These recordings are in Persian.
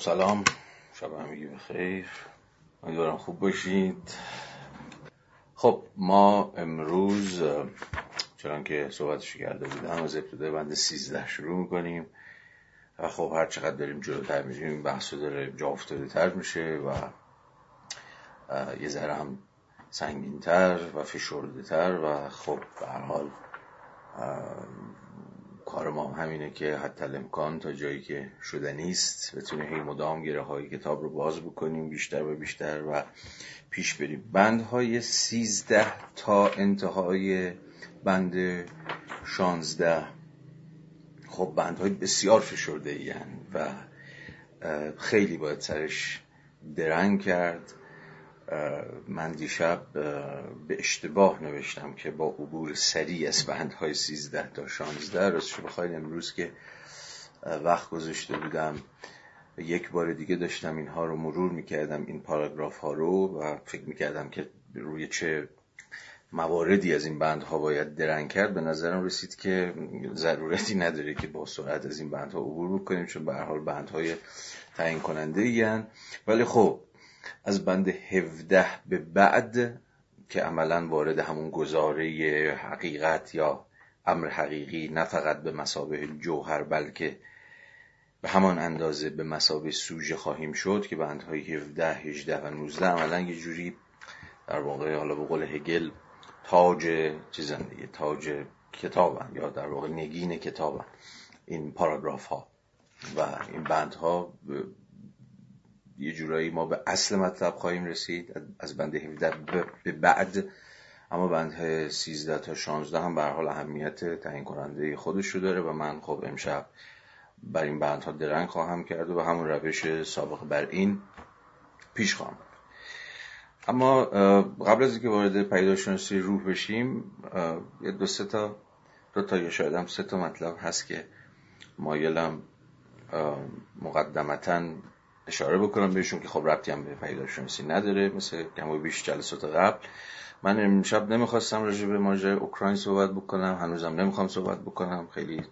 سلام. شب همگی بخیر. امیدوارم خوب باشید. خب ما امروز چنان که صحبتش کرده بودم از ابتدای بند سیزده شروع می‌کنیم. و خب هر چقدر داریم جلوتر میشیم این بحث داره جا افتاده تر میشه و یه ذره هم سنگین تر و فشرده تر و خب به هر حال کار ما همینه که حتی امکان تا جایی که شده نیست بتونیم هی مدام گره های کتاب رو باز بکنیم بیشتر و بیشتر و پیش بریم. بندهای سیزده تا انتهای بند شانزده. خب بندهای بسیار فشرده و خیلی باید سرش درنگ کرد. من دیشب به اشتباه نوشتم که با عبور سریع از بندهای سیزده تا شانزده راستش بخواید امروز که وقت گذاشته بودم یک بار دیگه داشتم اینها رو مرور می‌کردم این پاراگراف ها رو و فکر می‌کردم که روی چه مواردی از این بندها باید درنگ کرد. به نظرم رسید که ضرورتی نداره که با سرعت از این بندها عبور بکنیم چون به هر حال بندهای تعیین کننده این ولی خب از بند 17 به بعد که عملا وارد همون گزاره حقیقت یا امر حقیقی نه فقط به مسابه جوهر بلکه به همان اندازه به مسابه سوژه خواهیم شد که بندهای 17 18 و 19 عملا یه جوری در واقع حالا به قول هگل تاج چیزن دیگه تاج کتابن یا در واقع نگین کتابن. این پاراگراف ها و این بندها یه جورایی ما به اصل مطلب خواهیم رسید از بند 17 به بعد. اما بند 13 تا 16 هم به حال اهمیت تعیین کننده خودش رو داره و من خب امشب بر این بندها درنگ خواهم کرد و به همون روش سابق بر این پیش خواهم اما قبل از اینکه وارد پیداشناسی روح بشیم یه دو سه تا دو تا یا شاید هم سه تا مطلب هست که مایلم مقدمتا اشاره بکنم بهشون که خب ربطی هم به پیداشناسی نداره مثل کم بیش جلسات قبل. من امشب نمی‌خواستم راجع به ماجرای اوکراین صحبت بکنم هنوزم نمی‌خوام صحبت بکنم. خیلی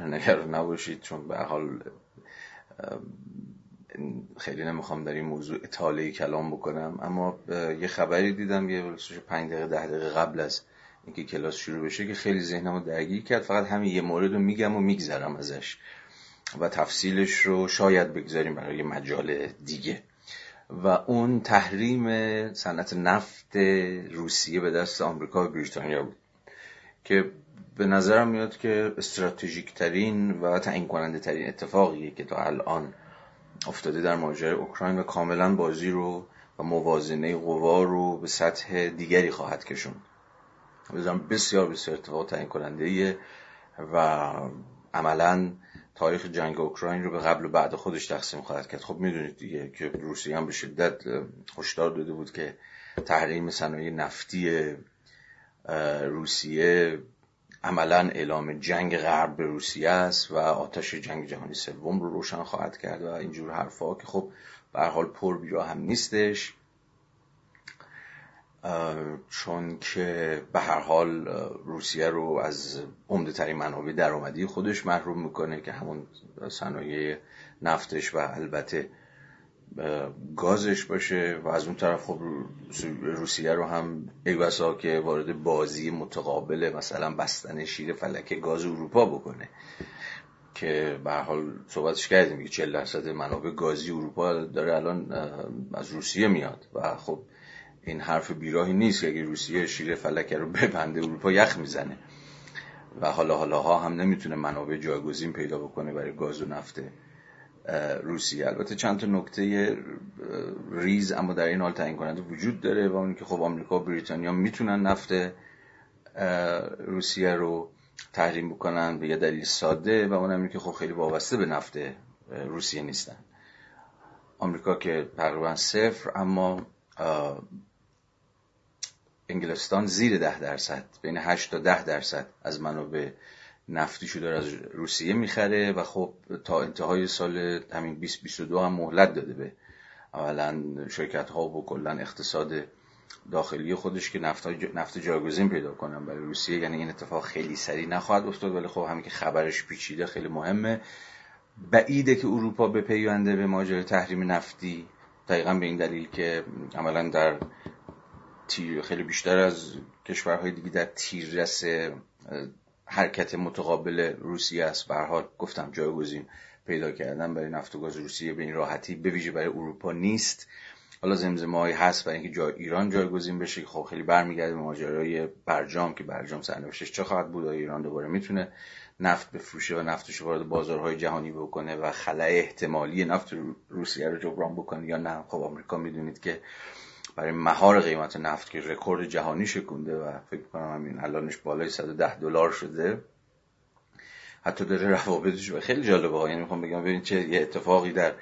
نگران نباشید چون به حال خیلی نمی‌خوام در این موضوع اطاله کلام بکنم. اما یه خبری دیدم یه پنج دقیقه ده دقیقه قبل از اینکه کلاس شروع بشه که خیلی ذهنمو درگیر کرد. فقط همین یه مورد رو میگم و میگذرم ازش. و تفصیلش رو شاید بگذاریم برای مجال دیگه. و اون تحریم صنعت نفت روسیه به دست آمریکا و بریتانیا بود که به نظرم میاد که استراتژیک ترین و تعیین کننده ترین اتفاقیه که تا الان افتاده در ماجرای اوکراین و کاملا بازی رو و موازنه قوا رو به سطح دیگری خواهد بزنم بسیار بسیار اتفاق تعیین کننده و عملا تاریخ جنگ اوکراین رو به قبل و بعد خودش تقسیم خواهد کرد. خب می‌دونید دیگه که روسیه هم به شدت هشدار داده بود که تحریم صنایع نفتی روسیه عملا اعلام جنگ غرب به روسیه است و آتش جنگ جهانی سوم رو روشن خواهد کرد و اینجور حرفها که خب به حال پر بیا هم نیستش. چون که به هر حال روسیه رو از عمده ترین منابع درآمدی خودش محروم می‌کنه که همون صنایع نفتش و البته گازش باشه و از اون طرف خب روسیه رو هم ای بسا که وارد بازی متقابل مثلا بستن شیر فلک گاز اروپا بکنه که به حال صحبتش کردیم که 40 درصد منابع گازی اروپا داره الان از روسیه میاد و خب این حرف بیراهی نیست که اگه روسیه شیر فلکه رو ببنده اروپا یخ می‌زنه. و حالا حالا ها هم نمی‌تونه منابع جایگزین پیدا بکنه برای گاز و نفت روسیه. البته چند تا نکته ریز اما در این حال تعیین کننده وجود داره و اون که خب آمریکا و بریتانیا می‌تونن نفت روسیه رو تحریم بکنن به یه دلیل ساده و اون که خب خیلی وابسته به نفت روسیه نیستن. آمریکا که تقریبا صفر اما انگلستان زیر ده درصد بین 8 تا ده درصد از منابع نفتیشو داره از روسیه می‌خره و خب تا انتهای سال همین 2022 هم مهلت داده به اولا شرکت ها و کلا اقتصاد داخلی خودش که نفت, نفت جایگزین پیدا کنن برای روسیه یعنی این اتفاق خیلی سریع نخواهد افتاد ولی خب همین که خبرش پیچیده خیلی مهمه. بعیده که اروپا به پیونده به ماجرای تحریم نفتی دقیقا به این دلیل که عملا در تیر خیلی بیشتر از کشورهای دیگه در تیررس حرکت متقابل روسیه است. به گفتم جایگزین پیدا کردن برای نفت و گاز روسیه به این راحتی به ویژه برای اروپا نیست. حالا زمزمه هایی هست برای اینکه جای ایران جایگزین بشه. خب خیلی برمیگرده به ماجرای برجام که برجام سرنوشتش چه خواهد بود؟ ایران دوباره می‌تونه نفت بفروشه و نفتش وارد بازارهای جهانی بکنه و خلع احتمالی نفت روسیه رو جبران بکنه یا نه؟ خب آمریکا می‌دونید که برای مهار قیمت نفت که رکورد جهانی شکونده و فکر کنم همین الانش بالای 110 دلار شده. حتی داره روابطش خیلی جالبه یعنی می‌خوام بگم ببین چه یه اتفاقی در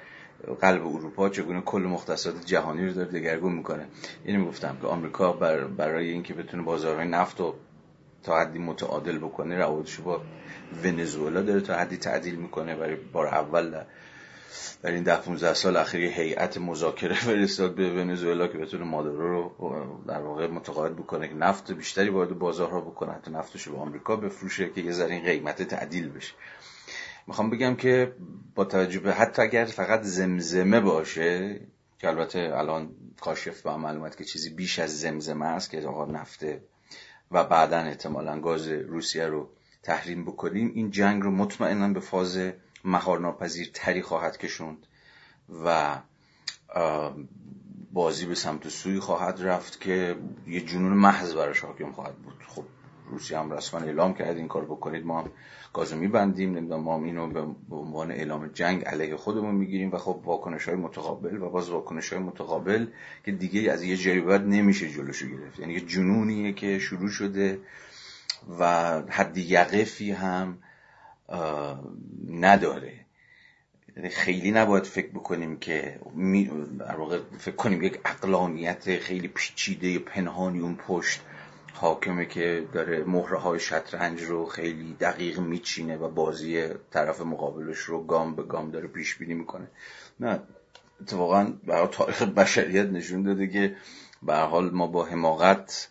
قلب اروپا چگونه کل مختصات جهانی رو داره دگرگون می‌کنه. اینو می‌گفتم که آمریکا بر برای اینکه بتونه بازارهای نفت رو تا حدی متعادل بکنه روابطش با ونزوئلا داره تا حدی تعدیل می‌کنه برای بار اول. در این ده 15 سال اخیر هیئت مذاکره فرستاد به ونزوئلا که بتونه مادورو رو در واقع متقاعد بکنه که نفت بیشتری وارد بازارها بکنه حتی نفتش به آمریکا بفروشه که یه ذره این قیمت تعدیل بشه. می‌خوام بگم که با توجه به حتی اگر فقط زمزمه باشه که البته الان کاشف با معلومات که چیزی بیش از زمزمه است که آقا نفته و بعدا احتمالا گاز روسیه رو تحریم بکنیم این جنگ رو مطمئنا به فاز مهارناپذیر تری خواهد کشوند و بازی به سمت سوی خواهد رفت که یه جنون محض براش حاکم خواهد بود. خب روسیه هم رسما اعلام کرد این کار بکنید ما هم گازو میبندیم نمی‌دونم ما اینو به عنوان اعلام جنگ علیه خودمون می‌گیریم و خب واکنش های متقابل و باز واکنش های متقابل که دیگه از یه جایی بعد نمیشه جلوشو گرفت. یعنی یه جنونیه که شروع شده و حد یقفی هم نداره. یعنی خیلی نباید فکر بکنیم که در واقع فکر کنیم یک اقلانیت خیلی پیچیده پنهانی اون پشت حاکمه که داره مهره های شطرنج رو خیلی دقیق میچینه و بازی طرف مقابلش رو گام به گام داره پیش بینی می‌کنه. نه اتفاقا برای تاریخ بشریت نشون داده که به حال ما با حماقت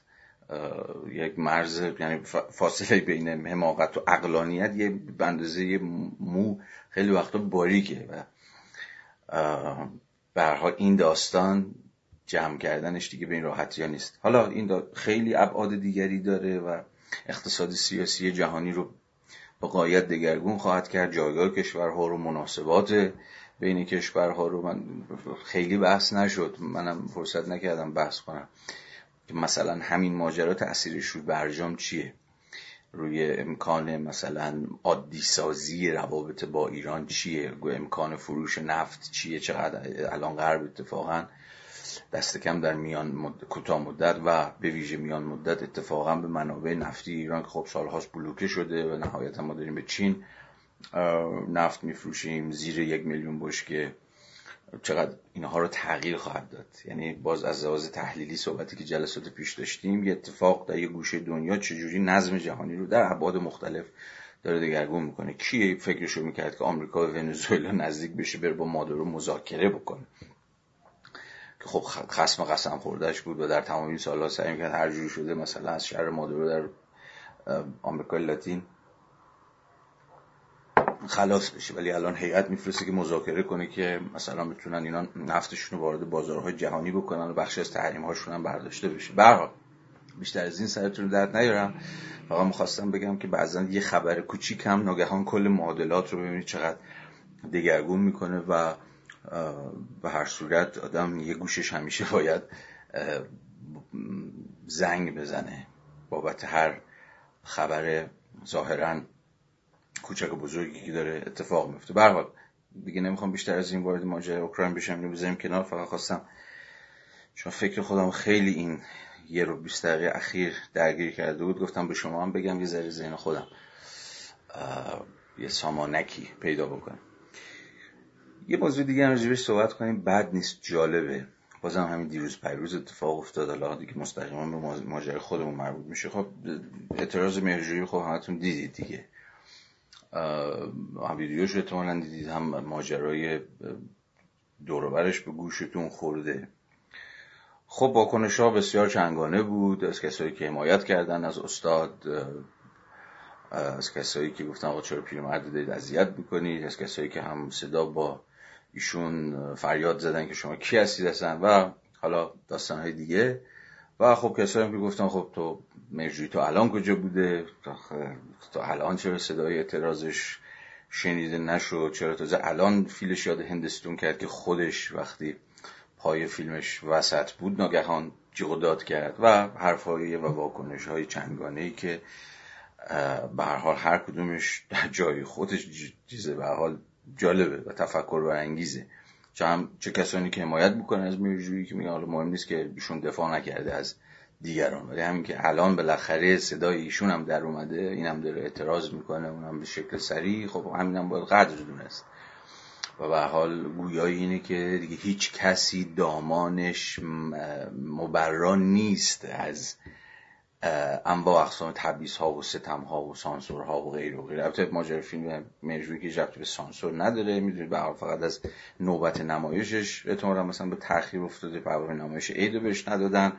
یک مرز یعنی فاصله بین حماقت و اقلانیت یه بندازه مو خیلی وقتا باریکه و برها این داستان جمع کردنش دیگه به این راحتی نیست. حالا این خیلی ابعاد دیگری داره و اقتصاد سیاسی جهانی رو به قایت دگرگون خواهد کرد. جایگاه کشورها رو مناسبات بین کشورها رو من خیلی بحث نشد. منم فرصت نکردم بحث کنم. که مثلا همین ماجرا تاثیرش رو برجام چیه؟ روی امکان مثلا عادی سازی روابط با ایران چیه؟ امکان فروش نفت چیه؟ چقدر الان غرب اتفاقا دست کم در میان مد... کوتاه مدت و به ویژه میان مدت اتفاقا به منابع نفتی ایران که خب سالهاست بلوکه شده و نهایتا ما داریم به چین نفت میفروشیم زیر یک میلیون بشکه چقدر اینها رو تغییر خواهد داد. یعنی باز از لحاظ تحلیلی صحبتی که جلسات پیش داشتیم یه اتفاق در یه گوشه دنیا چجوری نظم جهانی رو در ابعاد مختلف داره دگرگون می‌کنه. کی فکرشو می‌کرد که آمریکا و ونزوئلا نزدیک بشه بره با مادورو مذاکره بکنه؟ که خب خسم قسم خوردهش بود و در تمام این سالها سعی می‌کرد هر جوری شده مثلا از شهر مادورو در آمریکای لاتین خلاص بشه ولی الان هیئت میفرسته که مذاکره کنه که مثلا بتونن اینا نفتشون رو وارد بازارهای جهانی بکنن و بخشی از تحریم هاشون هم برداشته بشه. به بیشتر از این سرتون رو درد نیارم. فقط می‌خواستم بگم که بعضا یه خبر کوچیک هم ناگهان کل معادلات رو ببینید چقدر دگرگون می‌کنه و به هر صورت آدم یه گوشش همیشه باید زنگ بزنه بابت هر خبر ظاهرا کوچک و بزرگی که داره اتفاق میفته. به حال دیگه نمی‌خوام بیشتر از این وارد ماجرای اوکراین بشم اینو بذاریم کنار. فقط خواستم چون فکر خودم خیلی این یه رو بیست دقیقه اخیر درگیر کرده بود گفتم به شما هم بگم یه ذره ذهن خودم یه سامانکی پیدا بکنم. یه موضوع دیگه هم راجبش صحبت کنیم. بد نیست جالبه. بازم همین دیروز پیروز اتفاق افتاد. حالا دیگه مستقیما به ماجرای خودمون مربوط میشه. خب اعتراض مهرجویی خب همتون دیدید دیگه. هم ویدیوش احتمالا دیدید هم ماجرای دوروبرش به گوشتون خورده. خب واکنش ها بسیار چنگانه بود. از کسایی که حمایت کردن از استاد از کسایی که گفتن آقا چرا پیرمرد دارید اذیت می‌کنید از کسایی که هم صدا با ایشون فریاد زدن که شما کی هستید هستن و حالا داستان های دیگه. و خب کسایی که گفتن خب تو مرجوی تو الان کجا بوده؟ تا الان چرا صدای اعتراضش شنیده نشد؟ چرا تازه الان فیلش یاد هندستون کرد که خودش وقتی پای فیلمش وسط بود ناگهان جیغ داد کرد و حرفایی و واکنش های چندگانه ای که به هر حال هر کدومش در جای خودش چیزه به حال جالبه و تفکر برانگیزه چه هم چه کسانی که حمایت می‌کنن از میرجویی که میگن حالا مهم نیست که ایشون دفاع نکرده از دیگران. ولی همین که الان بالاخره صدای ایشون هم در اومده اینم داره اعتراض می‌کنه اونم به شکل سریع. خب همینم باید قدر دونست. و به حال گویایی اینه که دیگه هیچ کسی دامانش مبرا نیست از انواع اقسام تبعیض ها و ستم ها و سانسور ها و غیر و غیر البته ماجرا فیلم مرجوی که به سانسور نداره. می‌دونید به فقط از نوبت نمایشش احتمالا مثلا به تاخیر افتاده برنامه نمایش عید بهش ندادن.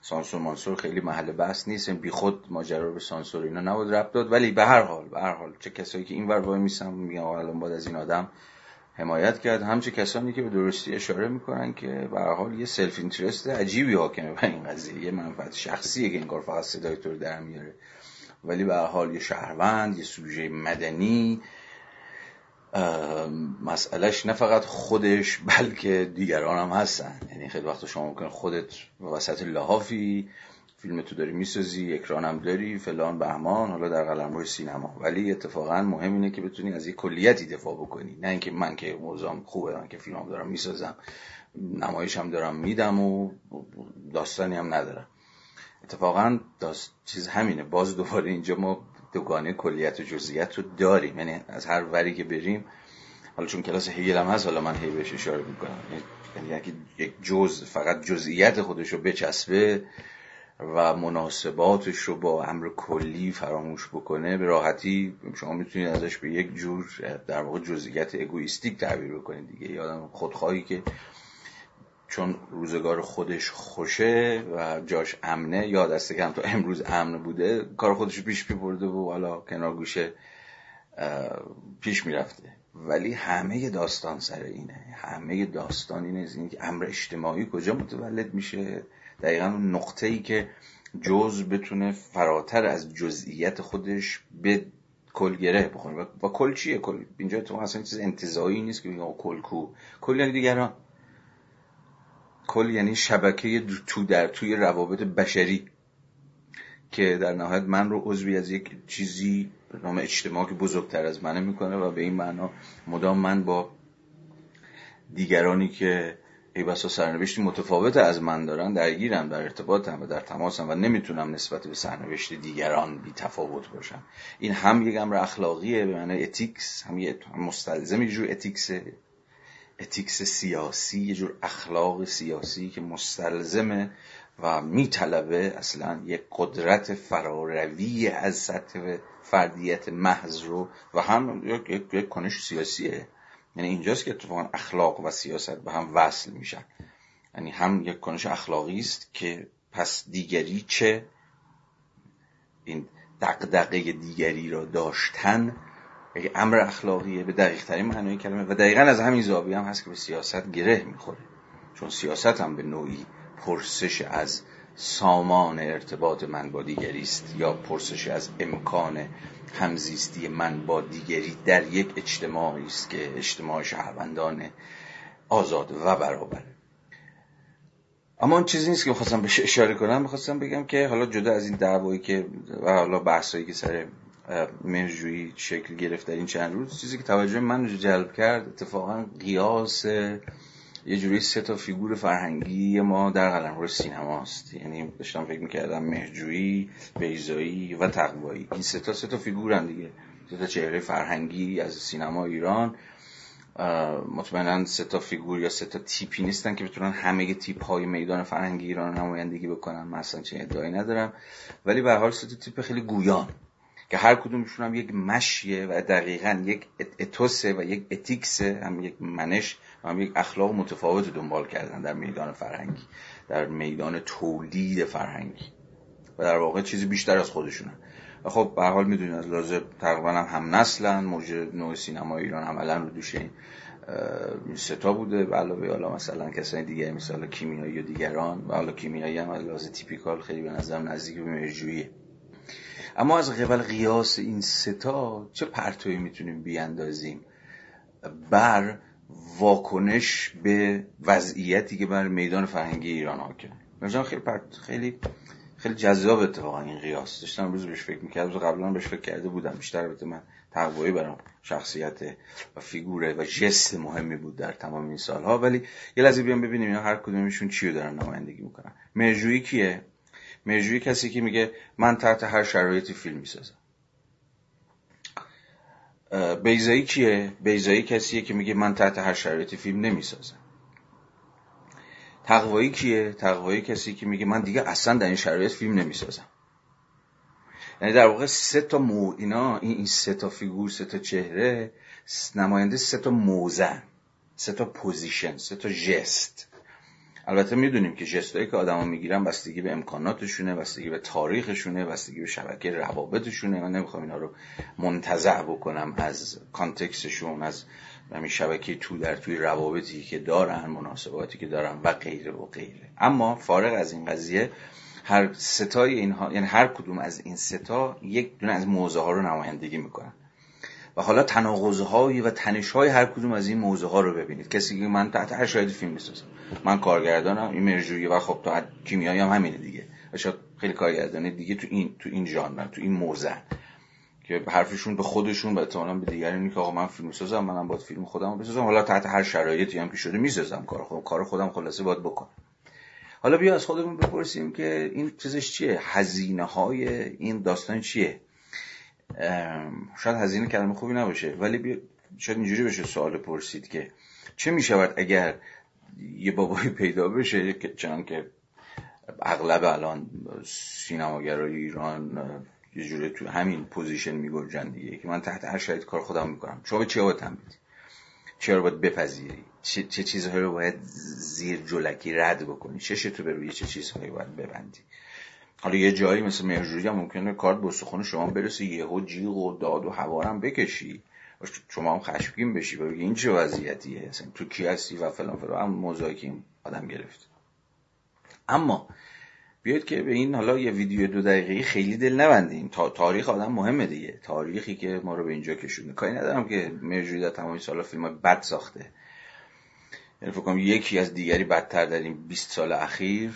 سانسور مانسور خیلی محل بحث نیست. بی خود ماجرا به سانسور اینا نباید ربط داد. ولی به هر حال به هر حال چه کسایی که این ور وای میسن میگن الان باید از این آدم حمایت کرد. همچه کسانی که به درستی اشاره می‌کنن که به هر حال یه self interest عجیبی حاکمه به این قضیه. یه منفعت شخصیه که این کار فقط صدای تو رو در میاره. ولی به هر حال یه شهروند یه سوژه مدنی. مسئلهش نه فقط خودش بلکه دیگران هم هستن. یعنی خیلی وقت شما ممکن خودت وسط لحافی فیلم تو داری می‌سازی اکران هم داری فلان بهمان حالا در قلمرو سینما. ولی اتفاقا مهم اینه که بتونی از یک کلیتی دفاع بکنی. نه اینکه من که موضوعم خوبه من که فیلم دارم می‌سازم. نمایش هم دارم میدم و داستانی هم ندارم. اتفاقا داست... چیز همینه. باز دوباره اینجا ما دوگانه کلیت و جزئیات رو داریم. یعنی از هر وری که بریم حالا چون کلاس هیگل هم هست حالا من هی بهش اشاره می‌کنم. یعنی, یعنی یک جز فقط جزئیات خودش رو بچسبه و مناسباتش رو با امر کلی فراموش بکنه به راحتی شما می‌تونید ازش به یک جور در واقع جزئیات اگویستیک تعبیر بکنید دیگه. یادم خودخواهی که چون روزگار خودش خوشه و جاش امنه یا دسته کم تا امروز امن بوده کار خودش پیش برده و حالا کنار گوشه پیش می‌رفته. ولی همه داستان سر اینه. همه داستان اینه که امر اجتماعی کجا متولد میشه؟ دقیقا اون نقطه ای که جز بتونه فراتر از جزئیت خودش به کل گره بخونه و کل چیه؟ کل اینجا تو اصلا چیز انتظایی نیست که بگم کل کو. کل یعنی دیگران. کل یعنی شبکه تو در توی روابط بشری که در نهایت من رو عضوی از یک چیزی به نام اجتماع که بزرگتر از منه می‌کنه و به این معنا مدام من با دیگرانی که ای بسا سرنوشتی متفاوت از من دارن درگیرم در ارتباطم و در تماسم و نمی‌تونم نسبت به سرنوشت دیگران بی تفاوت باشم. این هم یک امر اخلاقیه به معنی ethics هم یه مستلزم یه جور ethics ethics سیاسی یه جور اخلاق سیاسی که مستلزمه و میطلبه اصلا یک قدرت فراروی از سطح فردیت محض رو. و هم یک, یک کنش سیاسیه. یعنی اینجاست که اتفاقا اخلاق و سیاست به هم وصل میشن. یعنی هم یک کنش اخلاقی است که پس دیگری چه؟ این دقدقه دیگری را داشتن یک امر اخلاقیه به دقیق ترین معنای کلمه و دقیقا از همین زاویه هم هست که به سیاست گره می‌خوره. چون سیاست هم به نوعی پرسش از سامان ارتباط من با دیگری است یا پرسش از امکان همزیستی من با دیگری در یک اجتماعی است که اجتماع شهروندان آزاد و برابره اما اون چیزی نیست که می‌خواستم بهش اشاره کنم می‌خواستم بگم که حالا جدا از این دعوایی که و حالا بحثایی که سر مرجویی شکل گرفت در این چند روز چیزی که توجه من رو جلب کرد اتفاقا قیاس یه جوری سه تا فیگور فرهنگی ما در قلمرو سینماست. یعنی داشتم فکر می‌کردم مهرجویی بیضایی و تقوایی. این سه تا سه تا فیگورن دیگه. سه تا چهره فرهنگی از سینما ایران. مطمئنا سه تا فیگور یا سه تا تیپی نیستن که بتونن همه تیپ های میدان فرهنگی ایران نمایندگی بکنن. من اصلا چنین ادعایی ندارم. ولی به هر حال سه تا تیپ خیلی گویان که هر کدومشون هم یک مشیه و دقیقا یک اتوسه و یک اتیکسه هم یک منش. هم یک اخلاق متفاوت دنبال کردن در میدان فرهنگی در میدان تولید فرهنگی. و در واقع چیزی بیشتر از خودشونن خب به حال می‌دونید از لازم تقریبا هم, نسلن موج نوع سینما ایران عملا رو دوش این ستا بوده. به علاوه حالا مثلا کسانی دیگه مثلا کیمیایی و دیگران. و حالا کیمیایی هم از لحاظ تیپیکال خیلی به نظرم نزدیک به مرجویی اما از قبل قیاس این ستا چه پرتوی می‌تونیم بیاندازیم؟ بر واکنش به وضعیتی که بر میدان فرهنگی ایران حاکمه مثلا خیلی خیلی خیلی جذاب اتفاقا این قیاس. داشتم امروز بهش فکر می‌کردم. روز قبلا بهش فکر کرده بودم. بیشتر البته من تقوایی برام شخصیت و فیگوره و جست مهمی بود در تمام این سالها. ولی یه لحظه بیام ببینیم اینا هر کدومشون چی رو دارن نمایندگی می‌کنن. مرجویی کیه؟ مهرجویی کسی که میگه من تحت هر شرایطی فیلم می‌سازم. بیضایی کیه؟ بیضایی کسیه که میگه من تحت هر شرایطی فیلم نمی‌سازم. تقوایی کیه؟ تقوایی کسی که میگه من دیگه اصلا در این شرایط فیلم نمی‌سازم. یعنی در واقع سه تا مو اینا این, سه تا فیگور سه تا چهره نماینده سه تا موضعن سه تا position سه تا ژست. البته می‌دونیم که جستایی که آدما می‌گیرن بستگی به امکاناتشونه بستگی به تاریخشونه بستگی به شبکه روابطشونه. من نمی‌خوام اینا رو منتزع بکنم از کانتکستشون از همین شبکه تو در توی روابطی که دارن مناسباتی که دارن و غیره و غیره. اما فارغ از این قضیه هر ستای اینها یعنی هر کدوم از این ستا یک دونه از موضوع ها رو نمایندگی می‌کنن. و حالا تناقض های و تنش های هر کدوم از این موضوع ها رو ببینید. کسی که من تحت هر شاید فیلم می‌سازم. من کارگردانم این مرجویی و خب تا کیمیایی هم همینه دیگه. شاید خیلی کارگردانی دیگه تو این تو این ژانر تو این موزه که حرفشون به خودشون و احتمالاً به دیگران که آقا من فیلم سازم منم باید فیلم خودم رو بسازم. حالا تحت هر شرایطی هم که شده می‌سازم کار خودم. کار خودم خلاصه باید بکنم. حالا بیا از خودمون بپرسیم که این چیزش چیه؟ هزینه های این داستان چیه؟ شاید هزینه کلمه خوبی نباشه ولی بیا شاید اینجوری بشه سوال پرسید که چه می‌شود اگر یه بابایی پیدا بشه چنان که اغلب الان سینماگرای ایران یه جوری تو همین position می‌گنجن دیگه که من تحت هر شرایط کار خودم می‌کنم. شما به چه باید تن بدی؟ چرا باید بپذیری؟ چه, چه چیزهایی رو باید زیر جلکی رد بکنی؟ چشمتو به روی چه چیزهایی باید ببندی؟ حالا یه جایی مثل مهرجویی هم ممکنه کارت به استخون شما برسه یهو جیغ و داد و هوارم بکشی. شما هم خشمگین بشی. بگی این چه وضعیتیه؟ تو کی هستی و فلان فلان؟ هم موضوعی آدم گرفت. اما بیاید که به این حالا یه ویدیو دو دقیقه خیلی دل نبندیم. تا تاریخ آدم مهمه دیگه. تاریخی که ما رو به اینجا کشونده کاری ندارم که مرجوی در تمام سال فیلم بد ساخته. یعنی فکر کنم یکی از دیگری بدتر در این 20 سال اخیر.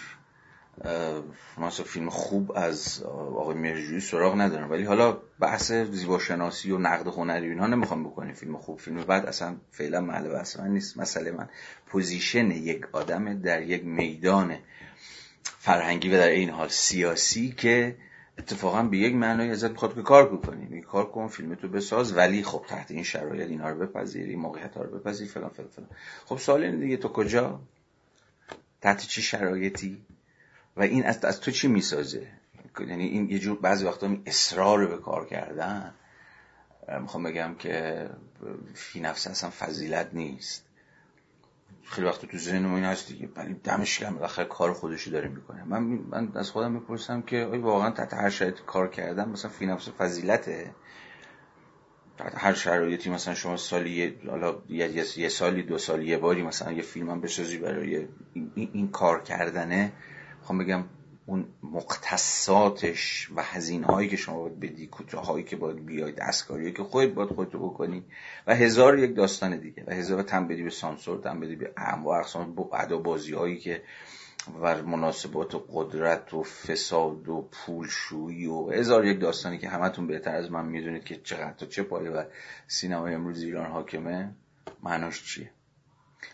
مثلا فیلم خوب از آقای مرجوی سراغ ندارم. ولی حالا بحث زیباشناسی و نقد هنری اینها نمی‌خوام بکنیم. فیلم خوب فیلم بعد اصلا فعلا محل بحث من نیست. مسئله من position یک آدم در یک میدان فرهنگی و در عین حال سیاسی که اتفاقا به یک معنای ازت می‌خواد که کار بکنی. میگه کار کن فیلم تو بساز. ولی خب تحت این شرایط اینا رو بپذیری موقعیت ها رو بپذیر فلان فلان فلان. خب سوال دیگه تو کجا؟ تحت چی شرایطی؟ و این از, از تو چی می‌سازه؟ یعنی این یه جور بعضی وقتا اصرار به کار کردن. می‌خوام بگم که فی نفس اصلا فضیلت نیست. خیلی وقت تو ذهن این هست دیگه. ولی دمش گرم بالاخره کار خودشو داره می‌کنه. من من از خودم می‌پرسم که آیا واقعا تحت هر شرایط کار کردن مثلا فی نفس فضیلته؟ تحت هر شرایطی مثلا شما سالی حالا یه, یه سالی دو سالی یه باری مثلا یه فیلم هم بسازی برای این کار کردنه می‌خوام بگم اون مقتصاتش و هزینه هایی که شما باید بدی کوتاه هایی که باید بیاید دستکاری که خودت باید خودتو بکنی و هزار یک داستان دیگه و هزار تن بدی به سانسور تن بدی به انواع اقسام ادا بازی هایی که و مناسبات و قدرت و فساد و پولشویی و هزار یک داستانی که همتون بهتر از من می‌دونید که چقدر تا چه پایه و سینمای امروز ایران حاکمه معناش چیه؟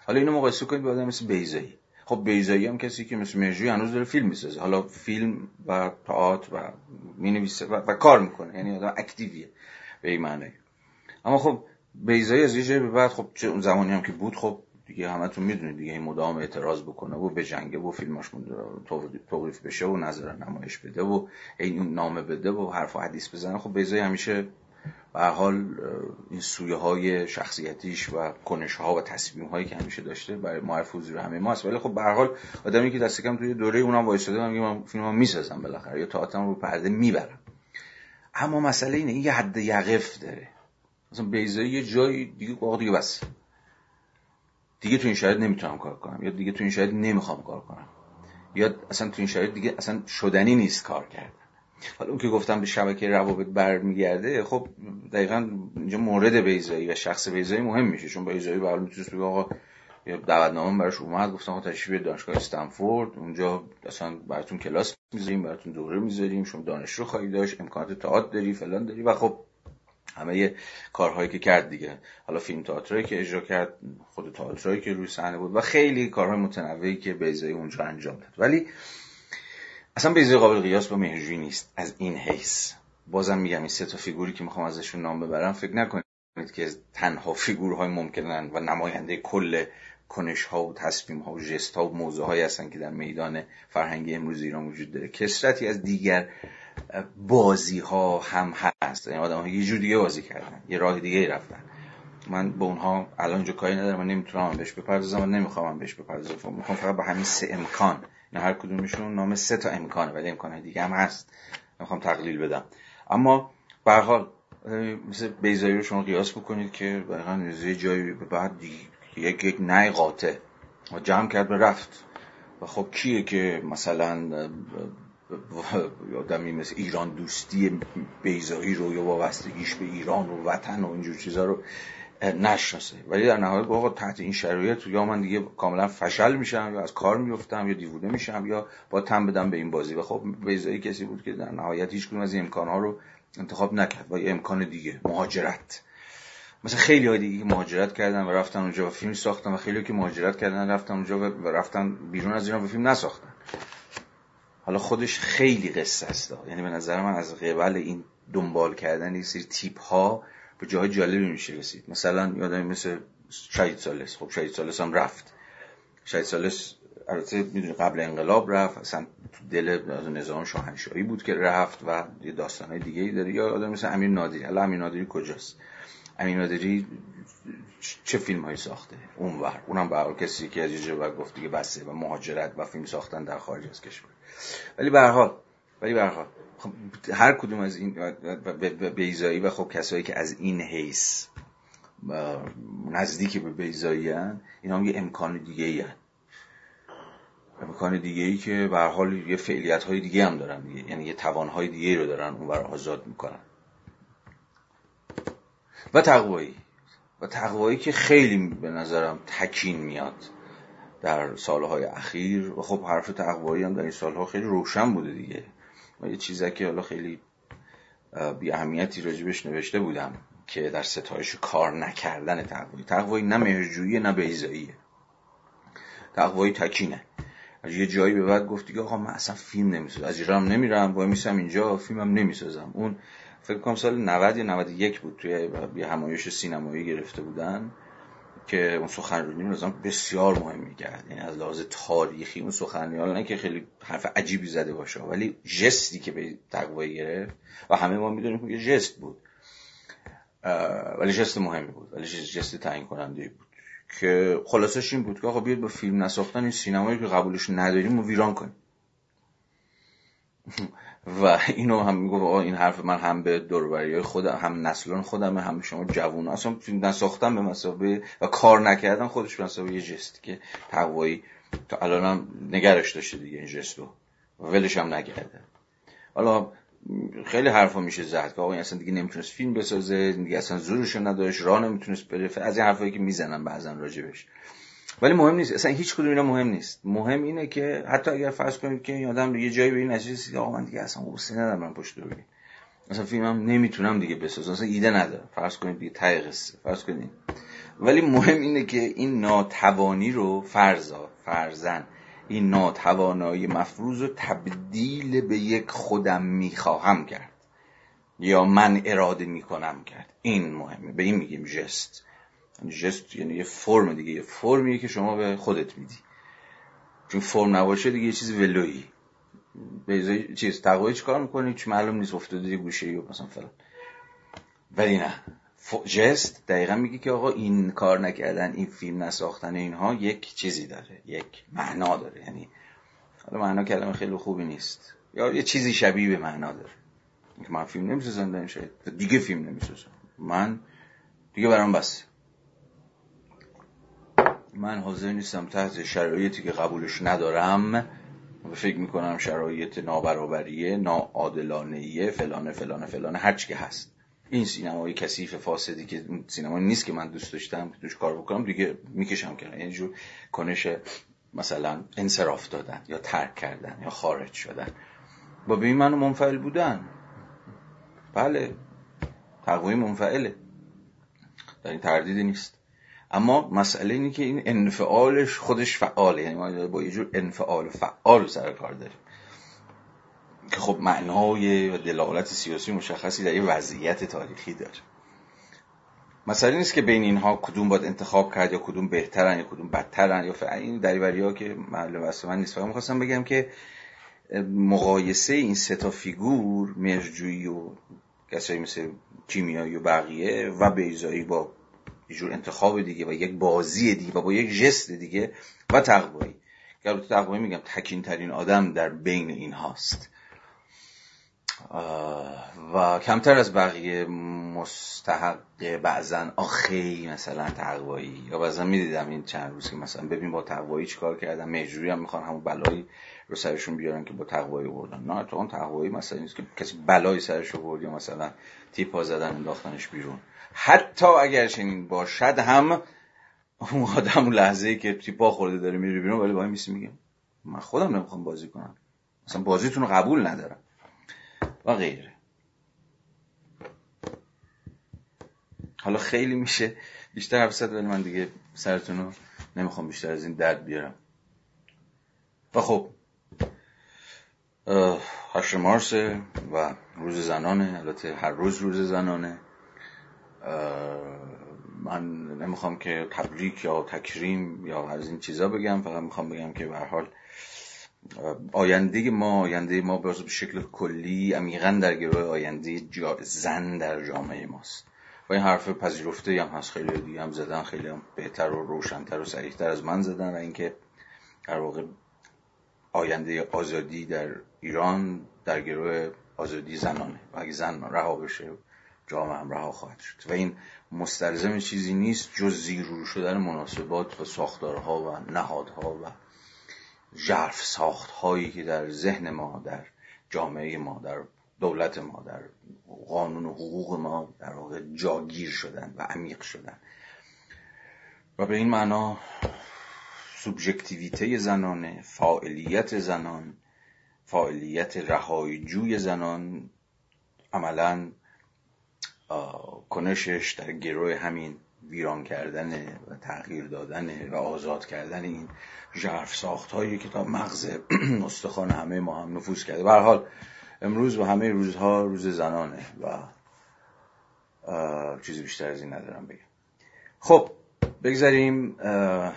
حالا اینو مقایسه کنید با آدم مثل بیزایی خب بیزایی هم کسی که مثل مرجوی هنوز داره فیلم می‌سازه. حالا فیلم و تئاتر و می‌نویسه و, و کار می‌کنه. یعنی آدم اکتیویه به این معنی. اما خب بیزایی از یه به بعد خب چه اون زمانی هم که بود خب دیگه همتون می‌دونید دیگه این مدام اعتراض بکنه و به جنگه و فیلماش توقیف بشه و نظر نمایش بده و این نامه بده و حرف و حدیث بزنه. خب بیزایی همیشه به حال این سویه های شخصیتیش و کنش ها و تصمیم هایی که همیشه داشته برای معرف حضور همه ما ولی خب به حال آدمی که دست کم توی دوره اونم وایساده من من فیلمو می‌سازم بالاخره یا تئاترم رو پرده می‌برم. اما مسئله اینه این یه حد یقف داره. مثلا بیزایی یه جایی دیگه واقعا دیگه بس. دیگه تو این شاید نمی‌تونم کار کنم یا دیگه تو این شاید نمی‌خوام کار کنم. یا اصلا تو این شاید دیگه اصلا شدنی نیست کار کردن. حالا اون که گفتم به شبکه روابط برمیگرده خب دقیقا اینجا مورد بیزایی و شخص بیزایی مهم میشه چون بیزایی به می‌تونست بگه آقا دعوتنامه براش اومد گفتم تشریف دانشگاه استنفورد اونجا اصلا براتون کلاس می‌ذاریم براتون دوره می‌ذاریم شما دانشجو خواهی داشت امکانات تئاتر داری فلان داری و خب همه کارهایی که کرد دیگه. حالا فیلم تئاتری که اجرا کرد خود تئاترایی که روی صحنه بود و خیلی کارهای متنوعی که بیزایی اونجا انجام داد. ولی اصلا بیزایی قابل قیاس با مهرجویی نیست. از این حیث. بازم میگم این سه تا فیگوری که می‌خوام ازشون نام ببرم فکر نکنید که تنها فیگورهای ممکنن و نماینده کل کنش ها و تصمیم ها و جست ها و موضوع هایی هستن که در میدان فرهنگی امروز ایران وجود داره. کسرتی از دیگر بازی ها هم هست. یعنی آدم ها یه جور دیگه بازی کردن. یه راه دیگه رفتن. من به اونها الان اینجا کاری ندارم من نمی‌تونم بهش بپردازم و نمی‌خوام بهش بپردازم. می‌خوام فقط به همین سه امکان نه هر کدومشون نام سه تا امکانه ولی امکان دیگه هم هست. می‌خوام تقلیل بدم. اما به حال مثل بیزایی رو شما قیاس بکنید که واقعا یه جایی بعد دیگه یک یک نای قاطع. و جمع کرد به رفت. و خب کیه که مثلا آدمی مثل ایران دوستی بیزایی رو یا وابستگیش به ایران و وطن و اینجور چیزا رو نشناسه. ولی در نهایت با تحت این شرایط یا من دیگه کاملا فشل میشم یا از کار میفتم یا دیوونه میشم یا با تم بدم به این بازی. و خب بیزایی کسی بود که در نهایت هیچ از این امکانها رو انتخاب نکرد. با یه امکان دیگه مهاجرت. مثلا خیلی های دیگه مهاجرت کردن و رفتن اونجا و فیلم ساختن و خیلی که مهاجرت کردن رفتن اونجا و رفتن بیرون از ایران و فیلم نساختن. حالا خودش خیلی قصه است. یعنی به نظر من از قبل این دنبال کردن این سری تیپ ها به جای جالبی میشه رسید. مثلا یادم مثل شهید سالس. خب شهید سالس هم رفت. شهید سالس البته می‌دونی قبل انقلاب رفت. اصلا دل نظام شاهنشاهی بود که رفت و یه داستانهای دیگه ای داره. یا آدم مثل امیر نادری. حالا امیر نادری کجاست؟ امین نادری چه فیلم هایی ساخته؟ اونور. اونم به کسی که از یه گفت دیگه بسه و مهاجرت و فیلم ساختن در خارج از کشور. ولی به حال ولی حال خب هر کدوم از این بیزایی و خب کسایی که از این حیث نزدیک به بیزایی هن این هم یه امکان دیگه ای هن. امکان دیگه ای که به حال یه فعلیت های دیگه هم دارن دیگه. یعنی یه توان های دیگه رو دارن اونور آزاد می‌کنن. و تقوایی. و تقوایی که خیلی به نظرم تکین میاد در سالهای اخیر. و خب حرف تقوایی هم در این سالها خیلی روشن بوده دیگه. و یه چیزی که حالا خیلی بی اهمیتی راجبش نوشته بودم که در ستایش کار نکردن تقوایی تقوایی نه مهرجویی نه بیزاییه تقوایی تکینه. از یه جایی به بعد گفتی که آقا من اصلا فیلم نمی‌سازم. از ایران نمیرم وای میسم اینجا فیلمم نمی‌سازم. اون فکر کنم سال 90 یا 91 بود توی همایش سینمایی گرفته بودن. که اون سخنرانی نظام بسیار مهم می‌کرد یعنی از لحاظ تاریخی اون سخنرانی نه که خیلی حرف عجیبی زده باشه ولی جستی که به تقوی گرفت و همه ما می‌دونیم که جست بود. ولی جست مهمی بود ولی جست تعیین کننده بود. که خلاصش این بود که آقا بیاد با فیلم نساختن این سینمایی که قبولش نداریم و ویران کنیم. و اینو هم می‌گفت این حرف من هم به دوروبری خودم هم نسلان خودم هم شما جوون. اصلا نساختم به مسابقه و کار نکردم خودش به مسابقه یه جستی که تقوایی تا الان هم نگرش داشته دیگه این جستو. و ولش هم نکرده. حالا خیلی حرفا میشه زد که آقا اصلا دیگه نمی‌تونست فیلم بسازه دیگه اصلا زورشو نداشت راه نمی‌تونست بره. از این حرفایی که می‌زنن بعضا راجبش. ولی مهم نیست. اصلا هیچ کدوم اینا مهم نیست. مهم اینه که حتی اگر فرض کنید که این آدم یه جایی به این نتیجه رسید آقا من دیگه اصلا حوصله ندارم من پشت رو مثلا فیلمم نمی‌تونم دیگه بسازم. اصلا ایده ندارم. فرض کنید دیگه تای قصه. فرض کنید ولی مهم اینه که این ناتوانی رو فرضا فرزن این ناتوانایی مفروض رو تبدیل به یک خودم می‌خواهم کرد یا من اراده می‌کنم کرد. این مهمه. به این میگیم جست. جست یعنی یه فرم دیگه یه فرمیه که شما به خودت میدی. چون فرم نباشه دیگه یه چیز ولویی. به چیز تقوی کار می‌کنی؟ چون معلوم نیست افتاده یه گوشه یا مثلا فلان. ولی نه. جست دقیقا میگه که آقا این کار نکردن این فیلم نساختن اینها یک چیزی داره یک معنا داره. یعنی حالا معنا کلمه خیلی خوبی نیست. یا یه چیزی شبیه به معنا داره. که من فیلم نمی‌سازم شاید دیگه فیلم نمی‌سازم. من دیگه برام بس. من حاضر نیستم تحت شرایطی که قبولش ندارم. و فکر می‌کنم شرایط نابرابریه ناعادلانهیه فلانه فلانه فلانه هرچی که هست. این سینمای کثیف فاسدی که سینما نیست که من دوست داشتم که توش کار بکنم دیگه می‌کشم کنار. یعنی جور کنش مثلا انصراف دادن یا ترک کردن یا خارج شدن. با به این منو منفعل بودن. بله. تقویم منفعله. در این تردیدی نیست. اما مسئله اینه که این انفعالش خودش فعاله. یعنی ما با یه جور انفعال فعال سر کار داریم. که خب معنای و دلالت سیاسی مشخصی در یه وضعیت تاریخی داره. مسئله نیست که بین اینها کدوم باید انتخاب کرد یا کدوم بهترن یا کدوم بدترن یا این دریوری ها که معلوم است من نیست. فقط می‌خواستم بگم که مقایسه این سه تا فیگور مرجویی و کسایی مثل کیمیایی و بقیه و بیزایی با یه جور انتخاب دیگه و یک بازی دیگه و با یک جست دیگه و تقوایی. که تقوایی میگم تکین ترین آدم در بین این هاست. و کمتر از بقیه مستحق بعضا آخی مثلا تقوایی. یا بعضا می‌دیدم این چند روز که مثلا ببین با تقوایی چیکار کردن مجبوری هم می‌خوان همون بلایی رو سرشون بیارن که با تقوایی بردن نه تو اون تقوایی مثلا نیست که کسی بلایی سرش رو برد یا مثلا تیپا زدن انداختنش بیرون. حتی اگر چنین باشد هم اون آدم اون لحظه ای که تیپا خورده داره میره بیرون ولی با میسی میگه من خودم نمی‌خوام بازی کنم. مثلا بازیتون رو قبول ندارم. و غیره. حالا خیلی میشه بیشتر حرف ولی من دیگه سرتون رو نمی‌خوام بیشتر از این درد بیارم. و خب هشت مارس و روز زنانه. البته هر روز روز زنانه. من نمی‌خوام که تبریک یا تکریم یا از این چیزا بگم فقط می‌خوام بگم که به حال آینده ما آینده ما به شکل کلی عمیقا در گروه آینده زن در جامعه ماست. و این حرف پذیرفته هم هست خیلی دیگه هم زدن خیلی هم بهتر و روشنتر و سریحتر از من زدن و اینکه در واقع آینده آزادی در ایران در گروه آزادی زنانه. و اگه زن رها بشه جامعه رها خواهد شد. و این مستلزم چیزی نیست جز زیرور شدن مناسبات و ساختارها و نهادها و ژرف ساخت هایی که در ذهن ما در جامعه ما در دولت ما در قانون و حقوق ما در واقع جاگیر شدن و عمیق شدن. و به این معنا سوبژکتیویته زنانه فاعلیت زنان فاعلیت رهایجوی زنان عملا کنشش در گروه همین ویران کردن و تغییر دادن و آزاد کردن این ژرف ساخت هایی که تا مغز استخوان همه ما هم نفوذ کرده. به حال امروز و همه روزها روز زنانه و چیزی بیشتر از این ندارم بگم. خب بگذاریم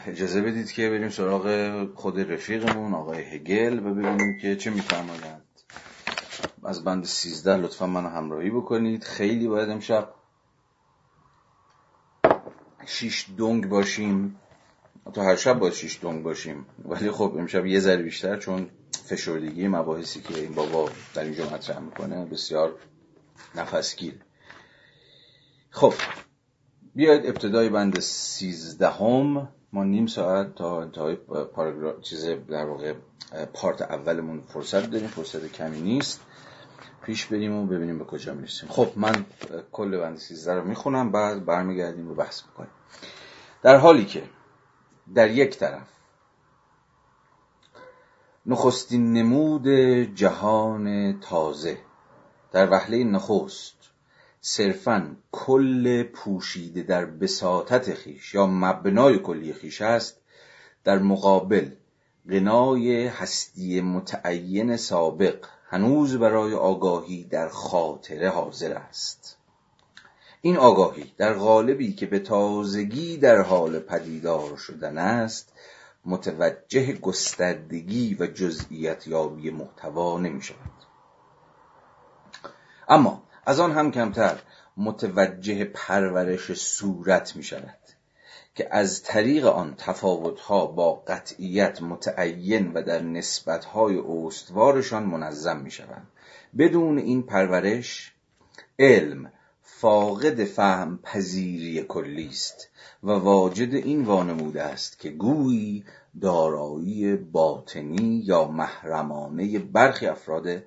اجازه بدید که بریم سراغ خود رفیقمون آقای هگل و ببینیم که چه میفرمایند. از بند سیزده لطفا منو همراهی بکنید. خیلی باید امشب شیش دنگ باشیم. تا هر شب باید شیش دنگ باشیم. ولی خب امشب یه ذره بیشتر چون فشردگی مباحثی که این بابا در اینجا مطرح می‌کنه بسیار نفسگیر. خب بیاید ابتدای بند سیزدهم. ما نیم ساعت تا انتهای پاراگراف چیز در واقع پارت اولمون فرصت داریم. فرصت کمی نیست. پیش بریم و ببینیم به کجا می‌رسیم. خب من کل بند سیزده رو می‌خونم بعد برمیگردیم و بحث می‌کنیم. در حالی که در یک طرف نخستین نمود جهان تازه در وحله نخست صرفا کل پوشیده در بساطت خیش یا مبنای کلی خیش است در مقابل غنای هستی متعین سابق هنوز برای آگاهی در خاطره حاضر است. این آگاهی در غالبی که به تازگی در حال پدیدار شدن است متوجه گستردگی و جزئیت یابی محتوا نمی شود. اما از آن هم کمتر متوجه پرورش صورت می شود. که از طریق آن تفاوتها با قطعیت متعین و در نسبتهای استوارشان منظم می شوند بدون این پرورش علم فاقد فهم پذیری کلی است و واجد این وانموده است که گویی دارایی باطنی یا محرمانه برخی افراد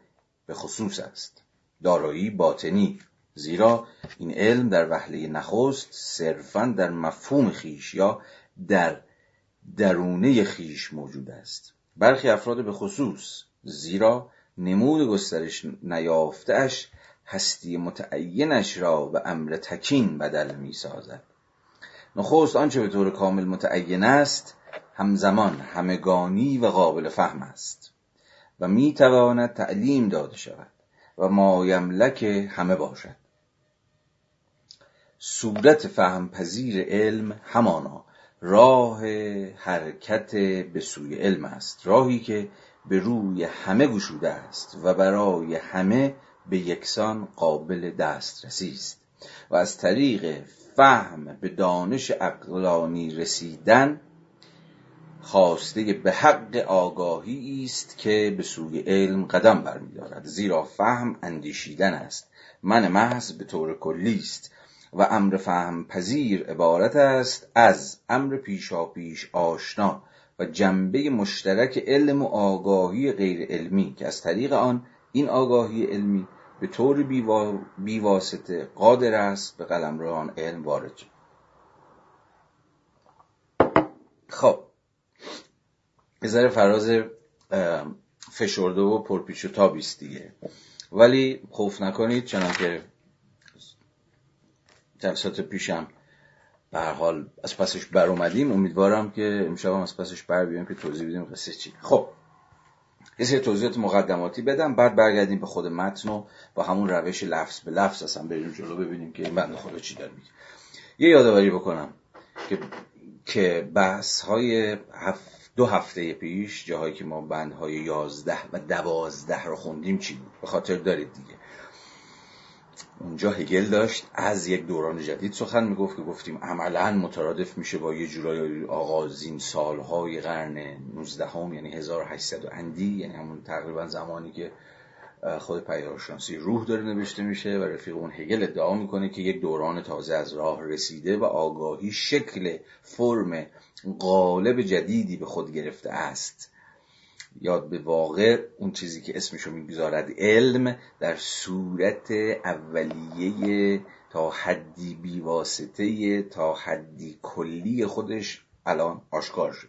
به خصوص است. دارایی باطنی زیرا این علم در وهله نخست صرفا در مفهوم خیش یا در درونه خیش موجود است. برخی افراد به خصوص زیرا نمود گسترش نیافتهاش هستی متعینش را به امر تکین بدل می سازد نخست آنچه به طور کامل متعین است همزمان همگانی و قابل فهم است و می تواند تعلیم داده شود و مایملک همه باشد. صورت فهم پذیر علم همانا. راه حرکت به سوی علم است. راهی که به روی همه گشوده است و برای همه به یکسان قابل دسترسی است. و از طریق فهم به دانش اقلانی رسیدن خواسته به حق آگاهی است که به سوی علم قدم برمیدارد. زیرا فهم اندیشیدن است. من محض به طور کلی است. و امر فهم پذیر عبارت است از امر پیشا پیش آشنا و جنبه مشترک علم و آگاهی غیر علمی که از طریق آن این آگاهی علمی به طور بیواسطه قادر است به قلمرو علم وارد شد خب یه فراز فشرده و پرپیچ و تابیست دیگه. ولی خوف نکنید چنان که جلسات پیشم. به حال از پسش بر اومدیم. امیدوارم که امشب هم از پسش بر بیایم که توضیح بدیم قصه چی. خب یه توضیحات مقدماتی بدم. بعد برگردیم به خود متن و با همون روش لفظ به لفظ اصلا بریم جلو ببینیم که این بنده خدا چی داره میگه. یه یادآوری بکنم که که بحث های دو هفته پیش جاهایی که ما بندهای یازده و دوازده رو خوندیم چی بود؟ به خاطر دارید دیگه. اونجا هگل داشت. از یک دوران جدید سخن می‌گفت که گفتیم عملا مترادف میشه با یه جورای آغازین سالهای قرن 19 هم یعنی 1800 اندی یعنی همون تقریبا زمانی که خود پیدارشناسی روح داره نوشته میشه و رفیق اون هگل ادعا می‌کنه که یک دوران تازه از راه رسیده و آگاهی شکل فرم قالب جدیدی به خود گرفته است. یاد به واقع اون چیزی که اسمشو می‌گذارد علم در صورت اولیه تا حدی بیواسطه تا حدی کلی خودش الان آشکار شد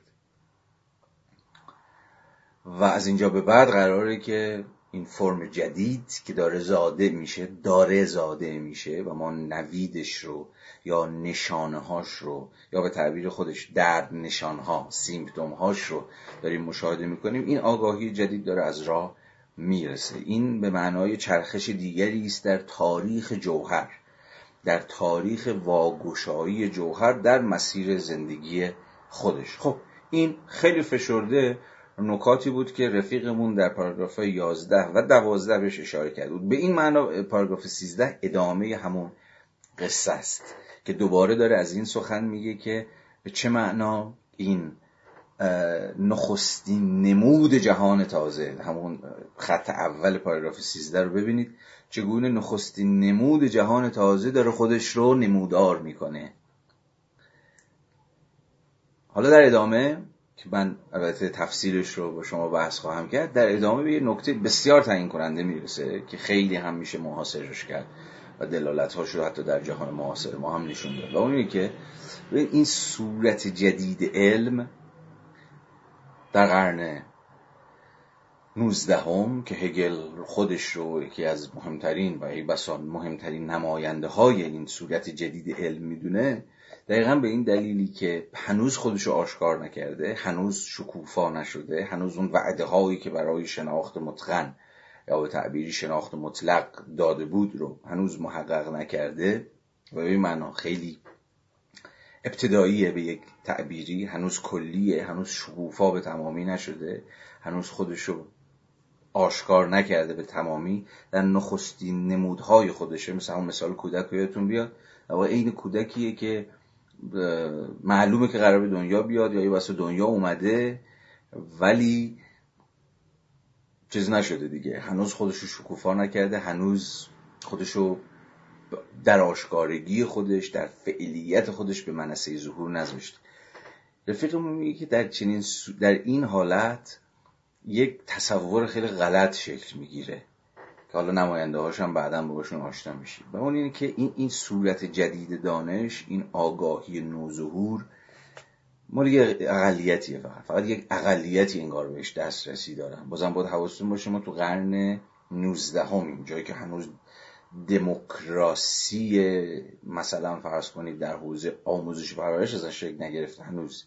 و از اینجا به بعد قراره که این فرم جدید که داره زاده میشه داره زاده میشه و ما نویدش رو یا نشانه هاش رو یا به تعبیر خودش درد نشان ها سیمپتوم هاش رو داریم مشاهده می‌کنیم این آگاهی جدید داره از راه می‌رسه. این به معنای چرخش دیگری است در تاریخ جوهر. در تاریخ واگشایی جوهر در مسیر زندگی خودش. خب این خیلی فشرده نکاتی بود که رفیقمون در پاراگراف 11 و 12 بهش اشاره کرد. بود به این معنا پاراگراف 13 ادامه همون قصه است. که دوباره داره از این سخن میگه که به چه معنا این نخستین نمود جهان تازه همون خط اول پاراگراف 13 رو ببینید چگونه نخستین نمود جهان تازه داره خودش رو نمودار می‌کنه. حالا در ادامه که من البته تفسیرش رو با شما بحث خواهم کرد در ادامه به یه نکته بسیار تعیین کننده می‌رسه که خیلی هم میشه محاصرش کرد. دلالت هاش رو حتی در جهان معاصر ما هم نشون داد. و اون که این صورت جدید علم در قرن 19 هم که هگل خودش رو یکی از مهمترین و ای بسان مهمترین نماینده های این صورت جدید علم می‌دونه دقیقا به این دلیلی که هنوز خودش رو آشکار نکرده هنوز شکوفا نشده هنوز اون وعده هایی که برای شناخت متقن یا به تعبیری شناخت مطلق داده بود رو هنوز محقق نکرده. و به معنا خیلی ابتداییه به یک تعبیری هنوز کلیه هنوز شکوفا به تمامی نشده. هنوز خودش رو آشکار نکرده به تمامی. در نخستین نمودهای خودشه. مثل همون مثال کودک یادتون بیاد؟ و عین کودکیه که معلومه که قرار به دنیا بیاد یا یه دنیا اومده ولی چیز نشده دیگه. هنوز خودشو شکوفا نکرده هنوز خودشو در آشکارگی خودش در فعلیت خودش به منصه ظهور نذاشته رفیقمون میگه که در چنین در این حالت یک تصور خیلی غلط شکل می‌گیره. که حالا نماینده هاشم بعدا باشون آشنا میشیم. و اون اینه که این این صورت جدید دانش این آگاهی نوظهور مال یه اقلیتیه فقط. فقط یک اقلیتی انگار بهش دسترسی دارن. بازم باید حواستون باشه ما تو قرن 19 همیم جایی که هنوز دموکراسی مثلا فرض کنید در حوزه آموزش پرورش ازش شکل نگرفته هنوز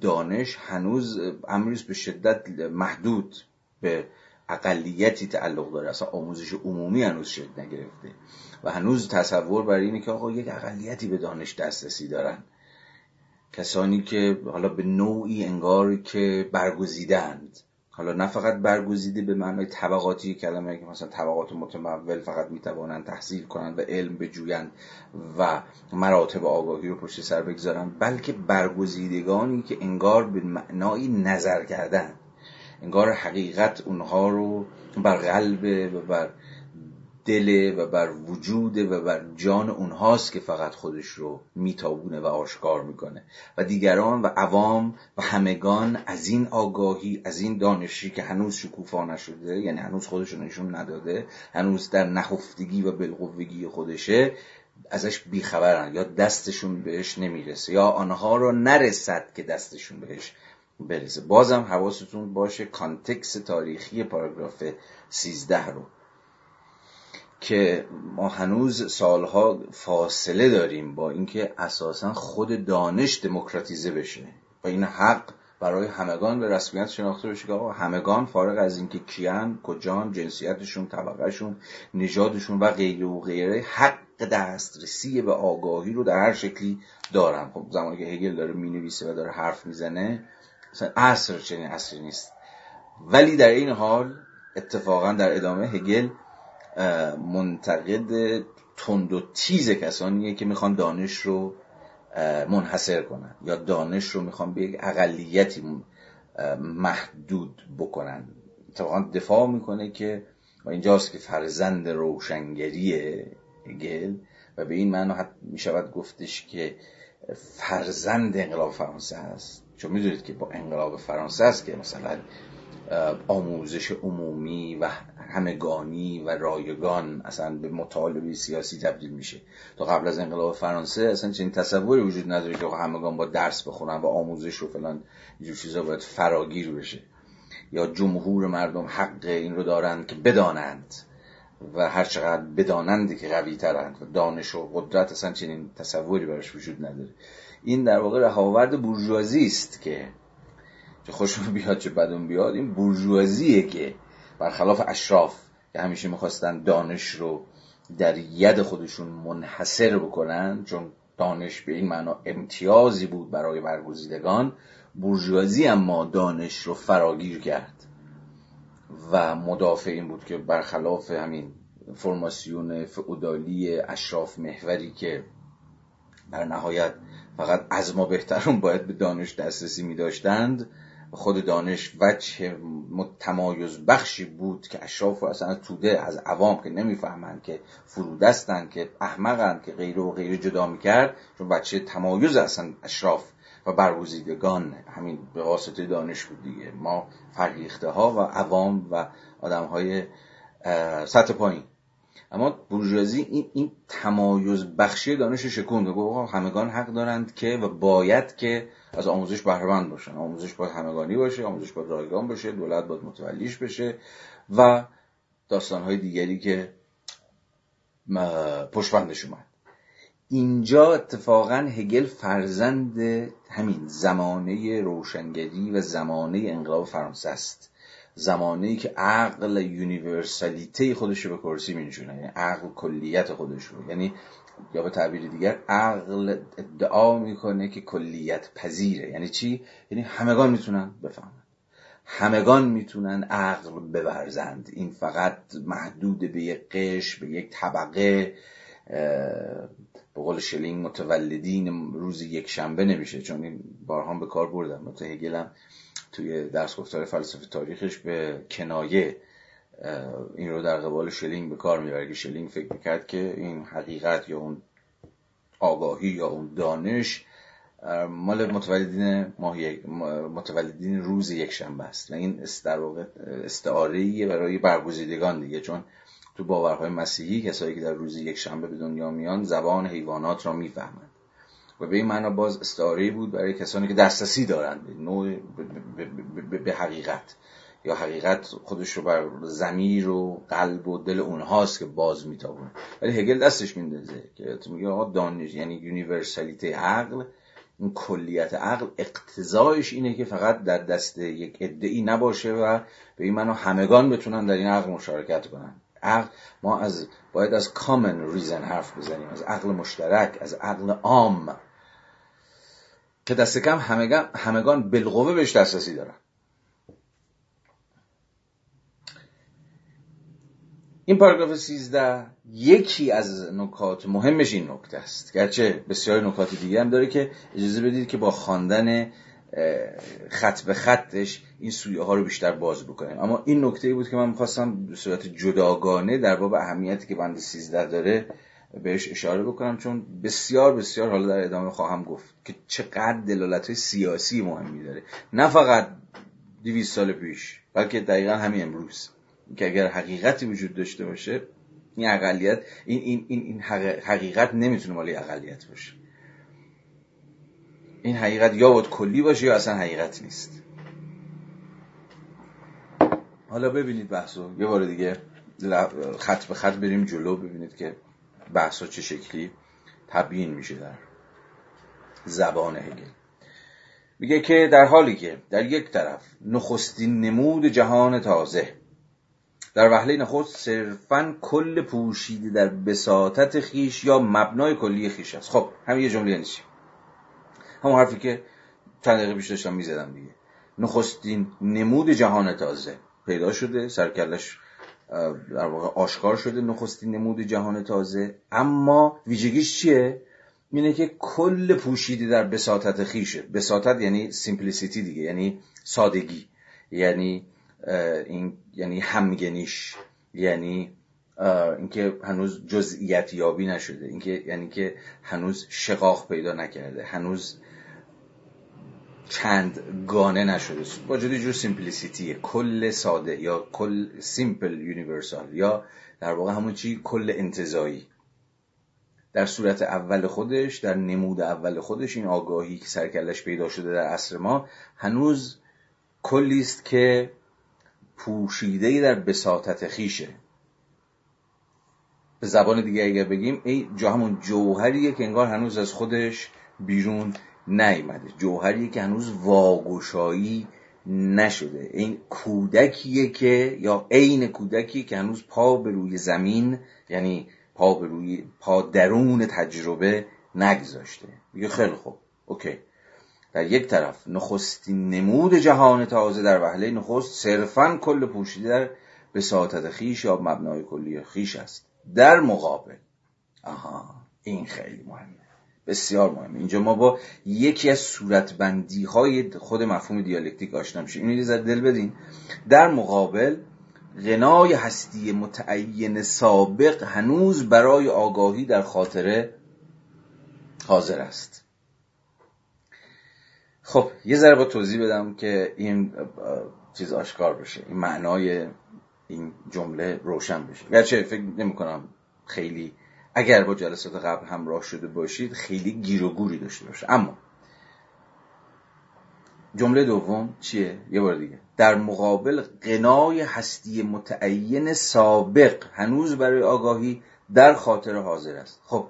دانش هنوز امریز به شدت محدود به اقلیتی تعلق داره. اصلا آموزش عمومی هنوز شکل نگرفته. و هنوز تصور بر اینه که آقا یک اقلیتی به دانش دسترسی دارن. کسانی که حالا به نوعی انگار که برگزیدند. حالا نه فقط برگزیده به معنای طبقاتی کلمه که مثلا طبقات متمول فقط می‌توانند تحصیل کنند و علم بجویند و مراتب آگاهی رو پشت سر بگذارند بلکه برگزیدگانی که انگار به معنای نظر کردن انگار حقیقت اونها رو بر قلب و بر دل و بر وجود و بر جان اونهاست که فقط خودش رو میتابونه و آشکار می‌کنه. و دیگران و عوام و همگان از این آگاهی از این دانشی که هنوز شکوفا نشده یعنی هنوز خودشون نشون نداده هنوز در نهفتگی و بالقوگی خودشه ازش بیخبرن یا دستشون بهش نمی‌رسه یا آنها رو نرسد که دستشون بهش برسه. بازم حواستون باشه کانتکس تاریخی پاراگراف 13 رو که ما هنوز سالها فاصله داریم با اینکه اساسا خود دانش دموکراتیزه بشه و این حق برای همگان به رسمیت شناخته بشه که همگان فارغ از اینکه کیان کجان جنسیتشون طبقهشون نژادشون و غیره و غیره حق دسترسی به آگاهی رو در هر شکلی دارن. خب زمانی که هگل داره می‌نویسه و داره حرف می‌زنه مثلا عصر چنین عصری نیست. ولی در این حال اتفاقا در ادامه هگل منتقد تند و تیز کسانیه که می‌خوان دانش رو منحصر کنن یا دانش رو می‌خوان به یک اقلیتی محدود بکنن. اتفاقا دفاع می‌کنه که و اینجاست که فرزند روشنگری هگل و به این معنی می‌شود گفتش که فرزند انقلاب فرانسه است. چون می‌دونید که با انقلاب فرانسه است که مثلا آموزش عمومی و همگانی و رایگان اصلا به مطالبه سیاسی تبدیل میشه. تا قبل از انقلاب فرانسه اصلا چنین تصوری وجود نداره که همگان با درس بخونن و آموزش رو فلان اینجور چیزا باید فراگیر بشه. یا جمهور مردم حق این رو دارند که بدانند و هر چقدر بدانند که قوی ترند و دانش و قدرت اصلا چنین تصوری براش وجود نداره. این در واقع رهاورد بورژوازی است که چه خوشم بیاد چه بدون بیاد این بورژوازیه که برخلاف اشراف که همیشه می‌خواستن دانش رو در ید خودشون منحصر بکنن چون دانش به این معنا امتیازی بود برای برگزیدگان بورژوازی اما دانش رو فراگیر کرد. و مدافع این بود که برخلاف همین فرماسیون فعودالی اشراف محوری که در نهایت فقط از ما بهترون باید به دانش دسترسی می داشتند خود دانش وجه تمایز بخشی بود که اشراف و اصلا توده از عوام که نمی‌فهمند که فرودستند که احمقند که غیر و غیر جدا می‌کرد چون بچه تمایز اصلا اشراف و برگزیدگان همین به واسطه دانش بود دیگه. ما فرهیخته ها و عوام و آدم های سطح پایین. اما بورژوازی این, این تمایز بخشی دانش شکون گفت همگان حق دارند که و باید که از آموزش بهرهمند باشن آموزش باید همگانی باشه آموزش باید رایگان باشه دولت باید متولیش بشه و داستانهای دیگری که پشبندش اومد. اینجا اتفاقا هگل فرزند همین زمانه روشنگری و زمانه انقلاب فرانسه است. زمانه که عقل یونیورسالیته خودش رو به کرسی مینشونه یعنی عقل کلیت خودش رو. یعنی یا به تعبیر دیگر عقل ادعا می‌کنه که کلیت پذیره. یعنی چی؟ یعنی همگان می‌تونن بفهمن. همگان می‌تونن عقل بورزند این فقط محدود به یک قش به یک طبقه به قول شلینگ متولدین روز یک شنبه نمیشه. چون این بارها به کار بردم. مت هگل توی درس گفتار فلسفه تاریخش به کنایه این رو در قبال شلینگ به کار می‌بره که شلینگ فکر می‌کرد که این حقیقت یا اون آگاهی یا اون دانش مال متولدین ماهی متولدین روز یک شنبه است. و این استعاره برای برگزیدگان دیگه. چون تو باورهای مسیحی کسایی که در روز یک شنبه به دنیا میان زبان حیوانات را می‌فهمند. و به این معنا باز استعاره بود برای کسانی که دسترسی دارند به نوع به حقیقت. یا حقیقت خودش رو بر زمیر و قلب و دل اونهاست که باز میتابونه. ولی هگل دستش میندازه که تو میگه آقا دانش یعنی یونیورسالیته عقل اون کلیت عقل اقتضایش اینه که فقط در دست یک ادعی نباشه و به این معنا همگان بتونن در این عقل مشارکت کنن. عقل ما از باید از کامن ریزن حرف بزنیم از عقل مشترک از عقل عام. که دست کم همگان, همگان بالقوه بهش دسترسی دارن. این پاراگراف 13 یکی از نکات مهمش این نکته است. گرچه بسیار نکات دیگه هم داره که اجازه بدید که با خواندن خط به خطش این سویه ها رو بیشتر باز بکنیم. اما این نکته بود که من می‌خواستم به صورت جداگانه در باب اهمیتی که بند 13 داره بهش اشاره بکنم چون بسیار بسیار حالا در ادامه خواهم گفت که چقدر دلالت های سیاسی مهمی داره. نه فقط 200 سال پیش بلکه دقیقا همین امروز. که اگر حقیقتی وجود داشته باشه این اقلیت این این این, این حقیقت نمی‌تونه مالی اقلیت باشه. این حقیقت یا باید کلی باشه یا اصلا حقیقت نیست. حالا ببینید بحثو. یه بار دیگه خط به خط بریم جلو ببینید که بحثا چه شکلی تبیین میشه در زبان هگل. میگه که در حالی که در یک طرف نخستین نمود جهان تازه در وهله نخست صرفا کل پوشیده در بساطت خیش یا مبنای کلی خیش است. خب همین یه جمله یعنی همون حرفی که چند دقیقه پیش داشتم می‌زدم دیگه. نخستین نمود جهان تازه پیدا شده سرکلش در واقع آشکار شده نخستین نمود جهان تازه. اما ویژگیش چیه؟ اینه که کل پوشیده در بساطت خیشه. بساطت یعنی سیمپلیسیتی دیگه یعنی سادگی. یعنی این یعنی همگنیش یعنی اینکه هنوز جزئیت یابی نشده. اینکه یعنی که هنوز شقاق پیدا نکرده. هنوز چند گانه نشده. واجد یه جور simplicityه. کل ساده یا کل simple universal یا در واقع همون چی کل انتزاعی در صورت اول خودش در نمود اول خودش این آگاهی که سر و کلش پیدا شده در عصر ما هنوز کلی است که پوشیده در بساطت خویشه. به زبان دیگه اگر بگیم این جا همون جوهریه که انگار هنوز از خودش بیرون نیامده. جوهریه که هنوز واگشایی نشده. این کودکیه که یا عین کودکیه که هنوز پا به روی زمین یعنی پا به روی پا درون تجربه نگذاشته. میگه خیلی خوب. اوکی. در یک طرف نخستین نمود جهان تازه در وهله نخست صرفا کل پوشیده در بساطت خیش یا مبنای کلی خیش است. در مقابل آها این خیلی مهمه بسیار مهمه. اینجا ما با یکی از صورتبندی های خود مفهوم دیالکتیک آشنا میشیم. اینو یه دل بدین. در مقابل غنای هستی متعین سابق هنوز برای آگاهی در خاطره حاضر است. خب یه ذره با توضیح بدم که این چیز آشکار بشه. این معنای این جمله روشن بشه. گرچه فکر نمی کنم خیلی اگر با جلسات قبل همراه شده باشید خیلی گیر و گوری داشته باشه. اما جمله دوم چیه؟ یه بار دیگه. در مقابل قنای هستی متعین سابق هنوز برای آگاهی در خاطر حاضر است. خب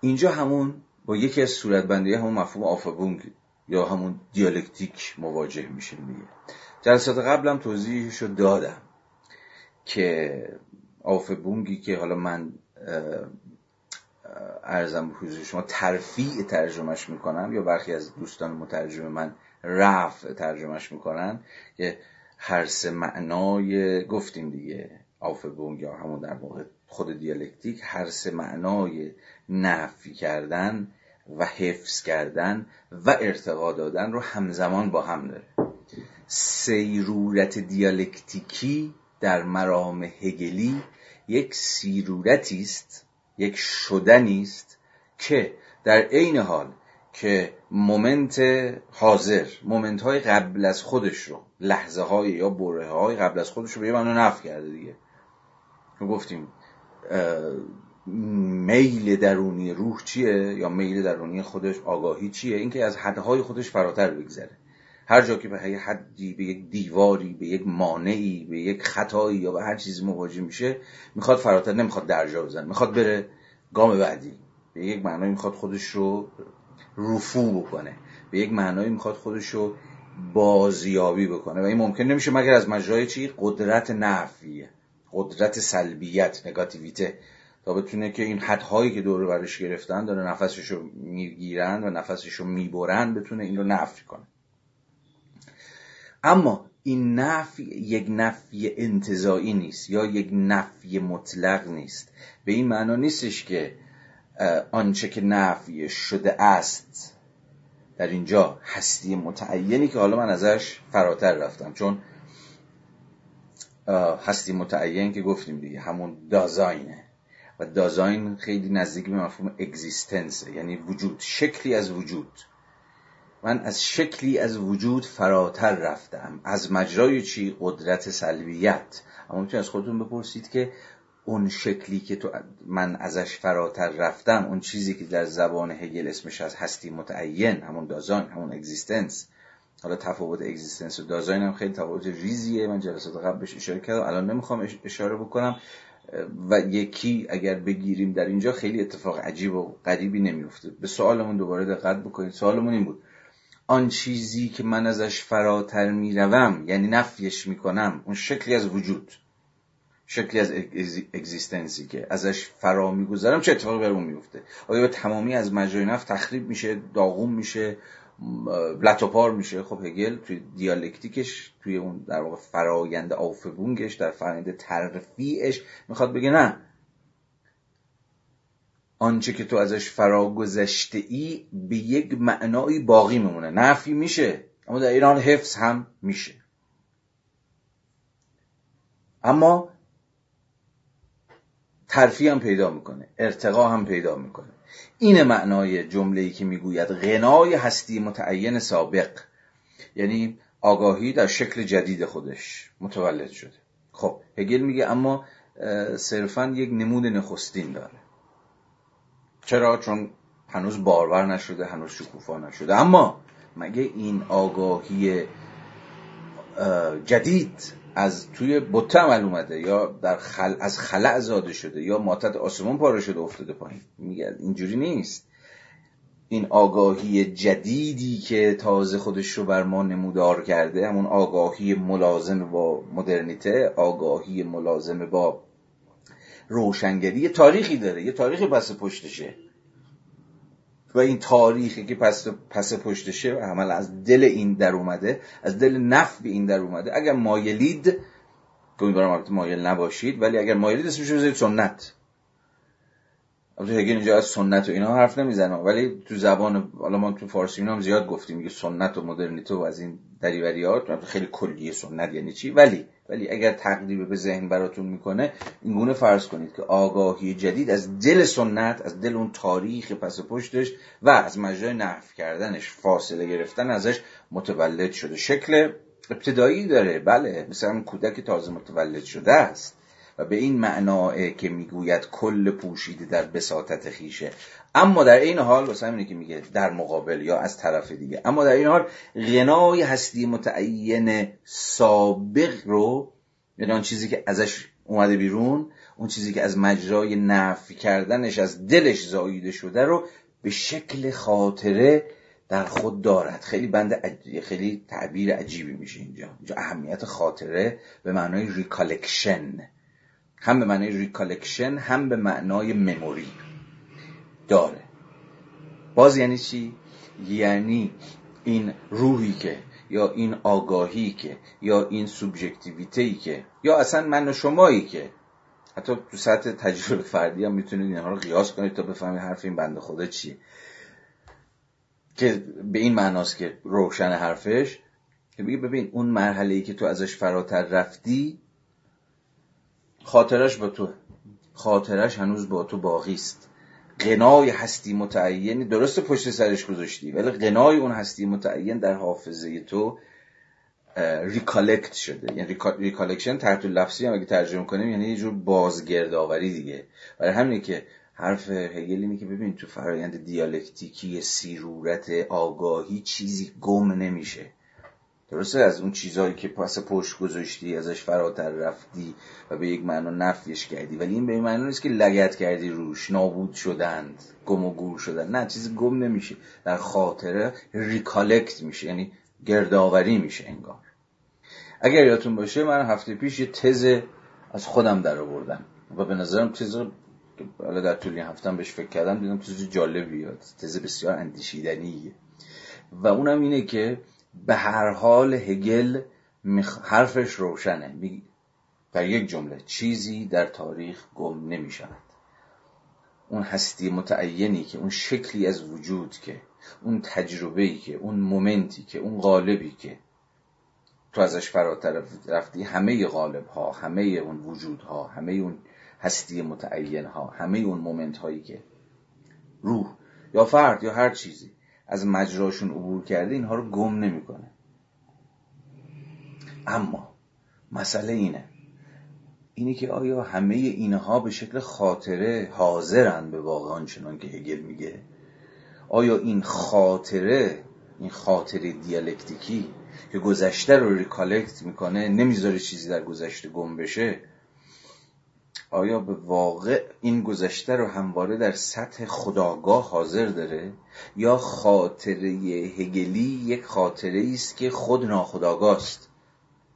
اینجا همون با یکی از صورتبندی همون مفهوم آفابونگ یا همون دیالکتیک مواجه میشیم دیگه. جلسات قبلم توضیحشو دادم که آفبونگی که حالا من ارزم به شما ترفیع ترجمهش می‌کنم یا برخی از دوستان مترجم من رفع ترجمهش می‌کنن که هر سه معنای گفتیم دیگه آفبونگ یا همون در واقع خود دیالکتیک هر سه معنای نفی کردن و حفظ کردن و ارتقا دادن رو همزمان با هم داره. صیرورت دیالکتیکی در مرام هگلی یک صیرورتی است یک شدنی است که در عین حال که moment حاضر moment های قبل از خودش رو لحظه های یا برهه های قبل از خودش رو به نحوی نفی کرده دیگه. گفتیم میل درونی روح چیه یا میل درونی خودش آگاهی چیه؟ اینکه از حدهای خودش فراتر بگذره. هر جا که به حدی به یک دیواری به یک مانعی به یک خطایی یا به هر چیزی مواجه میشه می‌خواد فراتر نمی‌خواد درجا بزنه. می‌خواد بره گام بعدی. به یک معنایی می‌خواد خودش رو رفو بکنه. به یک معنایی می‌خواد خودش رو بازیابی بکنه. و این ممکن نمیشه مگر از مجرای چی؟ قدرت نفیه قدرت سلبیت نگاتیویته. تا بتونه که این حدهایی که دور برش گرفتن داره نفسش رو می‌گیرن و نفسش رو می‌برن بتونه این رو نفی کنه. اما این نفی یک نفی انتظایی نیست یا یک نفی مطلق نیست. به این معنا نیستش که آنچه که نفی شده است در اینجا هستی متعینی که حالا من ازش فراتر رفتم. چون هستی متعین که گفتیم دیگه همون دازاینه. و دازاین خیلی نزدیک به مفهوم اگزیستنسه یعنی وجود شکلی از وجود. من از شکلی از وجود فراتر رفتم. از مجرای چی؟ قدرت سلبیت. اما می‌تونید از خودتون بپرسید که اون شکلی که تو من ازش فراتر رفتم اون چیزی که در زبان هگل اسمش از هستی متعین همون دازاین همون اگزیستنس حالا تفاوت اگزیستنس و دازاین هم خیلی تفاوت ریزیه. من جلسات قبل بهش اشاره کردم. الان نمی‌خوام اشاره بکنم. و یکی اگر بگیریم در اینجا خیلی اتفاق عجیب و غریبی نمیفته. به سوالمون دوباره دقت بکنید. سوالمون این بود. آن چیزی که من ازش فراتر می‌روم یعنی نفیش می‌کنم اون شکلی از وجود شکلی از اگزیستنسی که ازش فرا می‌گذارم چه اتفاقی بر اون میفته؟ آیا به تمامی از مجرای نفت تخریب میشه داغون میشه؟ لطوپار میشه. خب هگل توی دیالکتیکش توی اون در واقع فرایند آفبونگش در فرایند ترفیعش می‌خواد بگه نه. آنچه که تو ازش فرا گذشته ای به یک معنایی باقی میمونه. نفی میشه اما در ایران حفظ هم میشه. اما ترفی هم پیدا می‌کنه ارتقا هم پیدا می‌کنه. این معنای جمله ای که می‌گوید غنای هستی متعین سابق یعنی آگاهی در شکل جدید خودش متولد شده. خب هگل میگه اما صرفا یک نمود نخستین داره. چرا؟ چون هنوز بارور نشده هنوز شکوفا نشده. اما مگه این آگاهی جدید از توی بطه عمل اومده یا در خل... از خلع زاده شده یا ماتت آسمون پاره شده افتاده پایین. میگه اینجوری نیست. این آگاهی جدیدی که تازه خودش رو بر ما نمودار کرده همون آگاهی ملازم با مدرنیته آگاهی ملازم با روشنگری یه تاریخی داره یه تاریخی پس پشتشه. و این تاریخی که پس, پس پشتشه و عمل از دل این در اومده از دل نف به این در اومده. اگر مایلید امیدوارم مایل نباشید ولی اگر مایلید اسمش بذارید سنت. البته هگل اینجا از سنت و اینا حرف نمی‌زنه ولی تو زبان حالا ما تو فارسی اینا هم زیاد گفتیم میگه سنت و مدرنیته و از این دریوریات خیلی کلیه سنت یعنی چی؟ ولی ولی اگر تقریب به ذهن براتون می‌کنه اینگونه فرض کنید که آگاهی جدید از دل سنت از دل اون تاریخ پس پشتش و از مجرای نحف کردنش فاصله گرفتن ازش متولد شده. شکل ابتدایی داره. بله مثل کودک تازه متولد شده است. و به این معناه که می‌گوید کل پوشیده در بساطت خویشه. اما در عین حال واسه همینه که میگه در مقابل یا از طرف دیگه اما در عین حال غنای هستی متعین سابق رو یعنی آن چیزی که ازش اومده بیرون اون چیزی که از مجرای نفی کردنش از دلش زاییده شده رو به شکل خاطره در خود دارد. خیلی بند خیلی تعبیر عجیبی میشه اینجا. اینجا اهمیت خاطره به معنای recollection هم به معنای recollection هم به معنای memory داره. باز یعنی چی؟ یعنی این روحی که یا این آگاهی که یا این subjectivity ای که یا اصلا من و شمایی که. حتی تو سطح تجربه فردی هم می‌تونید اینها رو قیاس کنید تا بفهمید حرف این بنده خدا چیه. که به این معناست که روشن حرفش که میگه ببین اون مرحله ای که تو ازش فراتر رفتی خاطرش با تو خاطرش هنوز با تو باقی است. غنای هستی متعینی درست پشت سرش گذاشتی ولی قنای اون هستی متعین در حافظه تو recollect شده. یعنی recollection تحت لفظی هم اگه ترجمه کنیم یعنی یه جور بازگردآوری دیگه. برای همینه که حرف هگل اینه که ببین تو فرایند دیالکتیکی صیرورت آگاهی چیزی گم نمیشه. درسته از اون چیزهایی که پس پشت گذاشتی ازش فراتر رفتی و به یک معنا نفیش کردی. ولی این به این معنا نیست که لگت کردی روش نابود شدند گم و گور شدن نه چیزی گم نمیشه. در خاطره ریکالکت میشه یعنی گردآوری میشه انگار. اگر یادتون باشه من هفته پیش یه تز از خودم در آوردم. و به نظرم تز حالا در طول این هفتم بهش فکر کردم دیدم تز جالبی یاد تز بسیار اندیشیدنیه. و اونم اینه که به هر حال هگل حرفش روشنه. در یک جمله چیزی در تاریخ گم نمی شود اون هستی متعینی که اون شکلی از وجود که اون تجربه‌ای که اون مومنتی که اون قالبی که تو ازش فراتر رفتی همه غالب ها همه اون وجود ها همه اون هستی متعین ها همه اون مومنت هایی که روح یا فرد یا هر چیزی از مجراشون عبور کرده اینها رو گم نمی‌کنه. اما مسئله اینه. اینه که آیا همه اینها به شکل خاطره حاضرن به واقع آنچنان که هگل میگه؟ آیا این خاطره این خاطره دیالکتیکی که گذشته رو ریکالکت می‌کنه نمی‌ذاره چیزی در گذشته گم بشه؟ آیا به واقع این گذشته رو همواره در سطح خداگاه حاضر داره؟ یا خاطره هگلی یک خاطره است که خود ناخداگاه است؟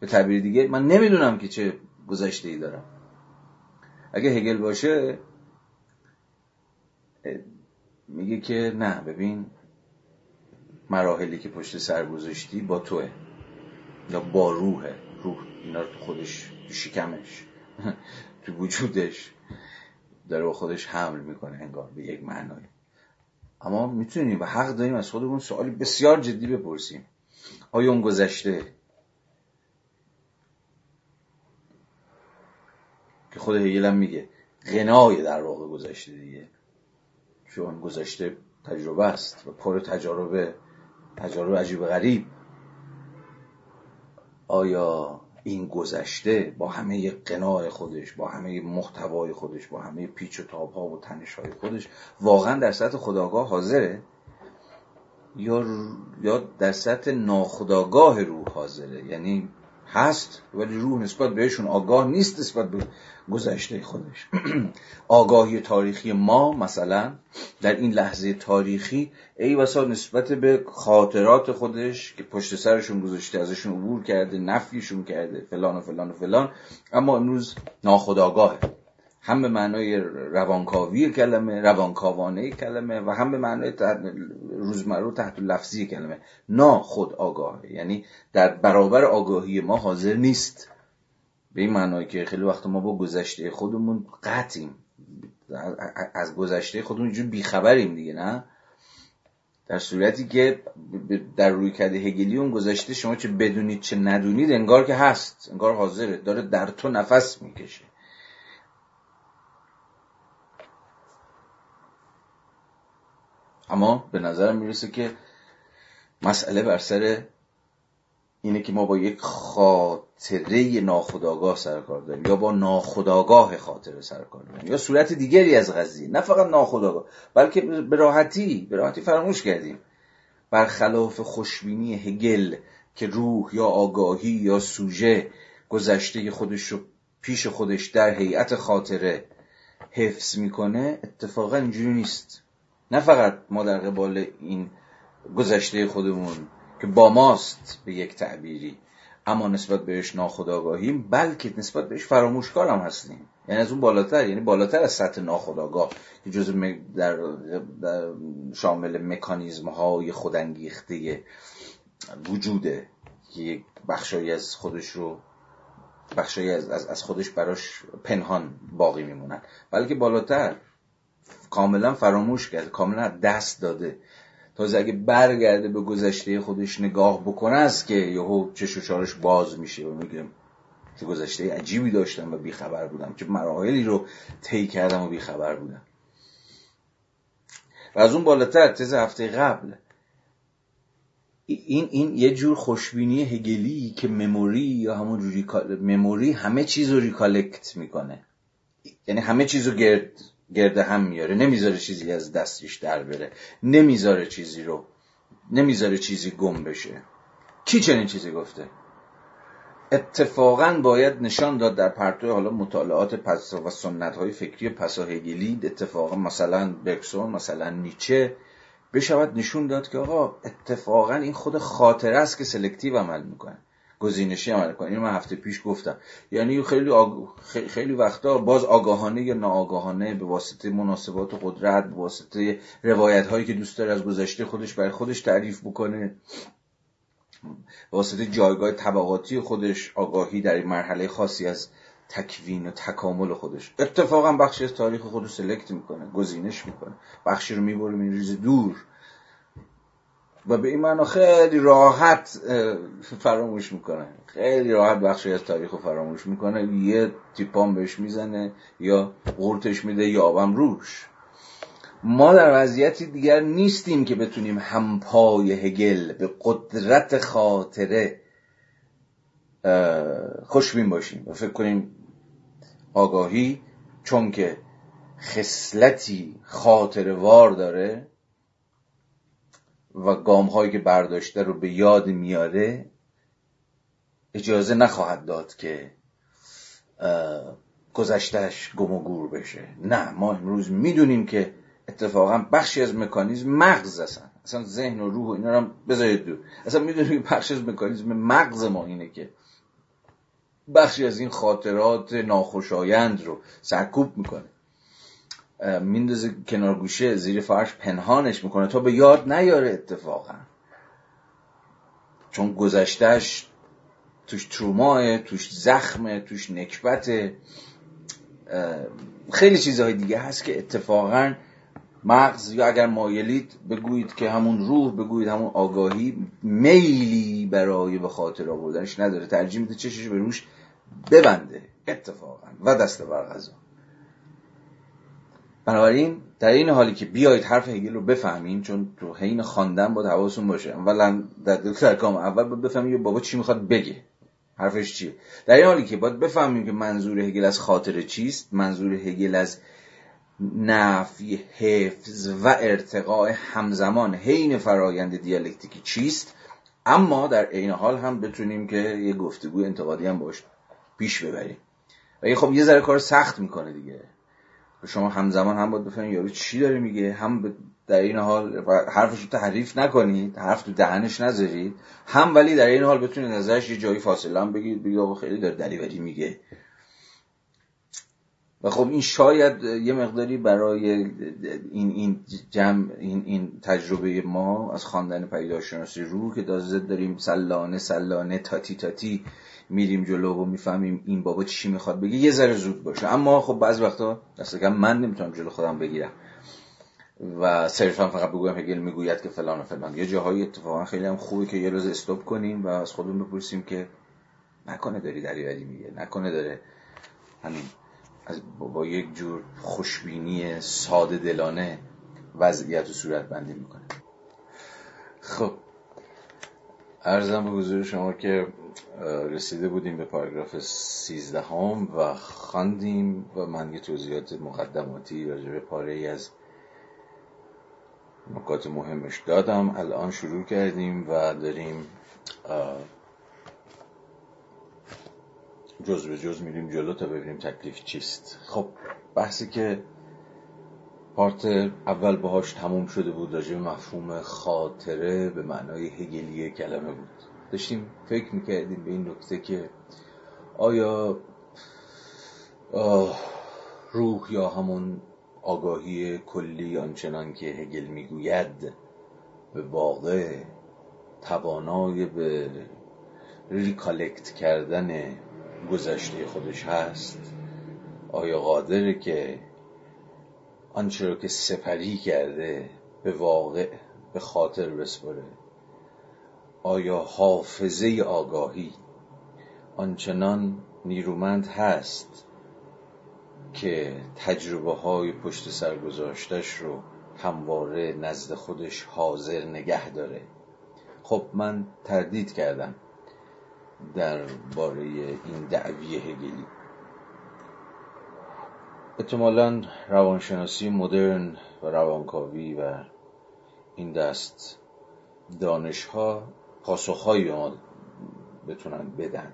به تعبیر دیگه من نمی‌دونم که چه گذشته ای دارم. اگه هگل باشه میگه که نه ببین مراحلی که پشت سر گذاشتی با توه. یا با روحه. روح اینا رو خودش تو شکمش. تو وجودش داره با خودش حمل می‌کنه انگار به یک معنای. اما می‌تونیم و حق داریم از خودمون سوالی بسیار جدی بپرسیم. آیا اون گذشته که خود هیلم میگه غنای در واقع گذشته دیگه چون گذشته تجربه است و پر تجارب تجارب عجیب غریب. آیا این گذشته با همه قناع خودش با همه محتوای خودش با همه پیچ و تاب ها و تنش های خودش واقعا در سطح خداگاه حاضره؟ یا یا در سطح ناخداگاه روح حاضره؟ یعنی هست ولی روح نسبت بهشون آگاه نیست نسبت به گذشته خودش. آگاهی تاریخی ما مثلا در این لحظه تاریخی ای وسا نسبت به خاطرات خودش که پشت سرشون گذاشته ازشون عبور کرده نفیشون کرده فلان و فلان و فلان اما امروز ناخداگاهه هم به معنای روانکاوی کلمه روانکاوانه کلمه و هم به معنای روزمره تحت لفظی کلمه. نا خود آگاهه. یعنی در برابر آگاهی ما حاضر نیست. به این معنای که خیلی وقت ما با گذشته خودمون قطعیم. از گذشته خودمون اینجور بیخبریم دیگه نه؟ در صورتی که در روی کرده هگلی اون گذشته شما چه بدونید چه ندونید انگار که هست. انگار حاضره. داره در تو نفس می‌کشه. اما به نظرم می‌رسه که مسئله بر سر اینه که ما با یک خاطره ناخداگاه سر کار داریم یا با ناخداگاه خاطره سر کار داریم یا صورت دیگری از قضیه نه فقط ناخداگاه بلکه به راحتی به راحتی فراموش کردیم. برخلاف خوشبینی هگل که روح یا آگاهی یا سوژه گذشته خودش رو پیش خودش در هیئت خاطره حفظ می‌کنه اتفاقا اینجوری نیست. نه فقط ما در قبال این گذشته خودمون که با ماست به یک تعبیری اما نسبت بهش ناخداگاهیم بلکه نسبت بهش فراموشکار هم هستیم. یعنی از اون بالاتر یعنی بالاتر از سطح ناخداگاه که جز در, در شامل مکانیزم های خودانگیخته وجوده که یک بخشایی از خودش رو بخشی از, از خودش براش پنهان باقی میمونن. بلکه بالاتر کاملا فراموش کرده کاملا دست داده. تازه اگه برگرده به گذشته خودش نگاه بکنه است که یهو چش و چارش باز میشه و میگه چه گذشته عجیبی داشتم و بیخبر بودم چه مراحلی رو طی کردم و بیخبر بودم. و از اون بالاتر تز هفته قبل این این یه جور خوشبینی هگلی که مموری یا همون ریکال... مموری همه چیز رو ریکالکت می‌کنه. یعنی همه چیز رو گرد گرد هم میاره. نمی‌ذاره چیزی از دستش در بره. نمی‌ذاره چیزی رو نمی‌ذاره چیزی گم بشه. کی چنین چیزی گفته؟ اتفاقا باید نشان داد در پرتو حالا مطالعات پس و سنت های فکری پساهگلی اتفاقا مثلا برکسون مثلا نیچه بشود نشون داد که آقا اتفاقا این خود خاطره است که سلکتیو عمل می‌کنه. گزینشی عمل کنه. اینو من هفته پیش گفتم. یعنی خیلی آگ... خیلی وقتا باز آگاهانه یا ناآگاهانه به واسطه مناسبات قدرت به واسطه روایت هایی که دوست داره از گذشته خودش برای خودش تعریف بکنه به واسطه جایگاه طبقاتی خودش آگاهی در این مرحله خاصی از تکوین و تکامل خودش. اتفاقا بخشی از تاریخ خودش سلکت می‌کنه گزینش می‌کنه. بخشی رو می‌بره میریزه دور. و به این معنا خیلی راحت فراموش می‌کنه. خیلی راحت بخشی از تاریخ رو فراموش می‌کنه. یه تیپان بهش می‌زنه یا قورتش میده یا آبم روش. ما در وضعیتی دیگر نیستیم که بتونیم همپای هگل به قدرت خاطره خوشبین باشیم. و فکر کنیم آگاهی چون که خصلتی خاطروار داره و گام هایی که برداشته رو به یاد میاره اجازه نخواهد داد که گذشتهش گم و گور بشه. نه ما امروز می‌دونیم که اتفاقا بخشی از مکانیزم مغز هستن. اصلا ذهن و روح و اینا رو بذارید دور. اصلا می‌دونیم بخشی از مکانیزم مغز ما اینه که بخشی از این خاطرات ناخوشایند رو سرکوب می‌کنه. میندازه کنار گوشه زیر فرش پنهانش می‌کنه. تا به یاد نیاره اتفاقا. چون گذشتهش توش تروماه توش زخمه توش نکبته. خیلی چیزهای دیگه هست که اتفاقا مغز یا اگر مایلید بگویید که همون روح بگویید همون آگاهی میلی برای به خاطر آوردنش نداره. ترجیح میده چشش به روش ببنده. اتفاقا. و دست بر غذا. بنابراین در این حالی که بیایید حرف هگل رو بفهمیم چون تو حین خواندن با حواستون باشه. اولا در در کام اول باید بفهمیم بابا چی می‌خواد بگه. حرفش چیه؟ در این حالی که باید بفهمیم که منظور هگل از خاطر چیست منظور هگل از نفی حفظ و ارتقاء همزمان حین فرایند دیالکتیکی چیست. اما در عین حال هم بتونیم که یه گفتگو انتقادی هم باش پیش ببریم. و خب یه ذره کار سخت می‌کنه دیگه. شما همزمان هم باید بفهمید یارو چی داره میگه هم در این حال حرفش رو تحریف نکنید حرف تو دهنش نذارید هم ولی در این حال بتونید ازش یه جایی فاصله هم بگید بگید آقا خیلی داره دلیوری میگه. و خب این شاید یه مقداری برای این این جمع این این تجربه ما از خواندن پیداشناسی روح که دازه داریم سلانه سلانه تاتی تاتی میریم جلو و می‌فهمیم این بابا چی می‌خواد بگه یه ذره زود باشه. اما خب بعض وقتا دست کم من نمی‌تونم جلو خودم بگیرم. و صرفا فقط بگویم هگل می‌گوید که فلان و فلان. یه جاهایی اتفاقا خیلی هم خوبه که یه روز استوب کنیم و از خودمون بپرسیم که نکنه داری دری میگه نکنه داره همین از با یک جور خوشبینی ساده دلانه وضعیت و صورت بندی می‌کنه. خب ارزم به حضور شما که رسیده بودیم به پاراگراف سیزدهم و خواندیم و من یه توضیحات مقدماتی راجع به پاره ای از نکات مهمش دادم. الان شروع کردیم و داریم جز به جز میریم جلو تا ببینیم تکلیف چیست. خب بحثی که پارت اول باهاش تموم شده بود راجع مفهوم خاطره به معنای هگلی کلمه بود. داشتیم فکر می‌کردیم به این نکته که آیا روح یا همون آگاهی کلی آنچنان که هگل می‌گوید به واقع توانای به ریکالکت کردن گذشته خودش هست؟ آیا قادره که آنچه رو که سپری کرده به واقع به خاطر بسپره؟ آیا حافظه آگاهی آنچنان نیرومند هست که تجربه های پشت سر گذاشتش رو همواره نزد خودش حاضر نگه داره؟ خب من تردید کردم در باره این دعوی هگلی. احتمالا روانشناسی مدرن و روانکاوی و این دست دانشها پاسخهایی به ما بتونن بدن.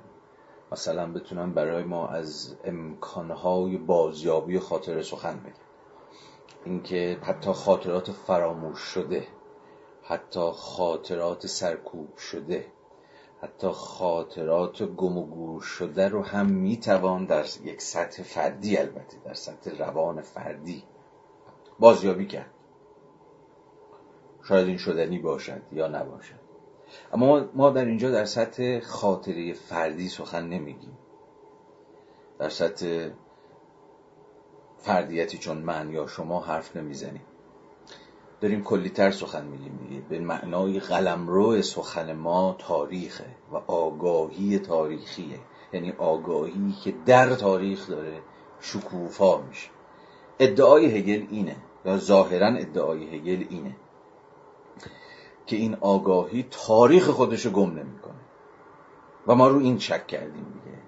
مثلا بتونن برای ما از امکانهای بازیابی خاطر سخن بگن. اینکه حتی خاطرات فراموش شده حتی خاطرات سرکوب شده حتی خاطرات گم و گور شده رو هم می‌توان در یک سطح فردی البته در سطح روان فردی بازیابی کرد. شاید این شدنی باشد یا نباشد. اما ما در اینجا در سطح خاطره فردی سخن نمیگیم. در سطح فردیتی چون من یا شما حرف نمی‌زنیم. داریم کلیتر سخن میگیم دیگه. به معنای قلمرو سخن ما تاریخه و آگاهی تاریخیه. یعنی آگاهی که در تاریخ داره شکوفا میشه. ادعای هگل اینه. یا ظاهرا ادعای هگل اینه. که این آگاهی تاریخ خودشو گم نمی‌کنه. و ما رو این شک کردیم دیگه.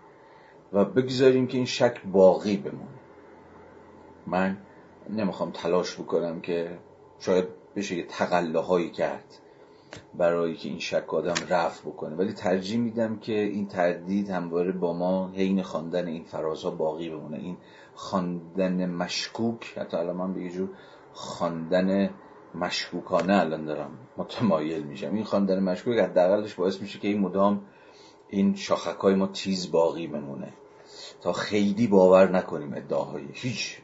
و بگذاریم که این شک باقی بمونه. من نمی‌خوام تلاش بکنم که شاید بشه یه تقله کرد برای که این شک آدم رفع بکنه. ولی ترجیح میدم که این تردید همواره با ما حین خواندن این فرازها باقی بمونه. این خواندن مشکوک حتی الان من به یه جور خواندن مشکوکانه الان دارم متمایل میشم. این خواندن مشکوک حداقلش باعث میشه که این مدام این شاخک های ما تیز باقی بمونه. تا خیلی باور نکنیم ادعاهای هیچ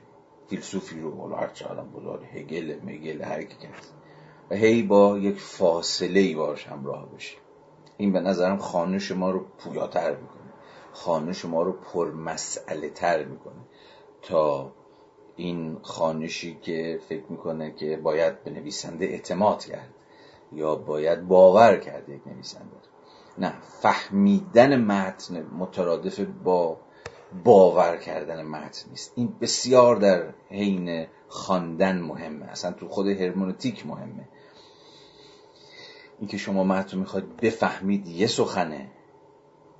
فیلسوفی رو حالا هرچه آدم بزار هگل مگل هر کی و هی با یک فاصله ای باش همراه بشیم. این به نظرم خانش ما رو پویاتر می‌کنه. خانش ما رو پرمسئله تر می‌کنه. تا این خانشی که فکر می‌کنه که باید به نویسنده اعتماد کرد یا باید باور کرد یک نویسنده نه فهمیدن متن مترادف با باور کردن متن نیست. این بسیار در حین خواندن مهمه. اصلا تو خود هرمونوتیک مهمه. اینکه شما متن می‌خواید بفهمید یه سخنه.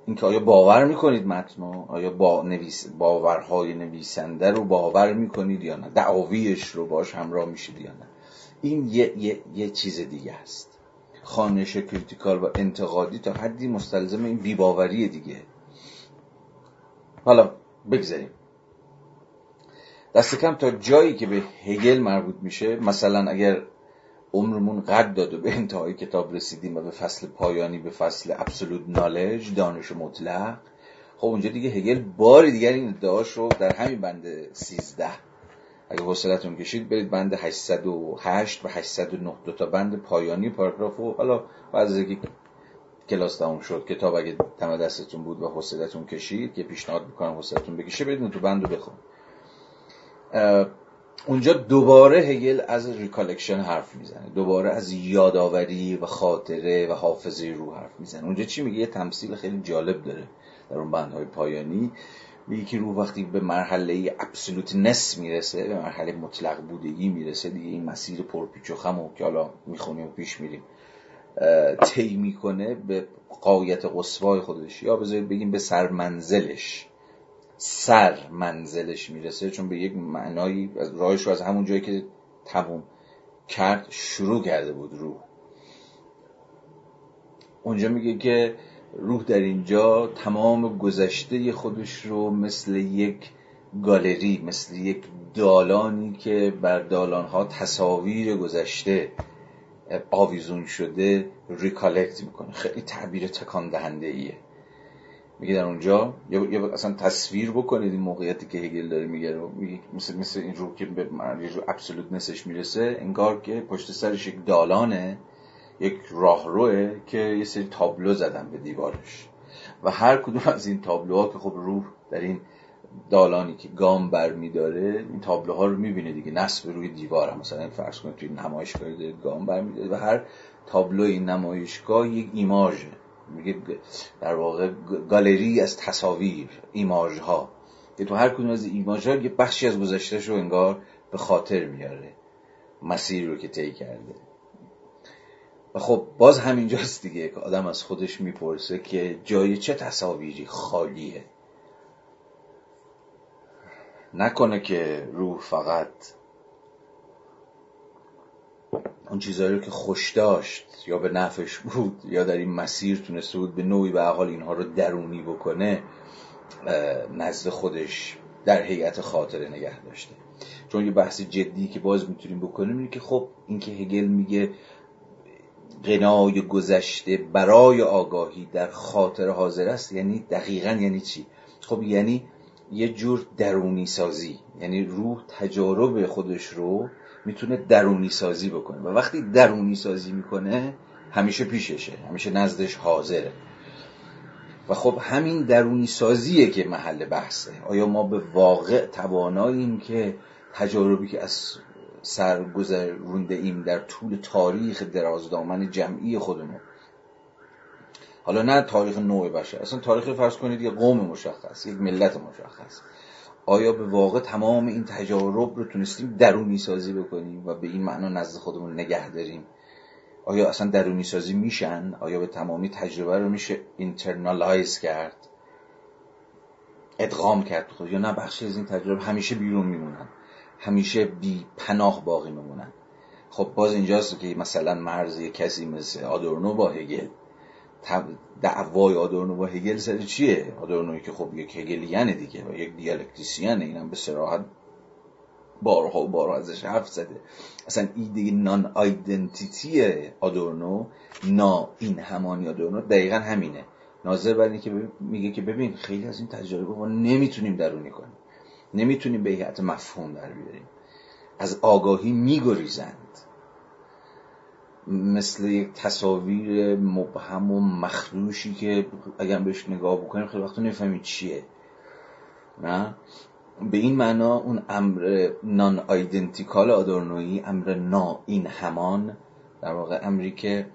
اینکه آیا باور می‌کنید متن آیا با نویس باورهای نویسنده رو باور می‌کنید یا نه؟ دعاویش رو باش همراه میشید یا نه؟ این یه, یه،, یه چیز دیگه است. خوانش critical و انتقادی تا حدی مستلزم این بی‌باوری دیگه. حالا بگذاریم. دست کم تا جایی که به هگل مربوط میشه مثلا اگر عمرمون قد داد و به انتهای کتاب رسیدیم و به فصل پایانی به فصل absolute knowledge دانش مطلق. خب اونجا دیگه هگل بار دیگر این ادعاش رو در همین بند 13 اگه حوصلتون کشید برید بند 808 و 809 دو تا بند پایانی پاراگراف حالا بعد از اینکه کلاس تموم شد کتاب اگه هم دستتون بود و حوصلتون کشید که پیشنهاد می‌کنم حوصلتون بکشه برید دو بند رو بخون. اونجا دوباره هگل از recollection حرف می‌زنه. دوباره از یادآوری و خاطره و حافظه روح حرف می‌زنه. اونجا چی میگه؟ یه تمثیل خیلی جالب داره. در اون بندهای پایانی. میگه که روح وقتی به مرحله ابسولوت نس می‌رسه به مرحله مطلق بودگی می‌رسه دیگه این مسیر پرپیچ و خم که حالا می‌خونیم و پیش میریم طی می‌کنه به قایت قصوای خودش. یا بذارید بگیم به سرمنزلش. سر منزلش می‌رسه چون به یک معنایی راهش رو از همون جایی که تموم کرد شروع کرده بود روح. اونجا میگه که روح در اینجا تمام گذشته خودش رو مثل یک گالری مثل یک دالانی که بر دالانها تصاویر گذشته آویزون شده ریکالکت می‌کنه. خیلی تعبیر تکان دهنده ایه میگه در اونجا. یا اصلا تصویر بکنید این موقعیتی که هگل داره میگه رو. مثل مثل این رو که به یه ابسولوت نسش می‌رسه انگار که پشت سرش یک دالانه یک راهروه که یه سری تابلو زدن به دیوارش. و هر کدوم از این تابلوها که خب روح در این دالانی که گام بر میداره این تابلوها رو می‌بینه دیگه. نصب روی دیوار هم. مثلا فرض کنید توی نمایشگاه داره گام بر میداره. و هر تابلو این نمایشگاه یک ایماژه. میگه در واقع گالری از تصاویر ایماژ ها که تو هر کدوم از ایماژ ها یه بخشی از گذشتهش رو انگار به خاطر میاره مسیر رو که طی کرده. و خب باز همینجاست دیگه که آدم از خودش می‌پرسه که جای چه تصاویری خالیه. نکنه که روح فقط اون چیزهایی رو که خوش داشت یا به نفش بود یا در این مسیر تونسته بود به نوعی به حال اینها رو درونی بکنه نزد خودش در هیئت خاطره نگه داشته. چون یه بحث جدی که باز می‌تونیم بکنیم اینه که خب اینکه هگل میگه غنای گذشته برای آگاهی در خاطر حاضر است یعنی دقیقا یعنی چی؟ خب یعنی یه جور درونی سازی یعنی روح تجارب خودش رو می‌تونه درونی سازی بکنه. و وقتی درونی سازی می‌کنه همیشه پیششه همیشه نزدش حاضره. و خب همین درونی سازیه که محل بحثه. آیا ما به واقع تواناییم که تجاربی که از سر گذرونده ایم در طول تاریخ درازدامن جمعی خودمون؟ حالا نه تاریخ نوع بشه اصلا تاریخ فرض کنید یه قوم مشخص یک ملت مشخص. آیا به واقع تمام این تجارب رو تونستیم درونی سازی بکنیم و به این معنا نزد خودمون نگه داریم؟ آیا اصلا درونی سازی میشن؟ آیا به تمامی تجربه رو میشه internalize کرد؟ ادغام کرد خود؟ یا نه بخشی از این تجربه همیشه بیرون میمونن. همیشه بی پناه باقی میمونن. خب باز اینجاست که مثلا مرز کسی مثل آدورنو با هگل دعوای آدورنو با هگل سر چیه؟ آدورنوی که خب یک Hegelianه دیگه و یک dialecticianه اینم به صراحت بارها و بارها ازش حرف زده. اصلا ایده نان آیدنتیتی آدورنو نا این همانی آدورنو دقیقا همینه. ناظر بر اینکه میگه که ببین خیلی از این تجربه ما نمی‌تونیم درونی کنیم. نمی‌تونیم به هیئت مفهوم در بیاریم. از آگاهی میگریزند مثل یک تصاویر مبهم و مخروشی که اگر بهش نگاه بکنیم خیلی وقتا نفهمید چیه. نه؟ به این معنا اون امر نان آیدنتیکال آدورنویی امر نا این همان در واقع امری که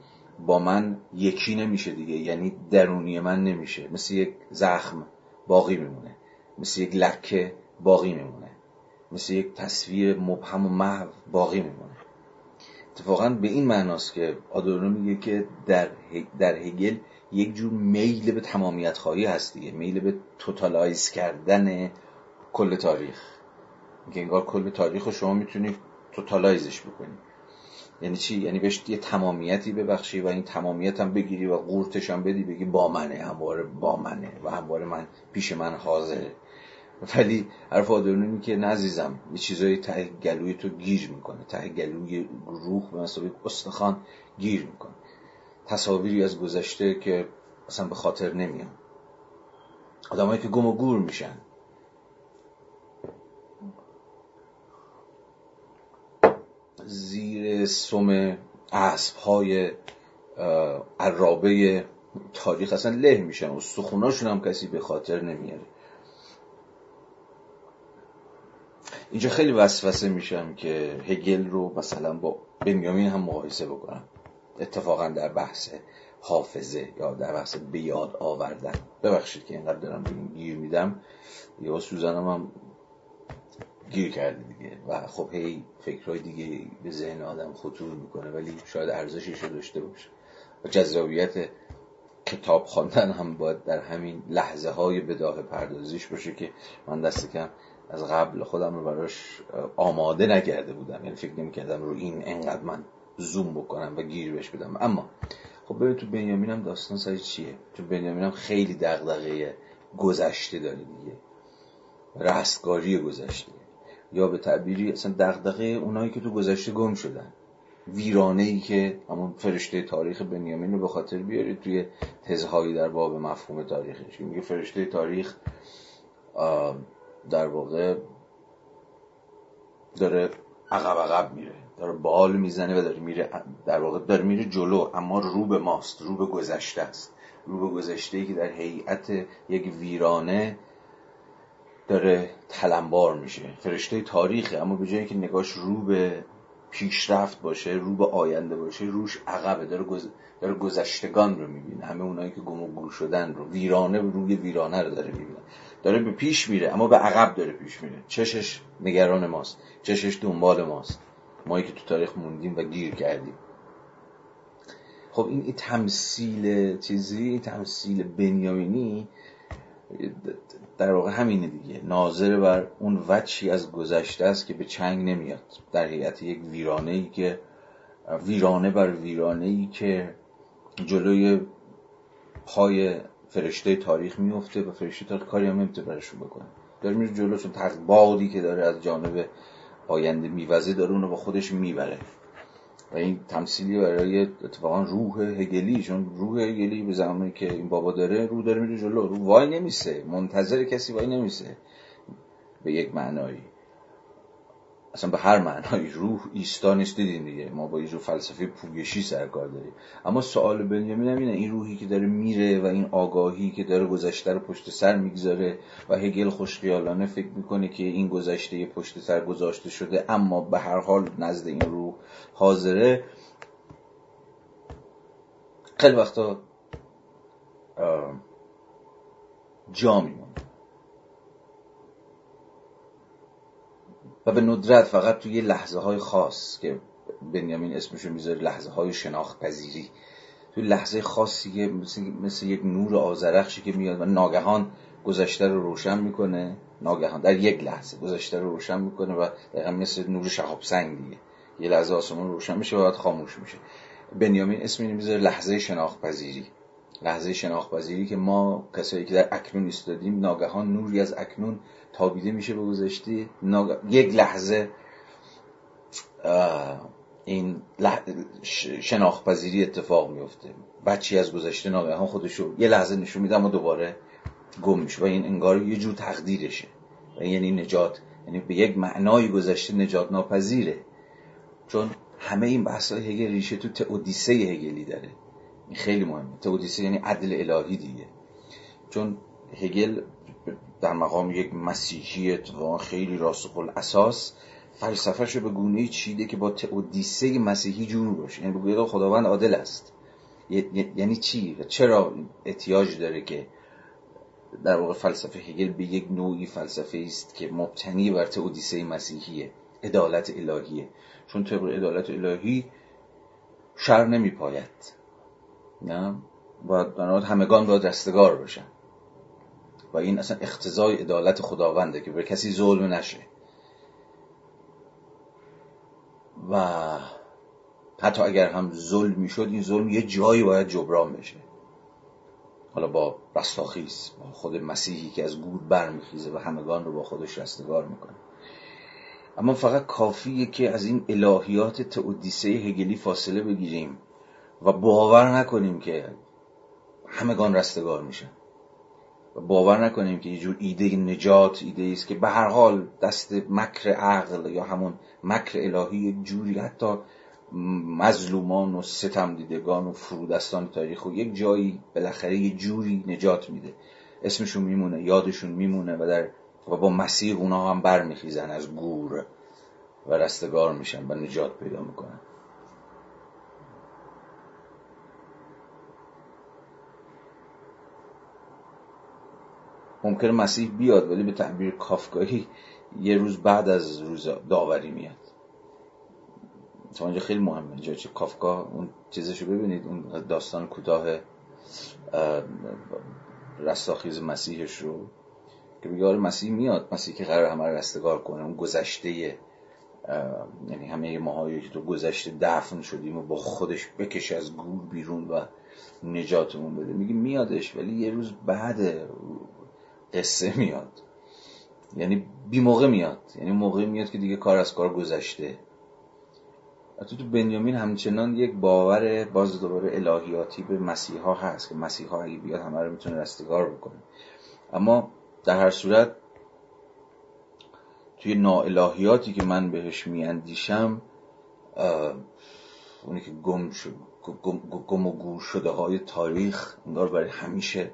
با من یکی نمیشه دیگه یعنی درونی من نمیشه. مثل یک زخم باقی میمونه. مثل یک لکه باقی میمونه. مثل یک تصویر مبهم و محو باقی میمونه. اتفاقا به این معناست که آدورنو میگه که در, در هگل یک جور میل به تمامیت خواهی هست دیگه. میل به توتالایز کردن کل تاریخ. که انگار کل تاریخ رو شما می‌تونید توتالایزش بکنی. یعنی چی؟ یعنی بهش یه تمامیتی ببخشی و این تمامیت هم بگیری و قورتش هم بدی بگی با منه همواره با منه و همواره من پیش من حاضره. ولی حرف آدرونی که نزیزم یه چیزایی ته گلوی تو گیر می‌کنه. ته گلوی روح به مسابقه استخوان گیر می‌کنه. تصاویری از گذشته که اصلا به خاطر نمیان. آدمایی که گم و گور میشن. زیر سم اسب های عرابه تاریخ اصلا له میشن و سخوناشون هم کسی به خاطر نمیاره. اینجا خیلی وسوسه میشم که هگل رو مثلا با بنیامین هم مقایسه بکنم. اتفاقا در بحث حافظه یا در بحث بیاد آوردن. ببخشید که اینقدر دارم به گیر میدم. یا سوزنم هم گیر کرده دیگه. و خب هی فکرهای دیگه به ذهن آدم خطور می‌کنه ولی شاید ارزشش رو داشته باشه. و جذابیت کتاب خواندن هم باید در همین لحظه های بداه پردازیش باشه که من دست کم از قبل خودم رو براش آماده نکرده بودم. یعنی فکر نمی‌کردم رو این انقدر من زوم بکنم و گیر بهش بدم. اما خب ببین تو بنیامین هم داستان سر چیه؟ تو بنیامین هم خیلی دغدغه گذشته داره دیگه. رستگاری گذشته. یا به تعبیری اصلا دغدغه اونایی که تو گذشته گم شدن. ویرانه ای که همون فرشته تاریخ بنیامین رو به خاطر بیارید توی تزهایی در باب مفهوم تاریخش. میگه فرشته تاریخ در واقع داره عقب عقب میره داره بال می‌زنه و داره میره در واقع داره میره جلو اما رو به ماست رو به گذشته است. رو به گذشته که در هیئت یک ویرانه داره تلمبار میشه. فرشته تاریخه اما به جایی که نگاش رو به پیشرفت باشه رو به آینده باشه روش عقبه داره, داره گذشتگان رو می‌بینه. همه اونایی که گم و گور شدن رو ویرانه روی ویرانه رو داره می‌بینه. داره به پیش میره اما به عقب داره پیش میره. چشش نگران ماست چشش دنبال ماست. مایی که تو تاریخ موندیم و گیر کردیم. خب این, این تمثیل چیزی این تمثیل بنیامینی در واقع همینه دیگه. ناظر بر اون وچی از گذشته است که به چنگ نمیاد. در هیئت یک ویرانه ای که ویرانه بر ویرانه ای که جلوی پای فرشته تاریخ میفته و فرشته تاریخ کاری هم نمی‌تونه برشون بکنه. داره میره جلو چون بادی که داره از جانب آینده میوزه داره اونو با خودش می‌بره. و این تمثیلی برای اتفاقا روح هگلی چون روح هگلی به زمانی که این بابا داره رو داره میره جلو. رو وای نمیسه. منتظر کسی وای نمیسه. به یک معنایی. اصلا به هر معنای روح ایستا نیست دیدین دیگه. ما با یه فلسفه پوگشی سرکار داریم. اما سوال بنیامین هم اینه این روحی که داره میره و این آگاهی که داره گذشته رو پشت سر می‌گذاره و هگل خوشخیالانه فکر می‌کنه که این گذشته پشت سر گذاشته شده اما به هر حال نزد این روح حاضره. خیلی وقتا جا میمونه. و به ندرت فقط توی لحظه های خاص که بنیامین اسمشو می‌ذاره لحظه های شناخت پذیری توی لحظه خاصی که مثل, مثل یک نور آزرخشی که میاد و ناگهان گذشته رو روشن می‌کنه. ناگهان در یک لحظه گذشته رو روشن می‌کنه و دقیقا مثل نور شهاب سنگ دیگه. یه لحظه آسمون روشن میشه و بعد خاموش میشه. بنیامین اسم اینو می‌ذاره لحظه شناخت پذیری لحظه شناخت پذیری که ما کسایی که در اکنون ایستادیم ناگهان نوری از اکنون تابیده میشه به گذشته. یک لحظه این لح... شناخت پذیری اتفاق میفته بچی از گذشته ناگهان خودشو یه لحظه نشون میده اما دوباره گم میشه و این انگار یه جور تقدیرشه. و یعنی نجات یعنی به یک معنای گذشته نجات ناپذیره چون همه این بحث های هگل ریشه تو تئودیسه هگلی داره. خیلی مهمه. تئودیسه یعنی عدل الهی دیگه. چون هگل در مقام یک مسیحی اتفاقا خیلی راسخ الاساس فلسفهش به گونه چیده که با تئودیسه مسیحی جور باشه. یعنی بگوید خداوند عادل است. یعنی چی؟ چرا احتیاج داره که در واقع فلسفه هگل به یک نوعی فلسفه است که مبتنی بر تئودیسه مسیحیه عدالت الهیه. چون طبق عدالت الهی شر نمی پاید نه؟ و همگان باید رستگار باشن و این اصلا اختزای عدالت خداونده که به کسی ظلم نشه. و حتی اگر هم ظلم می‌شد این ظلم یه جایی باید جبران بشه. حالا با رستاخیز با خود مسیحی که از گور برمیخیزه و همگان رو با خودش رستگار می‌کنه. اما فقط کافیه که از این الهیات تئودیسه هگلی فاصله بگیریم. و باور نکنیم که همگان رستگار میشن. و باور نکنیم که یه جور ایده نجات ایده است که به هر حال دست مکر عقل یا همون مکر الهی جوری حتی مظلومان و ستم دیدگان و فرودستان تاریخ و یک جایی بالاخره یه جوری نجات میده. اسمشون میمونه یادشون میمونه و در و با مسیر اونا هم برمیخیزن از گور و رستگار میشن و نجات پیدا می‌کنن. ممکن مسیح بیاد ولی به تعبیر کافکایی یه روز بعد از روز داوری میاد. تا اینجا خیلی مهمه. اینجا چه کافکا اون چیزشو ببینید. اون داستان کوتاه رستاخیز مسیحش رو که بگه آره مسیح میاد. مسیح که قرار همه رستگار کنه. اون گذشته یعنی همه ماهایی که تو گذشته دفن شدیم و با خودش بکشه از گور بیرون و نجاتمون بده. میگه میادش ولی یه روز بعد قصه میاد. یعنی بی موقع میاد. یعنی موقع میاد که دیگه کار از کار گذشته. تو تو بنیامین همچنان یک باور باز دوباره الهیاتی به مسیحا هست که مسیحا اگه بیاد همه رو می‌تونه رستگار بکنه. اما در هر صورت توی ناالهیاتی که من بهش میاندیشم اونی که گم شد گم و گور شده های تاریخ انگار برای همیشه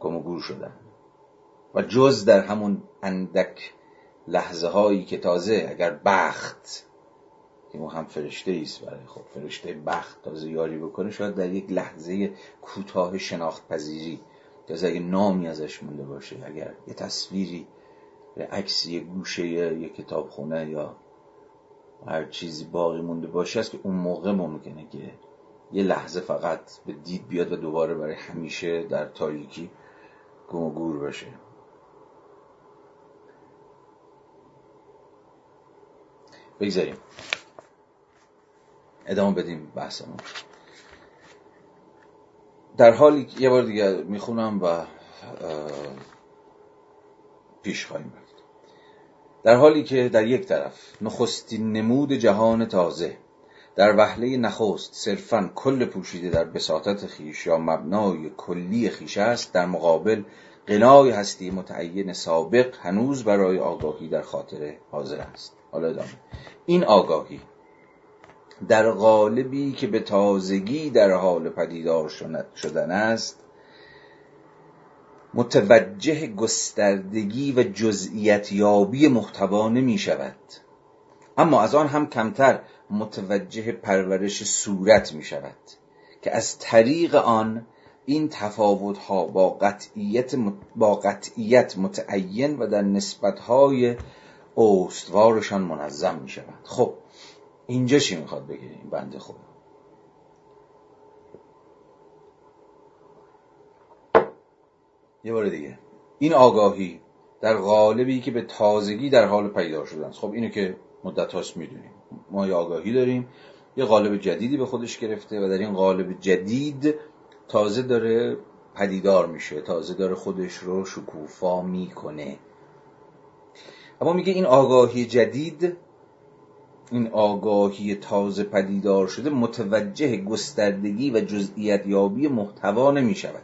گم و گور شدن. و جز در همون اندک لحظه هایی که تازه اگر بخت که هم فرشته است برای خب فرشته بخت تازه یاری بکنه شاید در یک لحظه کوتاه شناخت پذیری. تازه اگه نامی ازش مونده باشه اگر یه تصویری یه عکسی یه گوشه یه کتابخونه یا هر چیزی باقی مونده باشه است که اون موقع ممکنه که یه لحظه فقط به دید بیاد و دوباره برای همیشه در تاریکی گم و گور باشه. بگذاریم. ادامه بدیم بحثمون. در حالی یه بار دیگه می‌خونم و پیش خواهیم رفت. در حالی که در یک طرف نخستین نمود جهان تازه در وهله نخست صرفا کل پوشیده در بساطت خیش یا مبنای کلی خیش است در مقابل قنای هستی متعین سابق هنوز برای آگاهی در خاطر حاضر است. حالا ادامه. این آگاهی در قالبی که به تازگی در حال پدیدار شدن است متوجه گستردگی و جزئیت یابی محتوا نمی شود. اما از آن هم کمتر متوجه پرورش صورت می شود که از طریق آن این تفاوت ها با قطعیت, با قطعیت متعین و در نسبت های استوارشان منظم می شود خب اینجا چی می‌خواد بگه این بنده خدا؟ یه بار دیگه. این آگاهی در قالبی که به تازگی در حال پیدا شدن خب اینو که مدت هاست می‌دونیم. ما یه آگاهی داریم. یه قالب جدیدی به خودش گرفته و در این قالب جدید تازه داره پدیدار میشه تازه داره خودش رو شکوفا می‌کنه. اما میگه این آگاهی جدید این آگاهی تازه پدیدار شده متوجه گستردگی و جزئیت یابی محتوا نمی شود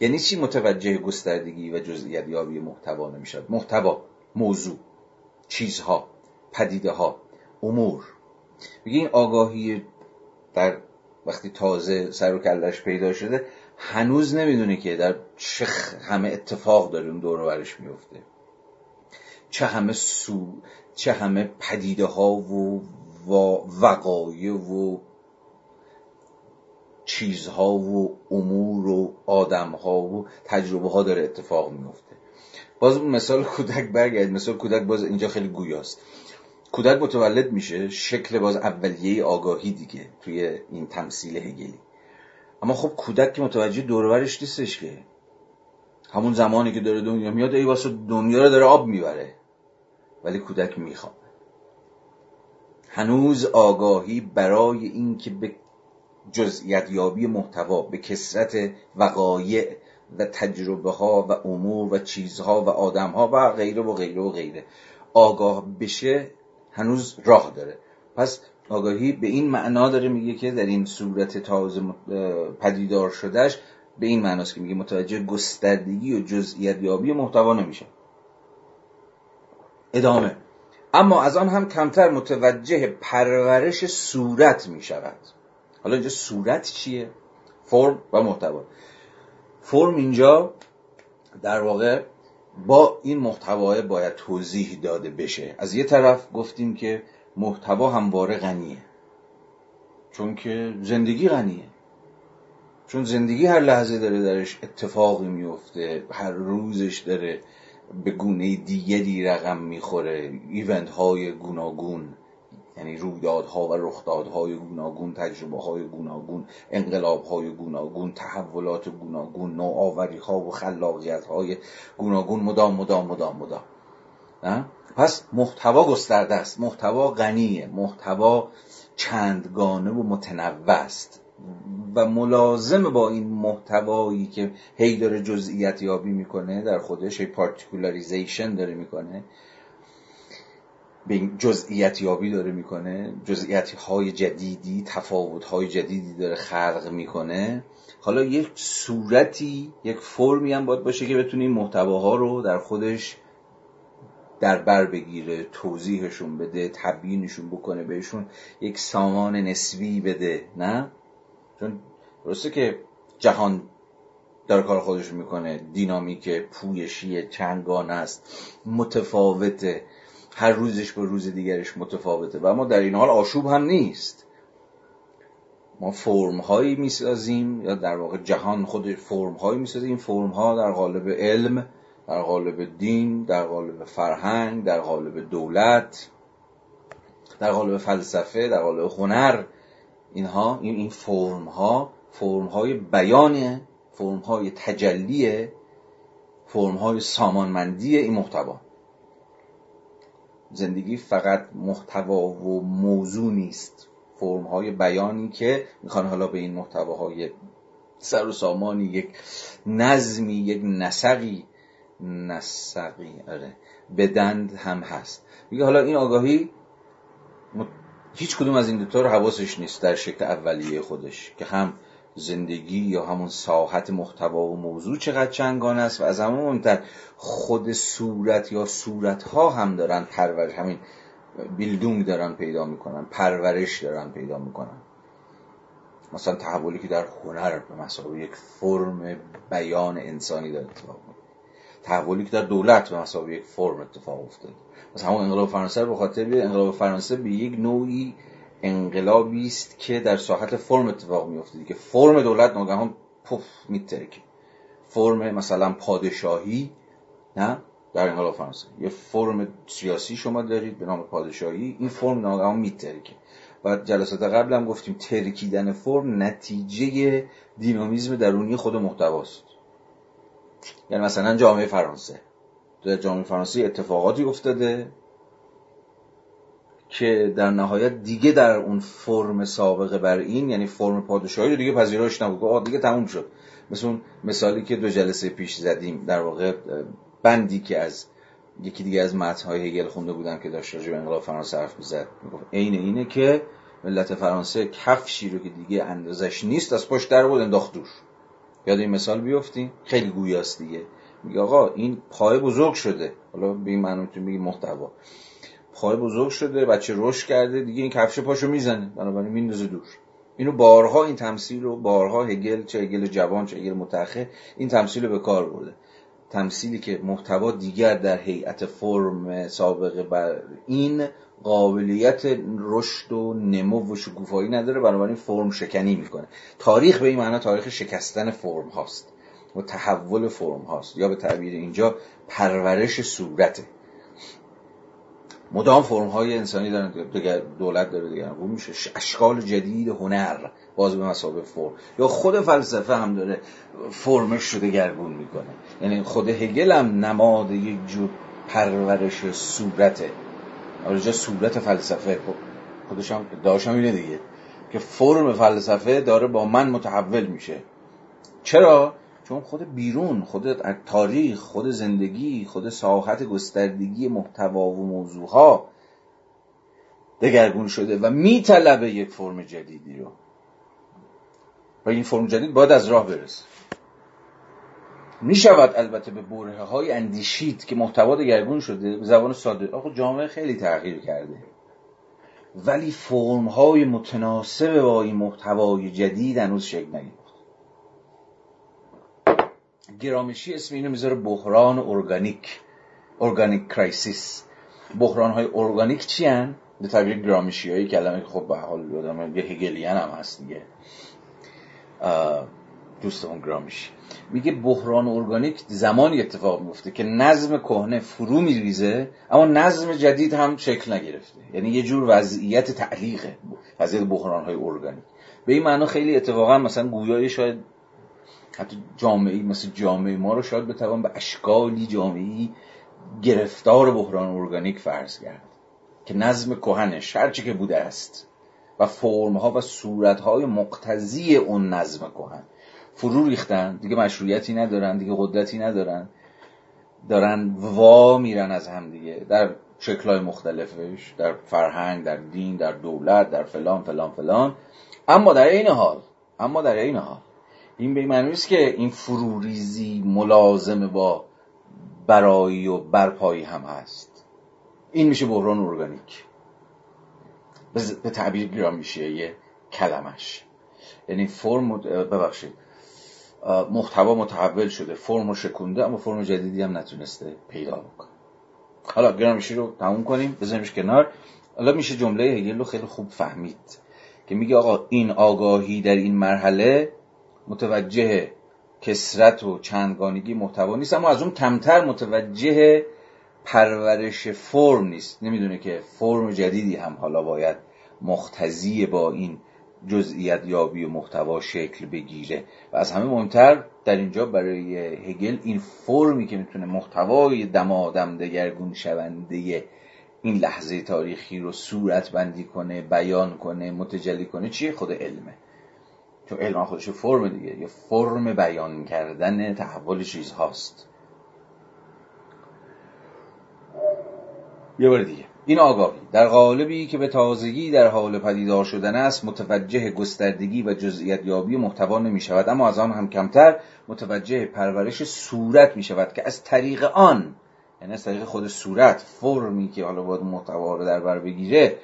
یعنی چی متوجه گستردگی و جزئیت یابی محتوا نمی شود محتوا موضوع چیزها پدیده ها امور. میگه این آگاهی در وقتی تازه سر و کلش پیدا شده هنوز نمی‌دونه که در چه همه اتفاق داره اون دور برش میفته چه همه سو چه همه پدیده ها و وقایع و چیزها و امور و آدمها و تجربه ها داره اتفاق میفته باز مثال کودک برگرد. مثال کودک باز اینجا خیلی گویاست. کودک متولد میشه شکل باز اولیه آگاهی دیگه توی این تمثیل هگلی. اما خب کودک که متوجه دورورش نیستش که. همون زمانی که داره دنیا میاد ای واسه دنیا رو داره آب می‌بره. ولی کودک می‌خواد. هنوز آگاهی برای اینکه به جزئیت یابی محتوا به کسرت وقایع و تجربه ها و امور و چیزها و آدم ها و غیره و غیره و غیره آگاه بشه هنوز راه داره. پس آگاهی به این معنا داره میگه که در این صورت تازه پدیدار شدهش به این معناست که میگه متوجه گستردگی و جزئیت یابی محتوا نمیشه. ادامه. اما از آن هم کمتر متوجه پرورش صورت می شود حالا اینجا صورت چیه؟ فرم و محتوا. فرم اینجا در واقع با این محتوا باید توضیح داده بشه. از یه طرف گفتیم که محتوا همواره غنیه. چون که زندگی غنیه. چون زندگی هر لحظه داره درش اتفاقی میفته هر روزش داره به گونه دیگری رقم می‌خوره. ایونت های گوناگون یعنی رویدادها و رخدادهای گوناگون تجربه های گوناگون انقلاب های گوناگون تحولات گوناگون نوآوری ها و خلاقیت های گوناگون. مدام مدام مدام مدام. پس محتوا گسترده است. محتوا غنیه. محتوا چندگانه و متنوع است. و ملازم با این محتوایی که هی داره جزئیت یابی می‌کنه در خودش هی پارتیکولاریزیشن داره می‌کنه به جزئیت یابی داره می‌کنه جزئیت های جدیدی تفاوت های جدیدی داره خلق می‌کنه. حالا یک صورتی یک فرمی هم باید باشه که بتونه این محتواها رو در خودش در بر بگیره توضیحشون بده تبیینشون بکنه بهشون یک سامان نسبی بده نه؟ چون درسته که جهان داره کار خودش می‌کنه دینامیک پویشی چنگان است متفاوته. هر روزش به روز دیگرش متفاوته. و ما در این حال آشوب هم نیست. ما فرم هایی می‌سازیم یا در واقع جهان خود فرم هایی می‌سازیم. این فرم ها در قالب علم در قالب دین در قالب فرهنگ در قالب دولت در قالب فلسفه در قالب هنر. اینها این این فرم ها فرم های بیان فرم های تجلی فرم های سامانمندی این محتوا. زندگی فقط محتوا و موضوع نیست. فرم های بیانی که می‌خوان حالا به این محتواهای سر و سامانی یک نظمی یک نسقی نسقی آره بدند هم هست. میگه حالا این آگاهی هیچ کدوم از این دوتا رو حواسش نیست در شکل اولیه خودش که هم زندگی یا همون ساحت محتوا و موضوع چقدر چنگان است و از همون مهمتر خود صورت یا صورت ها هم دارن پرورش همین بیلدونگ دارن پیدا می‌کنن پرورش دارن پیدا می‌کنن. مثلا تحولی که در هنر به مسابقه یک فرم بیان انسانی داره اتفاق تحولی که در دولت به مسابقه یک فرم اتفاق افتاد. مثلا همون انقلاب فرانسه به خاطر انقلاب فرانسه به یک نوعی انقلابی است که در ساحت فرم اتفاق میفته که فرم دولت ناگهان پف میترکه. فرم مثلا پادشاهی نه؟ در انقلاب فرانسه. یه فرم سیاسی شما دارید به نام پادشاهی این فرم ناگهان میترکه. و جلسات قبل هم گفتیم ترکیدن فرم نتیجه دینامیزم درونی خود محتواست. یعنی مثلا جامعه فرانسه. در جامعه فرانسه اتفاقاتی افتاده که در نهایت دیگه در اون فرم سابقه بر این یعنی فرم پادشاهی دیگه پذیرش نبود. آه دیگه تموم شد. مثل اون مثالی که دو جلسه پیش زدیم در واقع بندی که از یکی دیگه از متن‌های هگل خونده بودم که داشت راجع به انقلاب فرانسه حرف می‌زد می‌گفت عین اینه که ملت فرانسه کفشی رو که دیگه اندازش نیست از پشت در بود انداخت دوش یاد این مثال بیافتیم خیلی گویاست دیگه. میگه آقا این پای بزرگ شده. حالا به این معنی می‌تونیم محتوا. پای بزرگ شده بچه رشد کرده دیگه این کفش پاشو می‌زنه. بنابراین میندازه دور. اینو بارها این تمثیل رو بارها هگل چه هگل جوان چه هگل متأخر این تمثیل رو به کار برده. تمثیلی که محتوا دیگر در هیئت فرم سابقه بر این قابلیت رشد و نمو و شکوفایی نداره بنابراین فرم شکنی می‌کنه. تاریخ به این معنا تاریخ شکستن فرم هاست و تحول فرم هاست یا به تعبیر اینجا پرورش صورته. مدام فرم های انسانی دارن دولت داره دیگه اون میشه اشکال جدید هنر باز به مسابقه فرم. یا خود فلسفه هم داره فرمش شده گرگون می‌کنه. یعنی خود هگل هم نماد یک جور پرورش صورته. آرجا صورت فلسفه خب خودش هم اینه دیگه. که فرم فلسفه داره با من متحول میشه. چرا؟ چون خود بیرون خود تاریخ خود زندگی خود ساحت گستردگی محتوا و موضوعها دگرگون شده و میطلبه یک فرم جدیدی رو. و این فرم جدید باید از راه برسه. می شود البته به برهه هایی اندیشید که محتوا دگرگون شده. به زبان ساده. آخه جامعه خیلی تغییر کرده. ولی فرم های متناسب با این محتوای جدید هنوز شکل نگرفت گرامشی اسم اینو می‌ذاره بحران ارگانیک organic crisis. بحران های ارگانیک چی هن؟ به تعبیر گرامشی هایی کلمه که خب به حال یادم یه Hegelian هم هست دیگه. دوستمون گرامشی. میگه بحران ارگانیک زمانی اتفاق میفته که نظم کهنه فرو میریزه اما نظم جدید هم شکل نگرفته. یعنی یه جور وضعیت تعلیقه وضعیت بحران های ارگانیک. به این معنا خیلی اتفاقا مثلا گویای شاید حتی جامعه مثل جامعه ما رو شاید بتوان به اشکالی جامعی گرفتار بحران ارگانیک فرض کرد که نظم کهنش هرچی که بوده است و فرمها و صورتهای مقتضی اون نظم کهن. فرو ریختن دیگه مشروعیتی ندارن دیگه قدرتی ندارن. دارن وا میرن از هم دیگه در شکلهای مختلفش در فرهنگ در دین در دولت در فلان فلان فلان. اما در این حال اما در این حال این به معنی است که این فروریزی ملازم با برایی و برپایی هم هست. این میشه بحران ارگانیک. به تعبیر گرامشیه کلمش. یعنی فرم ببخشید محتوا متحول شده فرم شکونده اما فرم جدیدی هم نتونسته پیدا بکنه. حالا گرامشی رو تموم کنیم بذاریمش کنار. حالا میشه جمله هگل رو خیلی خوب فهمید که میگه آقا این آگاهی در این مرحله متوجه کسرت و چندگانگی محتوا نیست اما از اون کمتر متوجه پرورش فرم نیست. نمی‌دونه که فرم جدیدی هم حالا باید مختزی با این جزئیت یابی و محتوا شکل بگیره. و از همه مهمتر در اینجا برای هگل این فرمی که می‌تونه محتوای دمادم دگرگون شونده این لحظه تاریخی رو صورت بندی کنه بیان کنه متجلی کنه چیه؟ خود علمه. چون علم خودش فرم دیگه. یه فرم بیان کردن تحول چیزهاست. یه بار دیگه. این آگاهی. در قالبی که به تازگی در حال پدیدار شدن است متوجه گستردگی و جزئیت یابی محتوا نمی شود اما از آن هم کمتر متوجه پرورش صورت می شود که از طریق آن یعنی از طریق خود صورت فرمی که حالا باید محتوا رو در بر بگیره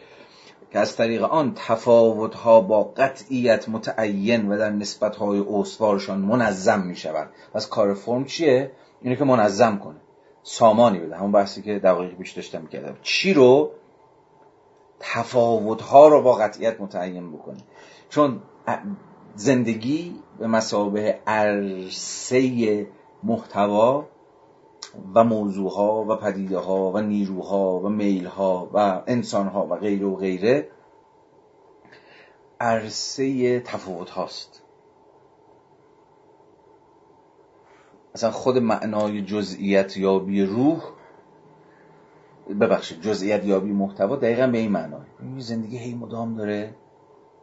که از طریق آن تفاوتها با قطعیت متعین و در نسبتهای استوارشان منظم می شود پس کار فرم چیه؟ اینه که منظم کنه. سامانی بده. همون بحثی که دقایق پیش داشتم می‌کردم. چی رو؟ تفاوتها رو با قطعیت متعین بکنه. چون زندگی به مسابه عرصه محتوا و موضوعها و پدیده ها و نیروها و میل ها و انسان ها و غیره و غیره عرصه تفاوت هاست. اصلا خود معنای جزئیت یابی روح ببخشید جزئیت یابی محتوا دقیقا به این معنای. زندگی هی مدام داره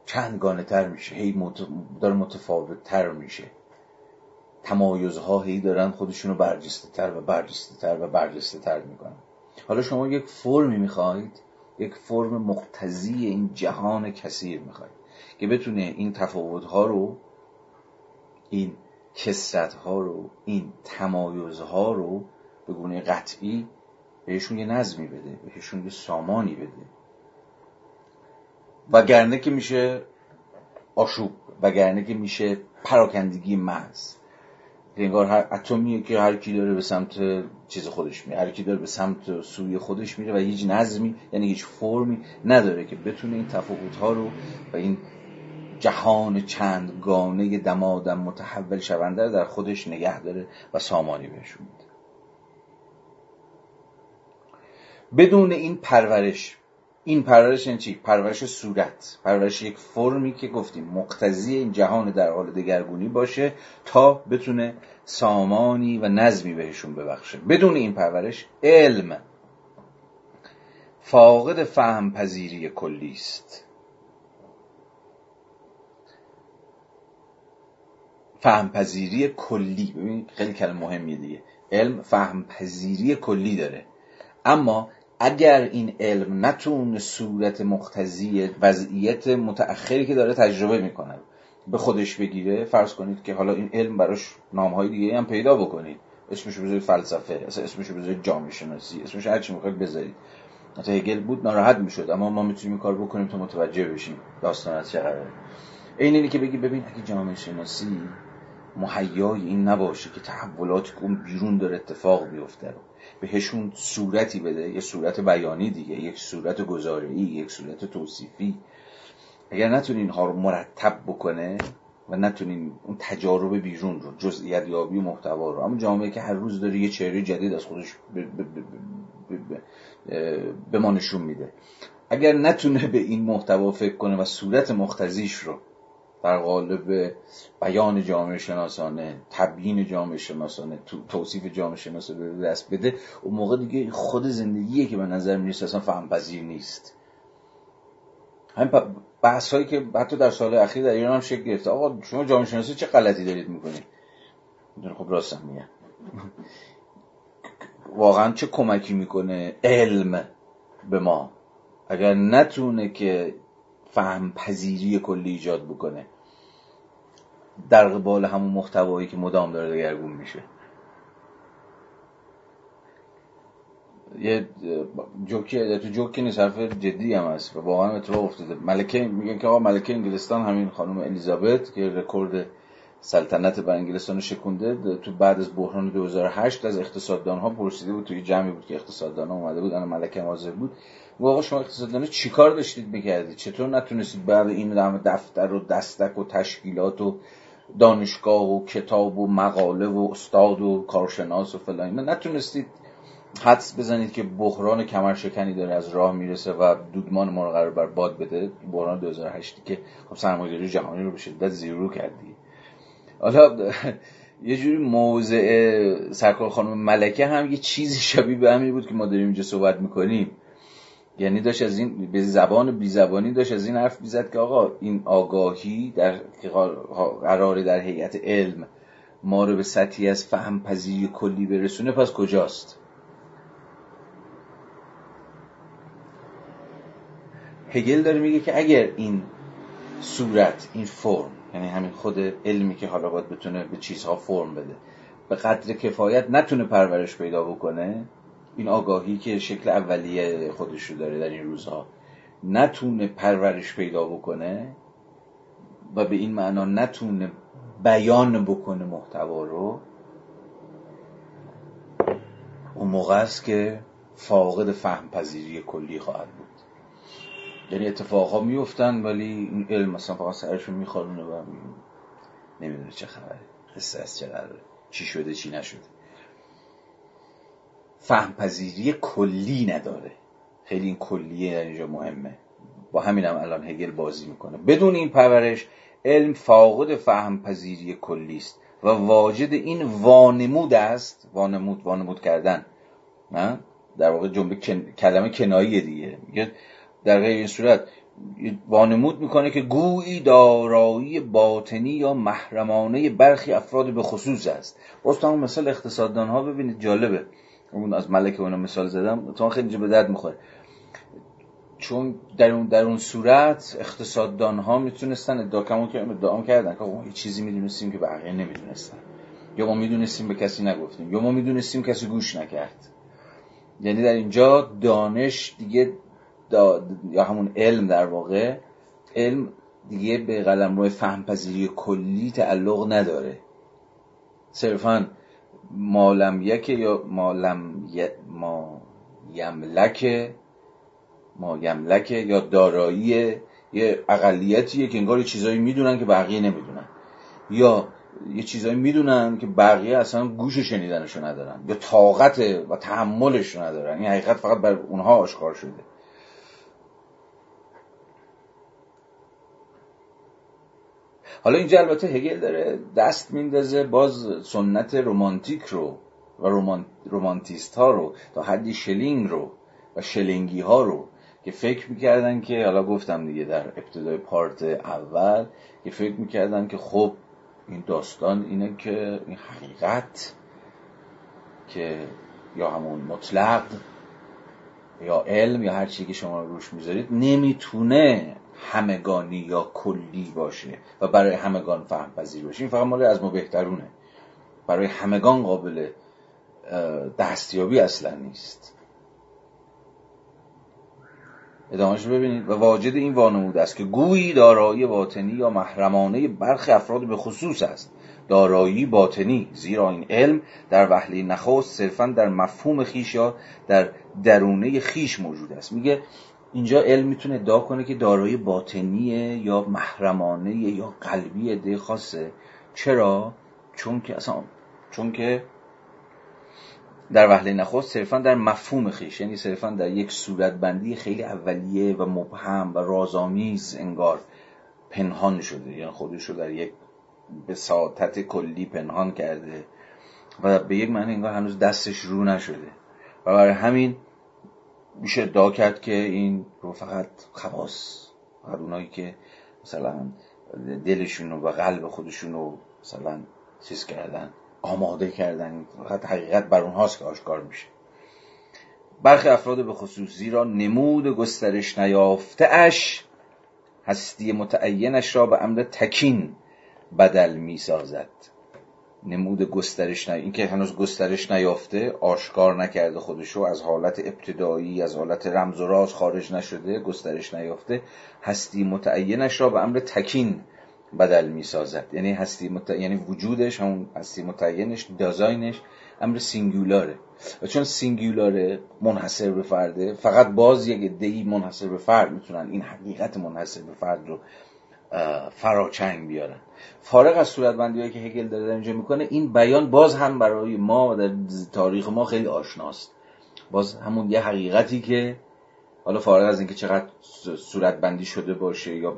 چندگانه تر میشه هی داره متفاوت تر میشه. تمایزها هی دارن خودشونو برجسته تر و برجسته تر و برجسته تر می‌کنن. حالا شما یک فرمی می‌خواهید یک فرم مقتضی این جهان کثیر می‌خواهید که بتونه این تفاوت ها رو این کسرت ها رو این تمایز ها رو به گونه قطعی بهشون یه نظمی بده بهشون یه سامانی بده. وگرنه که میشه آشوب وگرنه که میشه پراکندگی محض. انگار هر اتمیه که هر کی داره به سمت چیز خودش میره هر کی داره به سمت سوی خودش میره و هیچ نظمی یعنی هیچ فرمی نداره که بتونه این تفاوت ها رو و این جهان چندگانه دمادم متحول شونده در خودش نگه داره و سامانی بهشون میده. بدون این پرورش این پرورش یعنی چی؟ پرورش صورت. پرورش یک فرمی که گفتیم. مقتضی این جهان در حال دگرگونی باشه تا بتونه سامانی و نظمی بهشون ببخشه. بدون این پرورش علم فاقد فهم پذیری کلی است. فهم پذیری کلی. ببین خیلی کلمه مهمیه دیگه. علم فهم پذیری کلی داره. اما اگر این علم نتونه صورت مختزی وضعیت متأخری که داره تجربه می‌کنه به خودش بگیره فرض کنید که حالا این علم براش نامهای دیگه هم پیدا بکنید. اسمشو بذارید فلسفه اسمشو بذارید جامعه شناسی اسمش هر چی می‌خواید بذارید. حتی هگل بود ناراحت می‌شد اما ما می‌تونیم کار بکنیم تا متوجه بشیم داستان از چه این اینی که بگی ببین اگه جامعه شناسی مهیای این نباشه که تحولاتی که اون بیرون داره اتفاق بیفته رو. بهشون صورتی بده یه صورت بیانی دیگه یک صورت گزاره‌ای یک صورت توصیفی. اگر نتونین اینها رو مرتب بکنه و نتونین اون تجارب بیرون رو جزئیات یابی محتوا رو اما جامعه که هر روز داره یه چهره جدید از خودش به ما نشون میده. اگر نتونه به این محتوا فکر کنه و صورت مختزیش رو در قالب بیان جامعه شناسانه تبیین جامعه شناسانه توصیف جامعه شناسانه به دست بده اون موقع دیگه خود زندگیه که به نظر می‌رسه اصلا فهم پذیر نیست. همین بحث هایی که حتی در سال اخیر در ایران هم شکل گرفته. آقا شما جامعه شناسی چه غلطی دارید می‌کنید؟ خب راستم میگم. واقعا چه کمکی می‌کنه علم به ما؟ اگر نتونه که فهم پذیری کلی ایجاد بکنه. در قبال همون محتوایی که مدام داره دگرگون میشه. یه جوکی تو جوکی نیست حرف جدی هم هست. و واقعا اتفاق افتاده. ملکه میگن که آقا ملکه انگلستان همین خانم الیزابت که رکورد سلطنت بر انگلستان شکونده تو بعد از بحران 2008 از اقتصاددان ها پرسیده بود توی جمعی بود که اقتصاددان ها اومده بود انا ملکه حاضر بود. و آقا شما اقتصاددان چیکار داشتید می‌کردید؟ چطور نتونستید بعد این دفتر و دستک و تشکیلات و دانشگاه و کتاب و مقاله و استاد و کارشناس و فلان نتونستید حدس بزنید که بحران کمرشکنی داره از راه می‌رسه و دودمان ما رو قرار بر باد بده. بحران 2008 که خب سرمایه‌داری جهانی رو به شدت زیرو کردی. حالا یه جوری موضع سرکار خانم ملکه هم یه چیزی شبیه به همین بود که ما داریم اینجا صحبت می‌کنیم. یعنی داشت از این به زبان بی زبانی داشت از این حرف بیزد که آقا این آگاهی در قرار در هیئت علم ما رو به سطحی از فهم پذیری کلی برسونه پس کجاست؟ هگل داره میگه که اگر این صورت این فرم یعنی همین خود علمی که حالا باید بتونه به چیزها فرم بده به قدر کفایت نتونه پرورش پیدا بکنه این آگاهی که شکل اولیه خودش رو داره در این روزها نتونه پرورش پیدا بکنه و به این معنا نتونه بیان بکنه محتوا رو اون موقع است که فاقد فهم پذیری کلی خواهد بود. یعنی اتفاقها میفتن ولی این علم مثلا فقط سرشون میخوارونه و نمی‌دونه چه خبره قصه از چه قراره چی شده چی نشده. فهم پذیری کلی نداره. خیلی این کلیه در اینجا مهمه. با همینم هم الان هگل بازی می‌کنه. بدون این پرورش علم فاقد فهم پذیری کلی است و واجد این وانمود است. وانمود وانمود کردن. نه؟ در واقع جنبه کلمه کنایی دیگه. در غیر این صورت وانمود می‌کنه که گویی دارایی باطنی یا محرمانه برخی افراد به خصوص است. باز تو مثال اقتصاددان ها ببینید. جالبه. اون از ملک اون مثال زدم تو خیلی به درد می‌خوره. چون در اون در اون صورت اقتصاددان ها می‌تونستن ادعا کمون که ادعا کردن که ما چیزی می‌دونستیم که بقیه نمی‌دونستن. یا ما می‌دونستیم به کسی نگفتیم یا ما می‌دونستیم کسی گوش نکرد. یعنی در اینجا دانش دیگه یا همون علم در واقع علم دیگه به قلم روی فهم پذیری کلی تعلق نداره. صرفا مالم یک یا مالم ما یملک ما یملک یا دارایی یه اقلیتیه که انگار چیزایی می‌دونن که بقیه نمی‌دونن. یا یه چیزایی می‌دونن که بقیه اصلا گوش شنیدنشو ندارن یا طاقت و تحملش ندارن. این حقیقت فقط بر اونها آشکار شده. حالا اینجا البته هگل داره دست میندازه باز سنت رومانتیک رو و رومانتیست ها رو تا حدی شلینگ رو و شلنگی ها رو که فکر می‌کردن که حالا گفتم دیگه در ابتدای پارت اول که فکر می‌کردن که خب این داستان اینه که این حقیقت که یا همون مطلق یا علم یا هر چی که شما روش می‌ذارید نمی‌تونه همگانی یا کلی باشه و برای همگان فهم پذیر باشه این فقط مال از ما بهترونه. برای همگان قابل دستیابی اصلا نیست. ادامهش ببینید. و واجد این وانمود است که گویی دارایی باطنی یا محرمانه برخی افراد به خصوص است. دارایی باطنی زیرا این علم در وحلی نخست صرفا در مفهوم خیش یا در درونه خیش موجود است. میگه اینجا علم می‌تونه ادعا کنه که دارایی باطنیه یا محرمانه یا قلبی عده خاصه. چرا؟ چون که اصلا چون که در وهله نخست صرفا در مفهوم خیش یعنی صرفا در یک صورتبندی خیلی اولیه و مبهم و رازآمیز انگار پنهان شده. یعنی خودش رو در یک بساطت کلی پنهان کرده و به یک معنی انگار هنوز دستش رو نشده. و برای همین میشه ادعا کرد که این رو فقط خواص فقط اونایی که مثلا دلشون و قلب خودشون رو مثلا چیز کردن آماده کردن فقط حقیقت بر اونهاست که آشکار میشه. برخی افراد به خصوص زیرا نمود گسترش نیافته اش هستی متعینش را به امر تکین بدل می سازد نمود گسترش نه اینکه هنوز گسترش نیافته آشکار نکرده خودشو از حالت ابتدایی از حالت رمز و راز خارج نشده گسترش نیافته. هستی متعینش را به امر تکین بدل می سازد یعنی هستی مت... یعنی وجودش همون هستی متعینش دازاینش امر سینگولاره و چون سینگولاره منحصر به فرده فقط باز یک ادهی منحصر به فرد می‌تونن این حقیقت منحصر به فرد رو فراچنگ بیارن. فارغ از صورتبندی هایی که هگل داره اینجا می‌کنه این بیان باز هم برای ما و در تاریخ ما خیلی آشناست. باز همون یه حقیقتی که حالا فارغ از اینکه چقدر صورت بندی شده باشه یا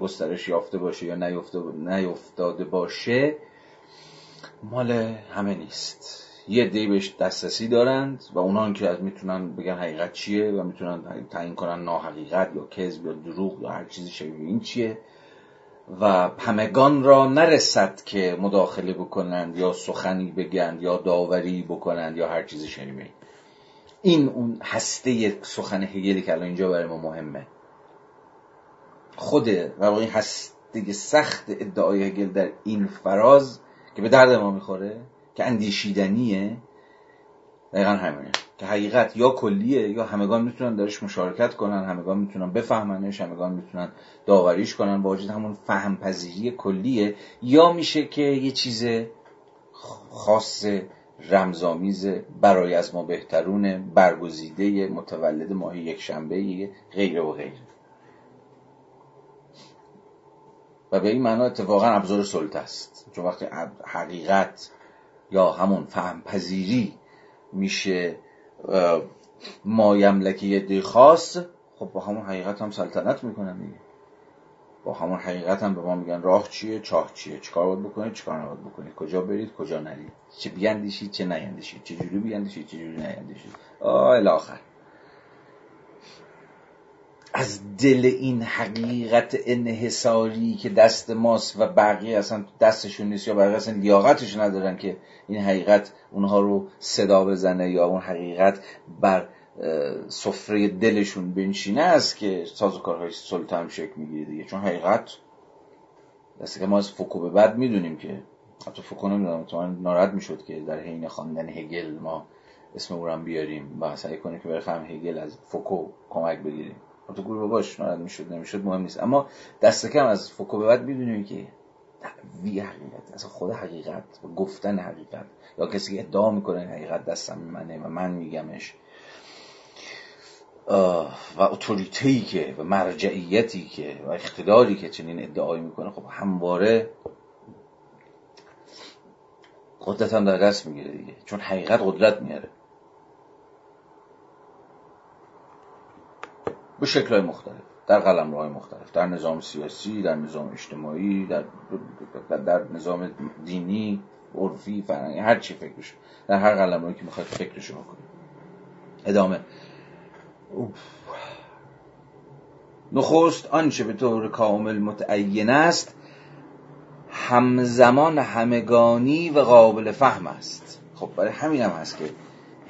گسترش یافته باشه یا نیفتاده باشه مال همه نیست. یه دی بهش دسترسی دارند و اونان که از می‌تونن بگن حقیقت چیه و می‌تونن تعیین کنن ناحقیقت یا کذب یا دروغ یا هر چیزی شبیه این چیه و همگان را نرسد که مداخله بکنند یا سخنی بگند یا داوری بکنند یا هر چیزی شنیده این اون هسته سخن هگلی که الان اینجا برای ما مهمه. خود و این هسته سخت ادعای هگل در این فراز که به درد ما می‌خوره که اندیشیدنیه دقیقا همینه. حقیقت یا کلیه یا همگان می‌تونن درش مشارکت کنن همگان می‌تونن بفهمنش همگان می‌تونن داوریش کنن با وجود همون فهم پذیری کلیه. یا میشه که یه چیز خاص رمزآمیز برای از ما بهترونه برگزیده متولد ماه یک شنبه غیره و غیره. و به این معنا اتفاقا ابزار سلطه است. چون وقتی حقیقت یا همون فهم پذیری میشه مایملکی خاص خب با همون حقیقت هم سلطنت می‌کنن دیگه. با همون حقیقت هم به ما میگن راه چیه چاه چیه چیکار باید بکنید چیکار نباید بکنید کجا برید کجا نرید چه بیاندیشید چه نیندیشید چه جوری بیاندیشید چه جوری نیندیشید آه الاخر از دل این حقیقت انحصاری که دست ماست و بقیه اصلا دستشون نیست یا بقیه اصلا لیاقتش ندارن که این حقیقت اونها رو صدا بزنه یا اون حقیقت بر سفره دلشون بنشینه است که ساز و کارهای سلطان شکل می‌گیره دیگه. چون حقیقت دسته که ما از فوکو به بعد می‌دونیم که حتی فوکو نمی‌دونم تو ناراحت می‌شد که در حین خواندن هگل ما اسم او بیاریم و سعی کنیم که بفهم هگل از فوکو کمک بگیریم. تو گروه باش ناراحت می‌شد نمی‌شد مهم نیست. اما دست کم از فوکو به بعد می‌دونیم که وی حقیقت اصلا خود حقیقت و گفتن حقیقت. یا کسی که ادعا می‌کنه حقیقت دستم منه و من میگمش. و authority که و مرجعیتی که و اقتداری که چنین ادعایی می‌کنه خب همواره قدرت هم در دست می‌گیره دیگه. چون حقیقت قدرت میاره. به شکلهای مختلف در قلم های مختلف در نظام سیاسی در نظام اجتماعی در, در نظام دینی عرفی فرنگی هر چی فکرش در هر قلم که می‌خواید فکرشو بکنید. ادامه. نخست آنچه به طور کامل متعین است همزمان همگانی و قابل فهم است. خب برای همین هم هست که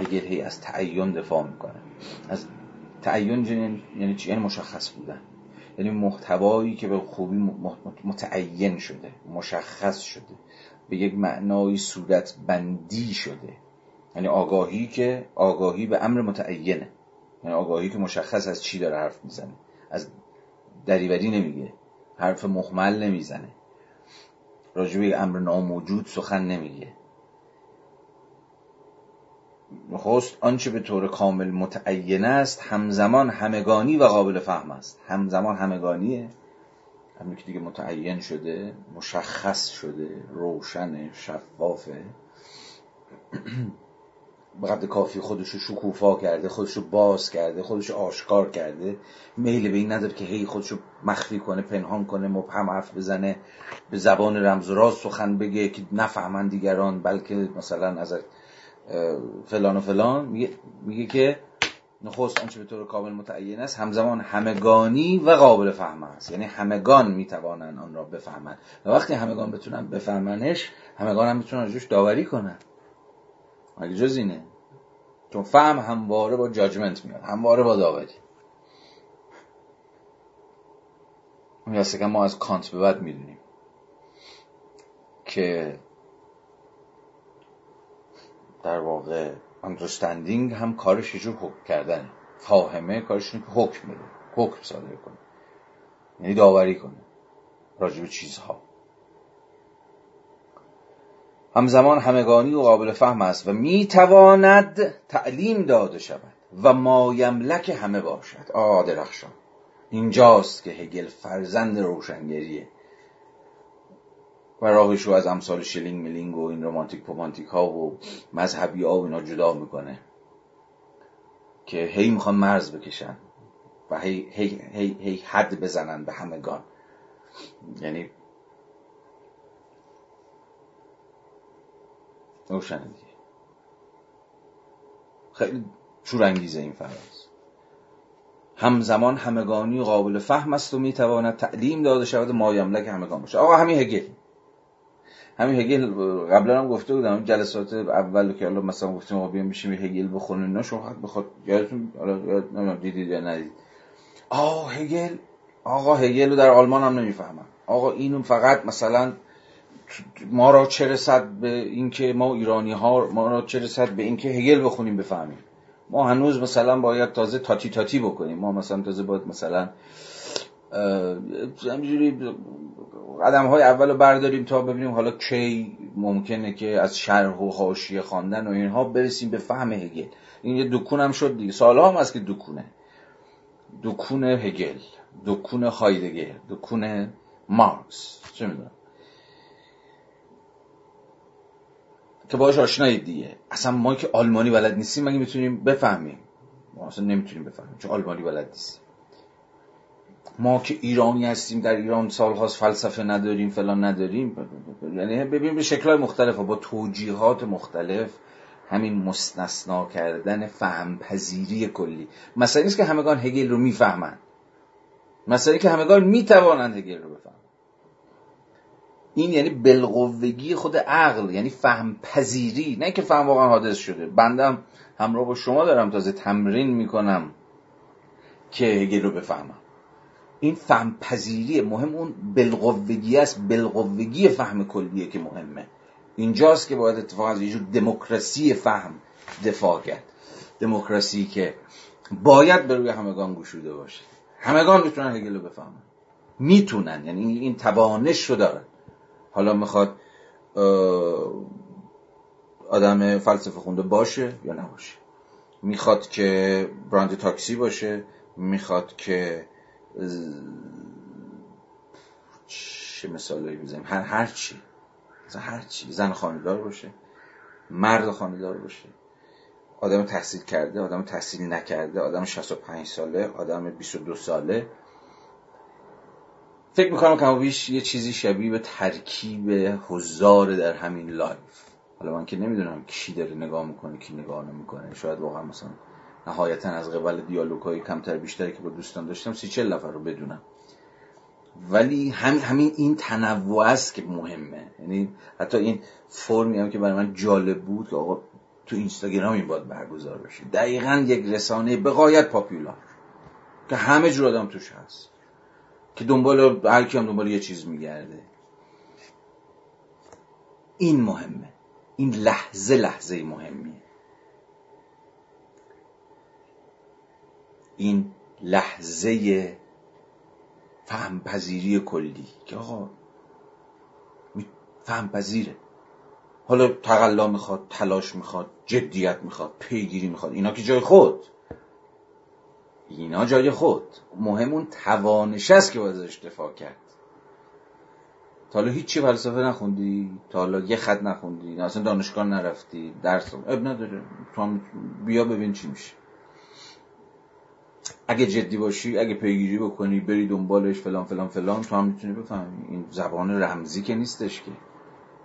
هگل هی از تعین دفاع می‌کنه. از تعین یعنی چی؟ یعنی مشخص بودن. یعنی محتوایی که به خوبی متعین شده مشخص شده. به یک معنای صورت بندی شده. یعنی آگاهی که آگاهی به امر متعینه. یعنی آگاهی که مشخص از چی داره حرف می‌زنه. از دریوری نمیگه. حرف مخمل نمی‌زنه. راجبه امر ناموجود سخن نمیگه. نخست آنچه به طور کامل متعین است همزمان همگانی و قابل فهم است. همزمان همگانیه. همین که دیگه متعین شده مشخص شده روشن شفافه. به قدر کافی خودشو شکوفا کرده خودشو باز کرده خودشو آشکار کرده. میل به این نداره که هی خودشو مخفی کنه پنهان کنه مبهم حرف بزنه به زبان رمز و راز سخن بگه که نفهمن دیگران بلکه مثلا از فلان و فلان میگه, میگه که نخست آنچه به طور کامل متعین است همزمان همگانی و قابل فهم است. یعنی همگان می‌توانند آن را بفهمند. و وقتی همگان بتونن بفهمنش همگان هم می‌تونن روش داوری کنن. مگه جز اینه؟ چون فهم همواره با جاجمنت میاد همواره با داوری. اون که ما از کانت به بعد می‌دونیم که در واقع understanding هم کارش یه حکم کردن. فاهمه کارش اینه که حکم بده حکم صادر کنه. یعنی داوری کنه. راجب چیزها. همزمان همگانی و قابل فهم است و می‌تواند تعلیم داده شود و مایملک همه باشد. آه درخشان. اینجاست که هگل فرزند روشنگریه. و راهش رو از امثال شلینگ ملینگ و این رومانتیک پومانتیک ها و مذهبی ها و اینا جدا می‌کنه. که هی می‌خوان مرز بکشن و هی, هی, هی, هی حد بزنن به همگان. یعنی روشنه خیلی شورانگیزه این فراز همزمان همگانی قابل فهم است و می‌تواند تعلیم داده شود و مایملک همگان باشه آقا همین هگل. همین هگل قبلا هم گفته بودم جلسات اول که حالا مثلا گفتیم ما بیام بشیم هگل بخونیم اینا شما بخواد یادتون حالا دیدید یا ندید. آه هگل آقا هگل رو در آلمان هم نمی‌فهمم. آقا اینو فقط مثلا ما را چه رسد به اینکه ما ایرانی ها ما را چه رسد به اینکه هگل بخونیم بفهمیم. ما هنوز مثلا باید تازه تاتی تاتی بکنیم. ما مثلا تازه باید مثلا همینجوری قدم های اول رو برداریم تا ببینیم حالا کی ممکنه که از شرح و حاشیه خواندن و اینها برسیم به فهم هگل. این یه دکون هم شد دیگه. سالها هم هست که دکونه. دکون هگل دکون هایدگر دکون مارکس. چه می‌دونم. که باش آشنایید دیگه. اصلا ما که آلمانی بلد نیستیم مگه می‌تونیم بفهمیم؟ ما اصلا نمی‌تونیم بفهمیم چون آلمانی بلد نیستیم. ما که ایرانی هستیم در ایران سالهاست فلسفه نداریم فلان نداریم. یعنی ببینیم به شکلهای مختلف با توجیهات مختلف همین مستثنا کردن فهم پذیری کلی. مثلا نیست که همگان هگل رو می‌فهمن. مثلا که همگان می‌توانند هگل رو بفهمن. این یعنی بلغوگی خود عقل یعنی فهم پذیری نه که فهم واقعا حادث شده. بندم همراه با شما دارم تازه تمرین می‌کنم که هگل رو بفهمم. این فهم پذیری مهم اون بلغوگی است. بلغوگی فهم کلیه که مهمه. اینجاست که باید اتفاق از یه دموکراسی فهم دفاع کرد. دموکراسی که باید به روی همگان گشوده باشه. همگان می‌تونن هگل رو بفهمن. می‌تونن. یعنی این توانش رو دارن. حالا می‌خواد آدم فلسفه خونده باشه یا نباشه. می‌خواد که براند تاکسی باشه. می‌خواد که چه مثالی بزنیم هر هر چی. هر چی. زن خانهدار باشه مرد خانهدار باشه. آدم تحصیل کرده آدم تحصیل نکرده آدم 65 ساله آدم 22 ساله. فکر می‌کنم که بیش یه چیزی شبیه به ترکیب حضار در همین live. حالا من که نمی‌دونم کی داره نگاه می‌کنه کی نگاه نمی‌کنه. شاید واقعا مثلا نهایتا از قبل دیالوگ های کمتر بیشتری که با دوستان داشتم سی چل نفر رو بدونم. ولی هم همین این تنوع است که مهمه. یعنی حتی این فرمی هم که برای من جالب بود که آقا تو اینستاگرام این باید برگزار بشه. دقیقا یک رسانه بقایت پاپیولار که همه جور آدم توش هست. که دنبال هر کی هم دنبال یه چیز میگرده. این مهمه. این لحظه لحظه مهمیه. این لحظه فهم پذیری کلی که آقا فهم پذیره حالا تقلا می‌خواد تلاش می‌خواد جدیت می‌خواد پیگیری می‌خواد اینا که جای خود. اینا جای خود. مهم اون توانش است که باید ازش دفاع کرد. تا حالا هیچی فلسفه نخوندی؟ تا حالا یه خط نخوندی؟ اصلا دانشگاه نرفتی؟ درس اب نداره. تو بیا ببین چی میشه. اگه جدی باشی اگه پیگیری بکنی بری دنبالش فلان فلان فلان تو هم می‌تونی بفهمی. این زبان رمزی که نیستش که.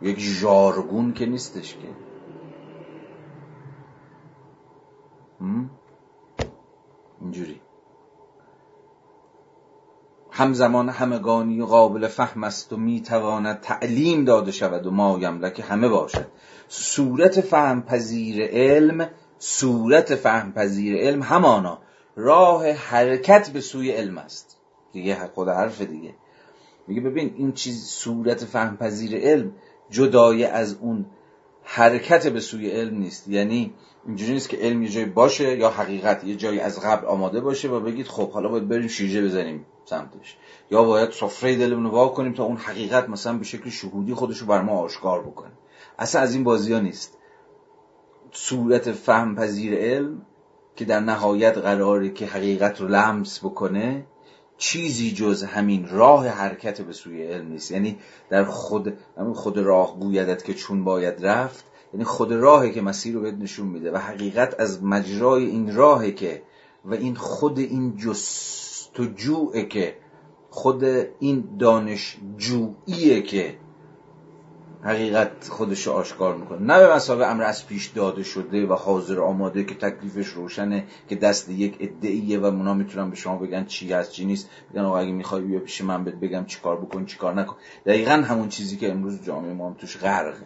یک ژارگون که نیستش که. اینجوری. همزمان همگانی و قابل فهم است و می‌تواند تعلیم داده شود و ما که همه باشد. صورت فهم پذیر علم صورت فهم پذیر علم همانا. راه حرکت به سوی علم است. دیگه خود حرف دیگه. میگه ببین این چیز صورت فهم پذیر علم جدای از اون حرکت به سوی علم نیست. یعنی اینجوری نیست که علم یه جایی باشه یا حقیقت یه جایی از قبل آماده باشه و بگید خب حالا باید بریم شیرجه بزنیم سمتش. یا باید سفره دلمون رو کنیم تا اون حقیقت مثلا به شکل شهودی خودش رو بر ما آشکار بکنه. اصلا از این بازی ها نیست. صورت فهم پذیر علم که در نهایت قراره که حقیقت رو لمس بکنه چیزی جز همین راه حرکت به سوی علم نیست. یعنی در خود خود راه گویدت که چون باید رفت یعنی خود راهی که مسیر رو بهت نشون میده و حقیقت از مجرای این راهه که و این خود این جستجوعه که خود این دانش جوییه که حقیقت خودش رو آشکار می‌کنه. نه به مسابقه امر از پیش داده شده و حاضر آماده که تکلیفش روشنه که دست یک ادعیه و مونا می‌تونن به شما بگن چی هست چی نیست. بگن آقا اگه می‌خوای بیا پیش من بهت بگم چیکار بکن چیکار نکن. دقیقا همون چیزی که امروز جامعه ما هم توش غرقه.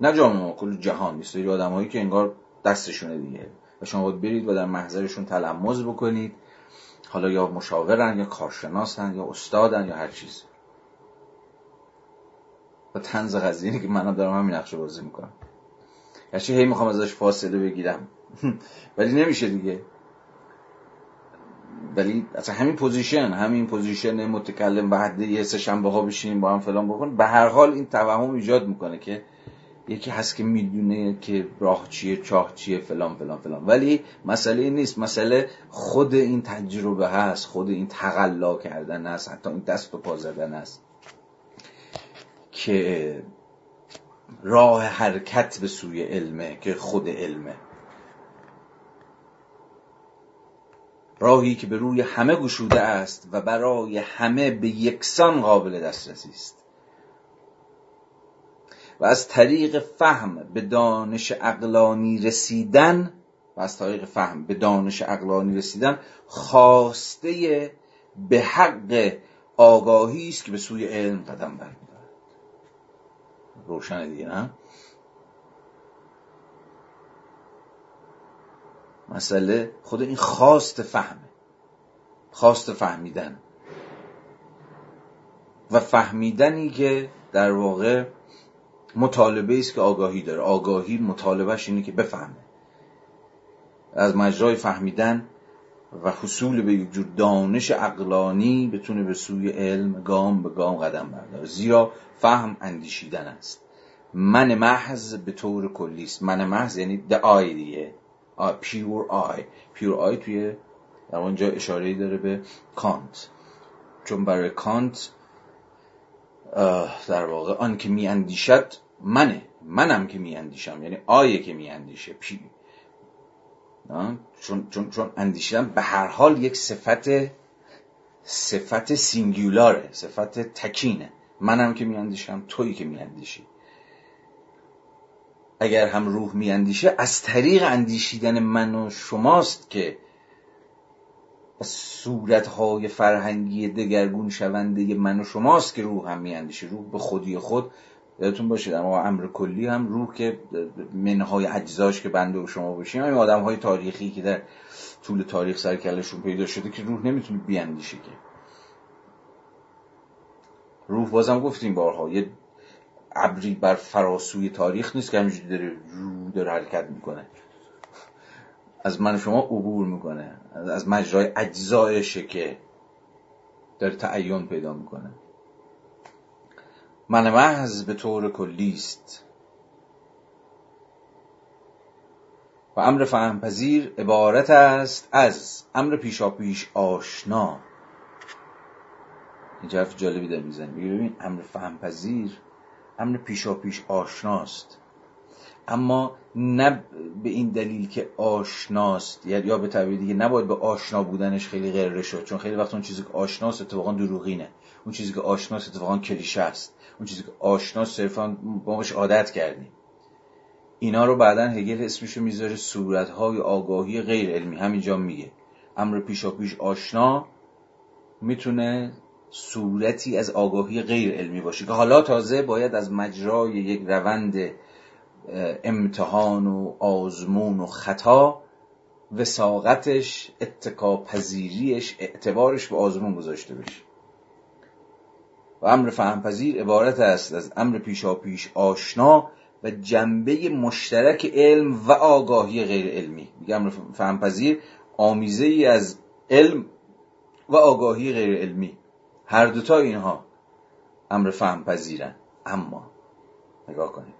نه جامعه ما کل جهان. نیست آدم آدمایی که انگار دستشونه دیگه. و شما باید برید و در محضرشون تلمذ بکنید. حالا یا مشاورن یا کارشناسن یا استادن یا هر چیز. و طنز قضیه که منم دارم همین نقشه بازی می‌کنم. گرچه هی می‌خوام ازش فاصله بگیرم. ولی نمیشه دیگه. ولی اصلا همین position همین position متکلم وحده یه سه شنبه ها بشینیم با هم فلان بکن. به هر حال این توهم ایجاد می‌کنه که یکی هست که می‌دونه که راه چیه چاه چیه فلان فلان فلان. ولی مسئله این نیست. مسئله خود این تجربه هست خود این تقلا کردن است حتی این دست و پا زدن است که راه حرکت به سوی علمه که خود علمه. راهی که به روی همه گشوده است و برای همه به یکسان قابل دسترسی است. و از طریق فهم به دانش اقلانی رسیدن و از طریق فهم به دانش اقلانی رسیدن خواسته به حق آگاهی است که به سوی علم قدم برمیدارد. روشن دیگه نه؟ مسئله خود این خواست فهمه خواست فهمیدن. و فهمیدنی که در واقع مطالبه است که آگاهی داره. آگاهی مطالبهش اینه که بفهمه. از مجرای فهمیدن و حصول به یک جور دانش اقلانی بتونه به سوی علم گام به گام قدم برداره. زیرا فهم اندیشیدن است. من محض به طور کلی است. من محض یعنی the eye دیگه. pure eye. Pure eye توی در اونجا اشاره داره به کانت چون برای کانت در واقع آن که می اندیشد منه. منم که می اندیشم یعنی آیه که می اندیشه پی چون, چون, چون اندیشیدن به هر حال یک صفت صفت سینگولاره صفت تکینه. منم که میاندیشم تویی که میاندیشی. اگر هم روح میاندیشه از طریق اندیشیدن من و شماست که صورتهای فرهنگی دگرگون شونده من و شماست که روح هم میاندیشه. روح به خودی خود یادتون باشه در امر کلی هم روح که منهای اجزاش که بنده و شما باشیم همین آدم های تاریخی که در طول تاریخ سرکلشون پیدا شده که روح نمی‌تونه بیاندیشه که. روح بازم گفتیم بارها یه ابری بر فراسوی تاریخ نیست که همینجوری داره رو داره حرکت می‌کنه. از من شما عبور می‌کنه از مجرای اجزایشه که داره تعین پیدا می‌کنه. من محض به طور کلی است. و امر فهم پذیر عبارت است از امر پیشاپیش آشنا. این حرف جالبی در می‌زنی ببین امر فهم پذیر امر پیشاپیش آشناست اما نه به این دلیل که آشناست یا به تعبیر دیگه نباید به آشنا بودنش خیلی غره شد چون خیلی وقت اون چیزی که آشناست اتفاقا دروغینه. اون چیزی که آشناست اتفاقا کلیشه است. اون چیزی که آشناست صرفا باش عادت کردیم. اینا رو بعدا هگل اسمشو می‌ذاره صورتهای آگاهی غیر علمی. همینجا میگه. امر پیشا پیش آشنا می‌تونه صورتی از آگاهی غیر علمی باشه که حالا تازه باید از مجرای یک روند امتحان و آزمون و خطا وساقتش اتکا پذیریش اعتبارش به آزمون گذاشته بشه. و امر فهم پذیر عبارت است از امر پیشا پیش آشنا و جنبه مشترک علم و آگاهی غیر علمی. میگم فهم پذیر آمیزه ای از علم و آگاهی غیر علمی. هر دوتا اینها امر فهم پذیرن اما نگاه کنید.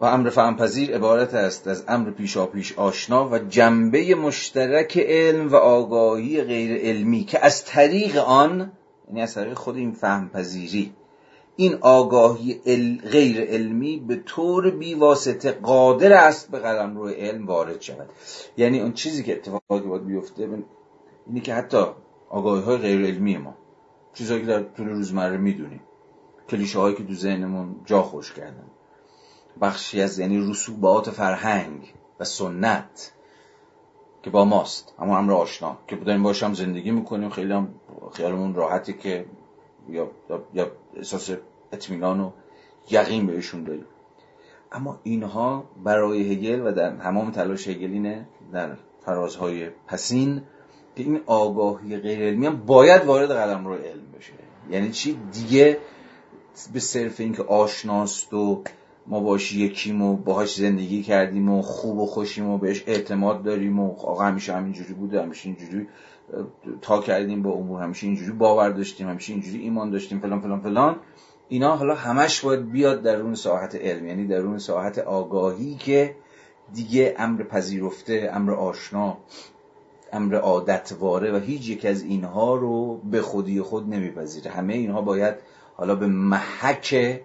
و امر فهم پذیر عبارت است از امر پیشا پیش آشنا و جنبه مشترک علم و آگاهی غیر علمی که از طریق آن یعنی از طریق خود این فهم پذیری این آگاهی غیر علمی به طور بیواسطه قادر است به قلم روی علم وارد شود. یعنی اون چیزی که اتفاقی باید بیفته اینی که حتی آگاهی های غیر علمی ما چیزهایی که در طول روزمره می‌دونیم کلیشه هایی که تو ذهنمون جا خوش کردن بخشی از یعنی رسوبات فرهنگ و سنت که با ماست اما امر آشنا که بودیم باشم زندگی می‌کنیم خیلی هم خیالمون راحتی که یا, یا احساس اطمینان و یقین بهشون داریم. اما اینها برای هگل و در تمام تلاش هگل اینه در فرازهای پسین که این آگاهی غیر علمی هم باید وارد قلم رو علم بشه. یعنی چی؟ دیگه به صرف اینکه آشناست و ما باش یکیم و باهاش زندگی کردیم و خوب و خوشیم و بهش اعتماد داریم و آقا همیشه همینجوری بوده همیشه اینجوری تا کردیم با امور همیشه اینجوری باور داشتیم همیشه اینجوری ایمان داشتیم فلان فلان فلان. اینا حالا همش باید بیاد در اون ساحت علم یعنی در اون ساحت آگاهی که دیگه امر پذیرفته امر آشنا امر عادتواره و هیچ یک از اینها رو به خودی خود نمیپذیره. همه اینها باید حالا به محک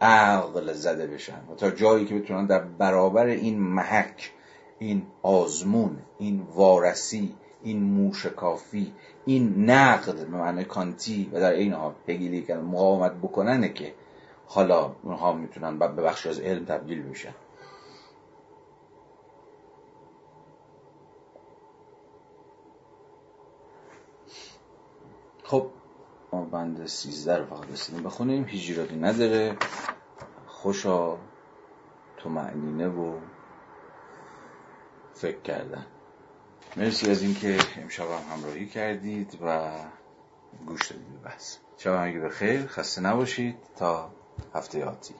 عقل زده بشن و تا جایی که بتونن در برابر این محک این آزمون این وارسی این موشکافی این نقد به معنی کانتی و در این حال هگلی که مقاومت بکننه که حالا اونها می‌تونن به بخش از علم تبدیل بشن. خب ما بند سیزده رو فقط رسیدیم. بخونیم. هیچ نداره. خوشا تو معنینه و فکر کردن. مرسی از اینکه امشب هم همراهی کردید و گوش دادید. بس. شب همگی به خیر خسته نباشید. تا هفته آتی.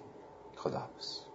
خدا حافظ